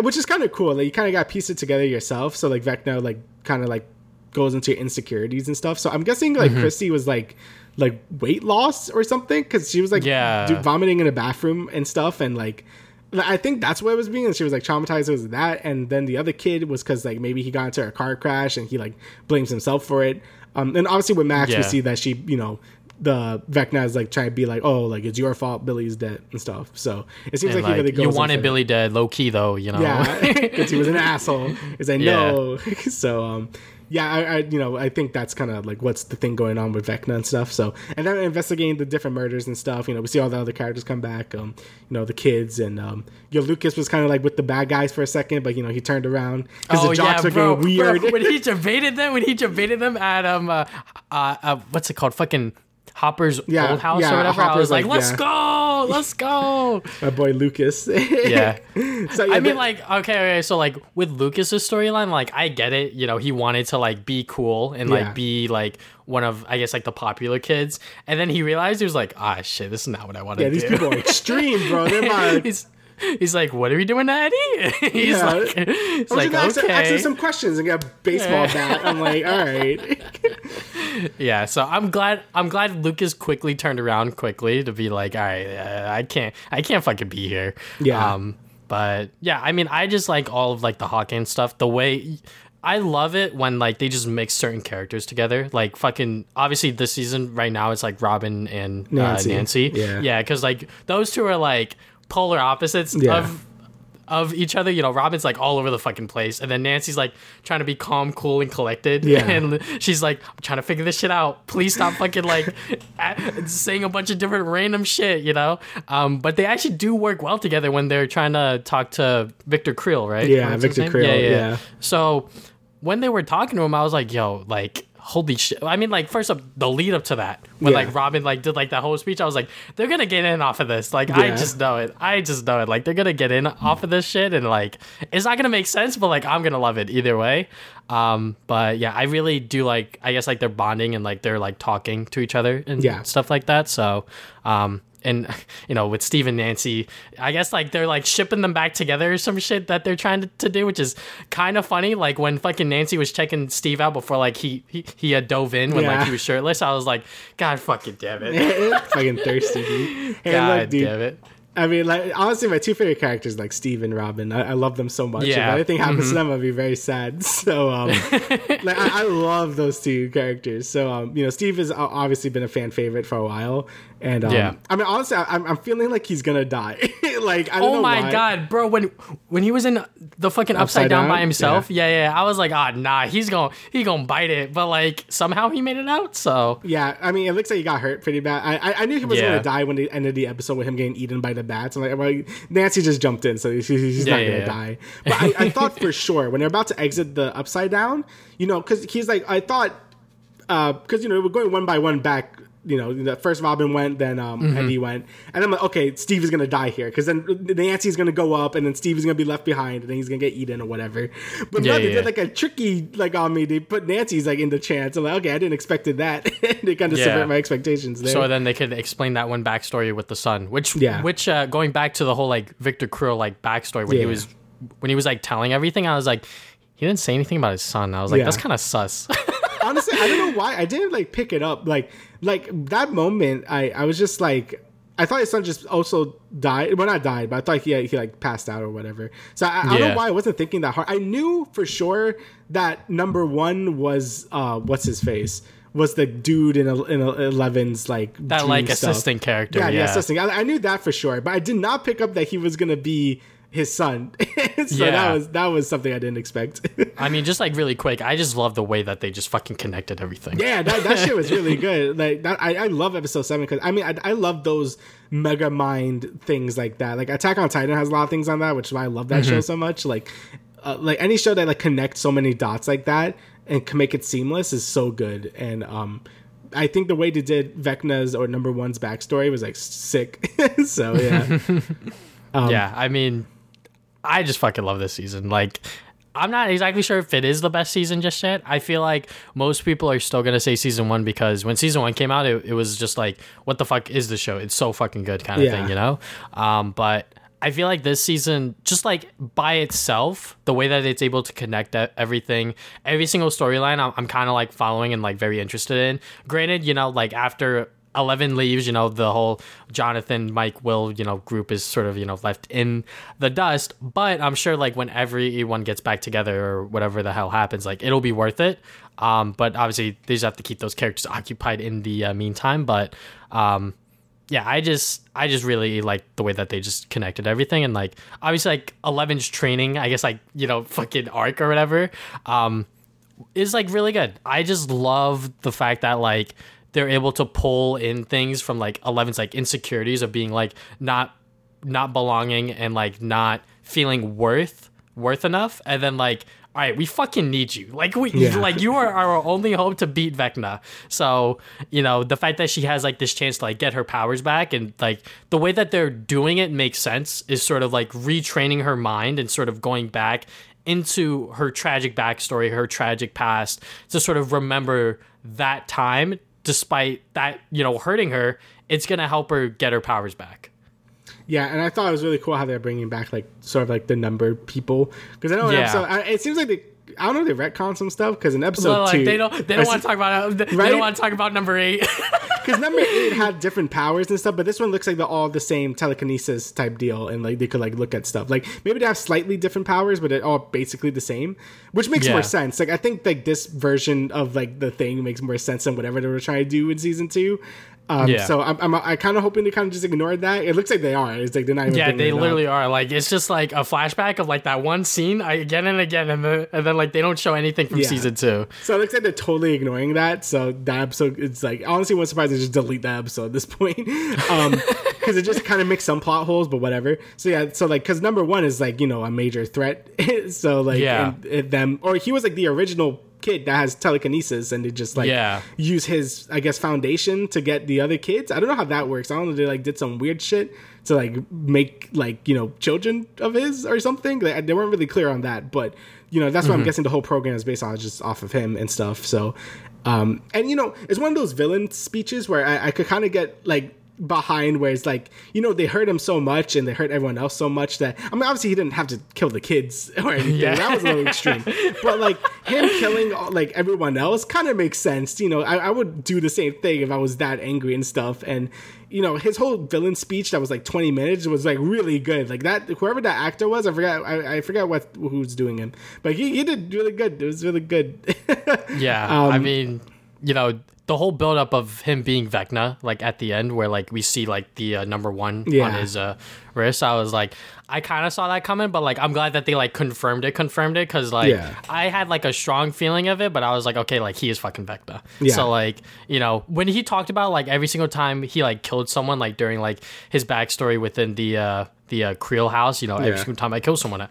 which is kind of cool. Like you kind of got to piece it together yourself. So like Vecna like kind of like goes into insecurities and stuff. So I'm guessing like Mm-hmm. Christy was like like weight loss or something because she was like Yeah. vomiting in a bathroom and stuff and like. I think that's what it was being, and she was like traumatized. It was that, and then the other kid was because like maybe he got into a car crash and he like blames himself for it. Um, and obviously with Max, we see that she, you know, the Vecna is like trying to be like, oh, like it's your fault, Billy's dead and stuff. So it seems And, like, he really like, goes. you wanted Billy dead, low key though, you know. yeah, because he was an asshole. Is I Yeah. know. so um, yeah, I, I you know I think that's kind of like what's the thing going on with Vecna and stuff. So and then investigating the different murders and stuff. You know, we see all the other characters come back. Um, you know, the kids and um, yo Lucas was kind of like with the bad guys for a second, but you know he turned around because Oh the jocks yeah, were bro, getting weird. bro, when he debated them, when he debated them at um, uh, uh, uh what's it called, fucking Hopper's Yeah, old house yeah, or whatever. I was like, like, let's yeah. go, let's go. My boy Lucas. Yeah. so yeah, I mean, like, okay, okay, so like with Lucas's storyline, like I get it. You know, he wanted to like be cool and like Yeah. be like one of, I guess, like the popular kids, and then he realized he was like, ah, shit, this is not what I want to yeah, do. these people are extreme, bro. They're about he's, like, what are we doing, Eddie? he's Yeah. like, he's I was like, just asking, asking okay. some questions and got a baseball bat. I'm like, all right. Yeah, so I'm glad I'm glad Lucas quickly turned around quickly to be like, all right, uh, I can't I can't fucking be here. Yeah. Um, but yeah, I mean, I just like all of like the Hawkins stuff. The way I love it when like they just mix certain characters together. Like fucking obviously this season right now it's like Robin and Nancy. Uh, Nancy. Yeah. yeah, because like those two are like polar opposites Yeah. of of each other. You know, Robin's like all over the fucking place, and then Nancy's like trying to be calm, cool, and collected. Yeah. and she's like, I'm trying to figure this shit out. Please stop fucking like saying a bunch of different random shit. You know, um, but they actually do work well together when they're trying to talk to Victor Creel, right? Yeah, Victor? Creel, yeah. So when they were talking to him, I was like, yo, like. Holy shit! I mean, like first up, the lead up to that when Yeah. like Robin like did like that whole speech, I was like, they're gonna get in off of this. Like, I just know it. I just know it. Like, they're gonna get in off of this shit, and like, it's not gonna make sense, but like, I'm gonna love it either way. Um, but yeah, I really do like. I guess like they're bonding and like they're like talking to each other and Yeah. stuff like that. So, um, and you know, with Steve and Nancy, I guess like they're like shipping them back together or some shit that they're trying to, to do, which is kind of funny. Like when fucking Nancy was checking Steve out before like he he, he had dove in when Yeah. like he was shirtless, I was like, God fucking damn it. fucking thirsty, dude. Hey, God look, dude. damn it. I mean, like honestly, my two favorite characters like Steve and Robin. I, I love them so much. Yeah. Mm-hmm. If anything happens to them, I'd be very sad. So, um, like, I, I love those two characters. So, um, you know, Steve has obviously been a fan favorite for a while, and um, Yeah. I mean, honestly, I, I'm, I'm feeling like he's gonna die. like, I don't Oh know my why. god, bro! When when he was in the fucking upside, Upside down, Down? by himself, yeah. yeah, I was like, ah, nah, he's gonna he gonna bite it, but like somehow he made it out. So Yeah, I mean, it looks like he got hurt pretty bad. I I, I knew he was Yeah. gonna die when they ended the episode with him getting eaten by the bats. I'm like, well, Nancy just jumped in, so he- he's Yeah, not yeah, gonna yeah. die. But I, I thought for sure when they're about to exit the upside down, you know, because he's like, I thought, because you know we're going one by one back. You know, the first Robin went, then um, Mm-hmm. Eddie went, and I'm like, okay, Steve is gonna die here because then Nancy's gonna go up, and then Steve is gonna be left behind, and then he's gonna get eaten or whatever. But Yeah, no, they yeah. did like a tricky like on me. They put Nancy's like in the chance. I'm like, okay, I didn't expect that. they kind of Yeah. subvert my expectations there. so then they could explain that one backstory with the son, which Yeah. which uh, going back to the whole like Victor Creel like backstory when he was when he was like telling everything, I was like, he didn't say anything about his son. I was like, that's kind of sus. honestly, I don't know why I didn't like pick it up. Like, like that moment, I I was just like, I thought his son just also died. Well, not died, but I thought he he like passed out or whatever. So I, I don't know why I wasn't thinking that hard. I knew for sure that number one was uh what's his face was the dude in in Eleven's like that like stuff. assistant character. Yeah, Yeah, yeah, assistant. I, I knew that for sure, but I did not pick up that he was gonna be his son. so Yeah. that was that was something I didn't expect. I mean, just like really quick, I just love the way that they just fucking connected everything. Yeah, that, that shit was really good. Like that, I, I love episode seven because I mean I, I love those mega mind things like that. Like Attack on Titan has a lot of things on that, which is why I love that Mm-hmm. show so much. Like, uh, like any show that like connects so many dots like that and can make it seamless is so good. And um, I think the way they did Vecna's or number one's backstory was like sick. so yeah, Um, yeah, I mean, I just fucking love this season. Like, I'm not exactly sure if it is the best season just yet. I feel like most people are still gonna say season one because when season one came out, it, it was just like, what the fuck is the show? It's so fucking good, kind of Yeah. thing, you know. Um, but I feel like this season, just like by itself, the way that it's able to connect everything, every single storyline, I'm, I'm kind of like following and like very interested in. Granted, you know, like after Eleven leaves, you know, the whole Jonathan, Mike, Will, you know, group is sort of, you know, left in the dust. But I'm sure like when everyone gets back together or whatever the hell happens, like it'll be worth it. Um, but obviously they just have to keep those characters occupied in the uh, meantime. But um, yeah, I just I just really like the way that they just connected everything and like obviously like Eleven's training, I guess like, you know, fucking arc or whatever. Um, is like really good. I just love the fact that like they're able to pull in things from like Eleven's like insecurities of being like not not belonging and like not feeling worth worth enough. And then like all right we fucking need you. Like we Yeah. like you are our only hope to beat Vecna. So you know the fact that she has like this chance to like get her powers back and like the way that they're doing it makes sense is sort of like retraining her mind and sort of going back into her tragic backstory her tragic past to sort of remember that time despite that you know hurting her it's gonna help her get her powers back Yeah, and I thought it was really cool how they're bringing back like sort of like the number people because I know Yeah. episode I, it seems like they I don't know if they retcon some stuff because in episode So, like, two they don't they don't want to talk about uh, they Right? don't want to talk about number eight. because number eight had different powers and stuff, but this one looks like they're all the same telekinesis type deal, and like they could like look at stuff. Like maybe they have slightly different powers, but they're all basically the same, which makes Yeah. more sense. Like I think like this version of like the thing makes more sense than whatever they were trying to do in season two. Um, Yeah. So I'm, I'm I kind of hoping they kind of just ignore that. It looks like they are. It's like they're not even. Yeah, they it up. literally are. Like it's just like a flashback of like that one scene again and again, and then and then like they don't show anything from Yeah. season two. So it looks like they're totally ignoring that. So that episode, it's like honestly, one surprise they just delete that episode at this point, because it just kind of makes some plot holes, but whatever. So yeah, so like because number one is like you know a major threat. so like Yeah. and, and them or he was like the original kid that has telekinesis and they just like Yeah. use his I guess foundation to get the other kids. I don't know how that works. I don't know they like did some weird shit to like make like you know children of his or something. Like, they weren't really clear on that, but you know that's what I'm guessing the whole program is based on, just off of him and stuff. So, um, and you know it's one of those villain speeches where I, I could kind of get like behind where it's like you know they hurt him so much and they hurt everyone else so much that I mean obviously he didn't have to kill the kids or anything. Yeah. that was a little extreme. But like him killing all, like everyone else kind of makes sense you know. I, I would do the same thing if I was that angry and stuff. And you know his whole villain speech that was like 20 minutes was like really good. Like that whoever that actor was I forgot I, I forgot what who's doing him. But he, he did really good. It was really good. Yeah, Um, I mean, you know, the whole buildup of him being Vecna, like at the end, where like we see like the uh, number one on Yeah. his uh, wrist, I was like, I kind of saw that coming, but like I'm glad that they like confirmed it, confirmed it, because like Yeah. I had like a strong feeling of it, but I was like, okay, like he is fucking Vecna. Yeah. So like you know when he talked about like every single time he like killed someone, like during like his backstory within the uh the uh, Creel house, you know, every single time I kill someone. I-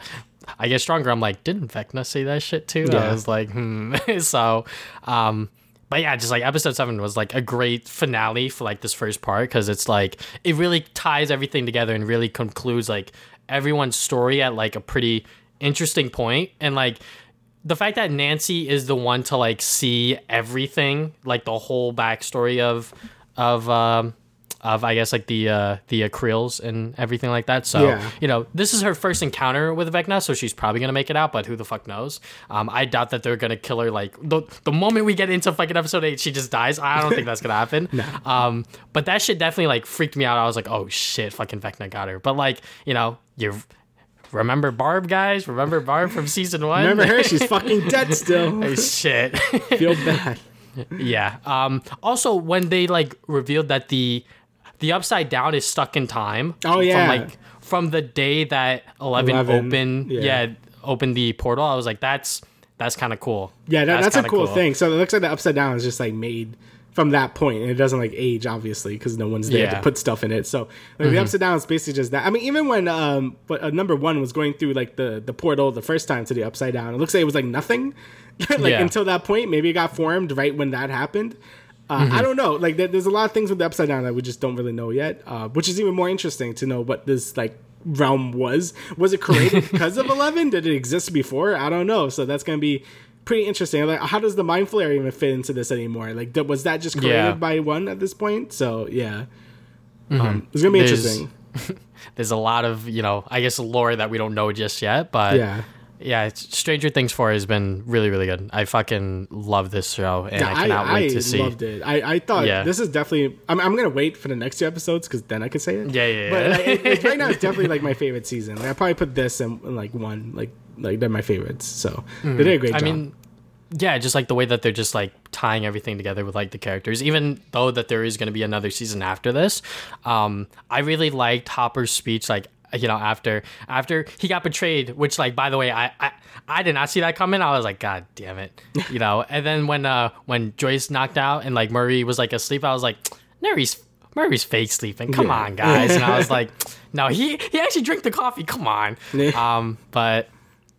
I get stronger. I'm like, didn't Vecna say that shit too? Yeah. I was like, hmm. so, um, but yeah, just like episode seven was like a great finale for like this first part because it's like it really ties everything together and really concludes like everyone's story at like a pretty interesting point. And like the fact that Nancy is the one to like see everything, like the whole backstory of of um of I guess like the uh the Acryls and everything like that. So Yeah. you know, this is her first encounter with Vecna, so she's probably gonna make it out, but who the fuck knows? Um, I doubt that they're gonna kill her like the the moment we get into fucking episode eight, she just dies. I don't think that's gonna happen. Um, but that shit definitely like freaked me out. I was like, oh shit, fucking Vecna got her. But like, you know, you remember Barb, guys? Remember Barb from season one? remember her she's fucking dead still Oh, shit. feel bad yeah. Um. Also, when they like revealed that the the upside down is stuck in time. Oh, yeah. From like from the day that Eleven, 11, opened. yeah. Yeah. Opened the portal. I was like, that's that's kind of cool. Yeah, that, that's, a kinda cool, thing. So it looks like the upside down is just like made from that point, and it doesn't like age obviously because no one's there Yeah. Mm-hmm. to put stuff in it. So like, the upside down is basically just that. I mean, even when um, but uh, number one was going through like the the portal the first time to the upside down, it looks like it was like nothing, like Yeah. until that point. Maybe it got formed right when that happened. Uh, Mm-hmm. I don't know. Like, there's a lot of things with the upside down that we just don't really know yet, uh, which is even more interesting to know what this like realm was. Was it created because of Eleven? Did it exist before? I don't know. So that's gonna be pretty interesting. Like, how does the Mind Flayer even fit into this anymore? Like, was that just created Yeah. by one at this point? So yeah, um, it's gonna be There's- interesting. There's a lot of you know, I guess lore that we don't know just yet, but Yeah. Yeah, it's, Stranger Things four has been really really good. I fucking love this show, and I I, cannot I wait to see. loved it. I, I thought Yeah. this is definitely. I'm, I'm gonna wait for the next two episodes because then I can say it. Yeah, yeah, But yeah. like, it, right now, it's definitely like my favorite season. Like, I probably put this in, in, like one. Like like they're my favorites. So they did a great Mm. I mean, yeah, just like the way that they're just like tying everything together with like the characters, even though that there is going to be another season after this. Um, I really liked Hopper's speech, like you know, after after he got betrayed, which like by the way, I I, I did not see that coming. I was like, God damn it, you know. and then when uh when Joyce knocked out and like Murray was like asleep, I was like, Murray's. Murray's fake sleeping. Come Yeah. on, guys. And I was like, no, he he actually drank the coffee. Come on. Um, but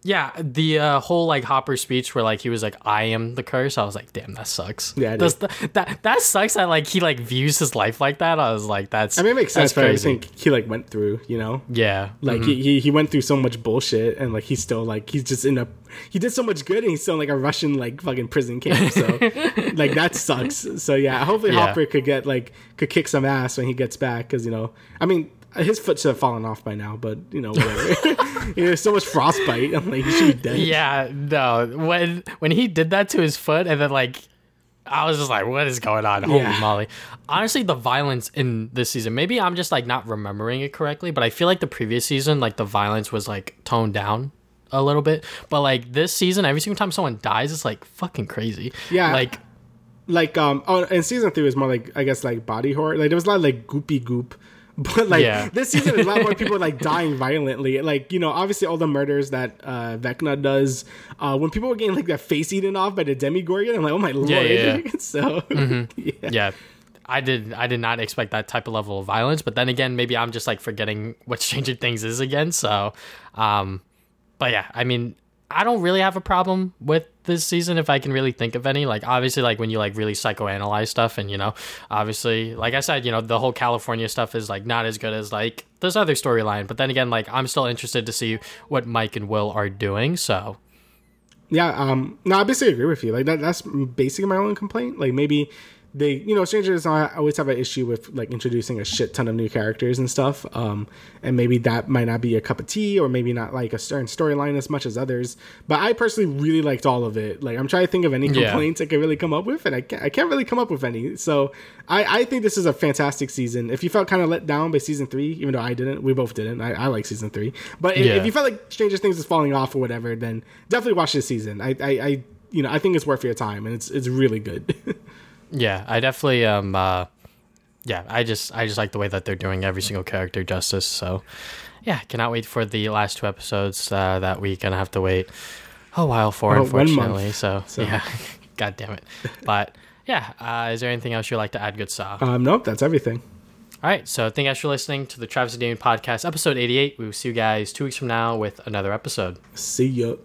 yeah, the uh, whole like Hopper speech where like he was like, "I am the curse." I was like, "Damn, that sucks." Yeah, it Does th- that that sucks that like he like views his life like that. I was like, "That's." I mean, it makes sense for everything he like went through. You know, Yeah, like he, he he went through so much bullshit, and like he's still like he's just in a he did so much good, and he's still in, like a Russian like fucking prison camp. So like that sucks. So yeah, hopefully Yeah. Hopper could get like could kick some ass when he gets back, because you know, I mean. His foot should have fallen off by now, but you know, whatever. you know, so much frostbite. I'm like, he should be dead. yeah. No, when when he did that to his foot, and then like. I was just like, what is going on? Holy Yeah. moly. Honestly, the violence in this season, maybe I'm just like not remembering it correctly, but I feel like the previous season, like the violence was like toned down a little bit. But like this season, every single time someone dies, it's like fucking crazy. Yeah. Like, like um oh in season three was more like I guess like body horror. Like there was a lot of like goopy goop. But like Yeah. this season is a lot more people like dying violently. Like, you know, obviously all the murders that uh Vecna does, uh when people were getting like their face eaten off by the Demogorgon, I'm like, oh my lord. yeah, yeah. so yeah. yeah i did i did not expect that type of level of violence but then again maybe i'm just like forgetting what stranger things is again so um but yeah i mean i don't really have a problem with this season if i can really think of any like obviously like when you like really psychoanalyze stuff and you know obviously like i said you know the whole california stuff is like not as good as like this other storyline but then again like i'm still interested to see what mike and will are doing so Yeah, um, no, I basically agree with you. Like that, that's basically my only complaint. Like maybe they, you know, strangers I always have an issue with like introducing a shit ton of new characters and stuff. Um, and maybe that might not be a cup of tea, or maybe not like a certain storyline as much as others. But I personally really liked all of it. Like I'm trying to think of any Yeah. complaints I could really come up with, and I can't, I can't really come up with any. So I, I think this is a fantastic season. If you felt kind of let down by season three, even though I didn't, we both didn't. I, I like season three. But if, Yeah. if you felt like Stranger Things is falling off or whatever, then definitely watch this season. I, I, I you know, I think it's worth your time, and it's it's really good. Yeah, I definitely um uh yeah, I just I just like the way that they're doing every single character justice. So yeah, cannot wait for the last two episodes uh, that week gonna have to wait a while for Oh, unfortunately. month. So, So. yeah. God damn it. But yeah, uh, is there anything else you'd like to add, good Saw? um, nope, that's everything. All right, so thank you guys for listening to the Travis and Damien podcast, episode 88. We will see you guys two weeks from now with another episode. See ya.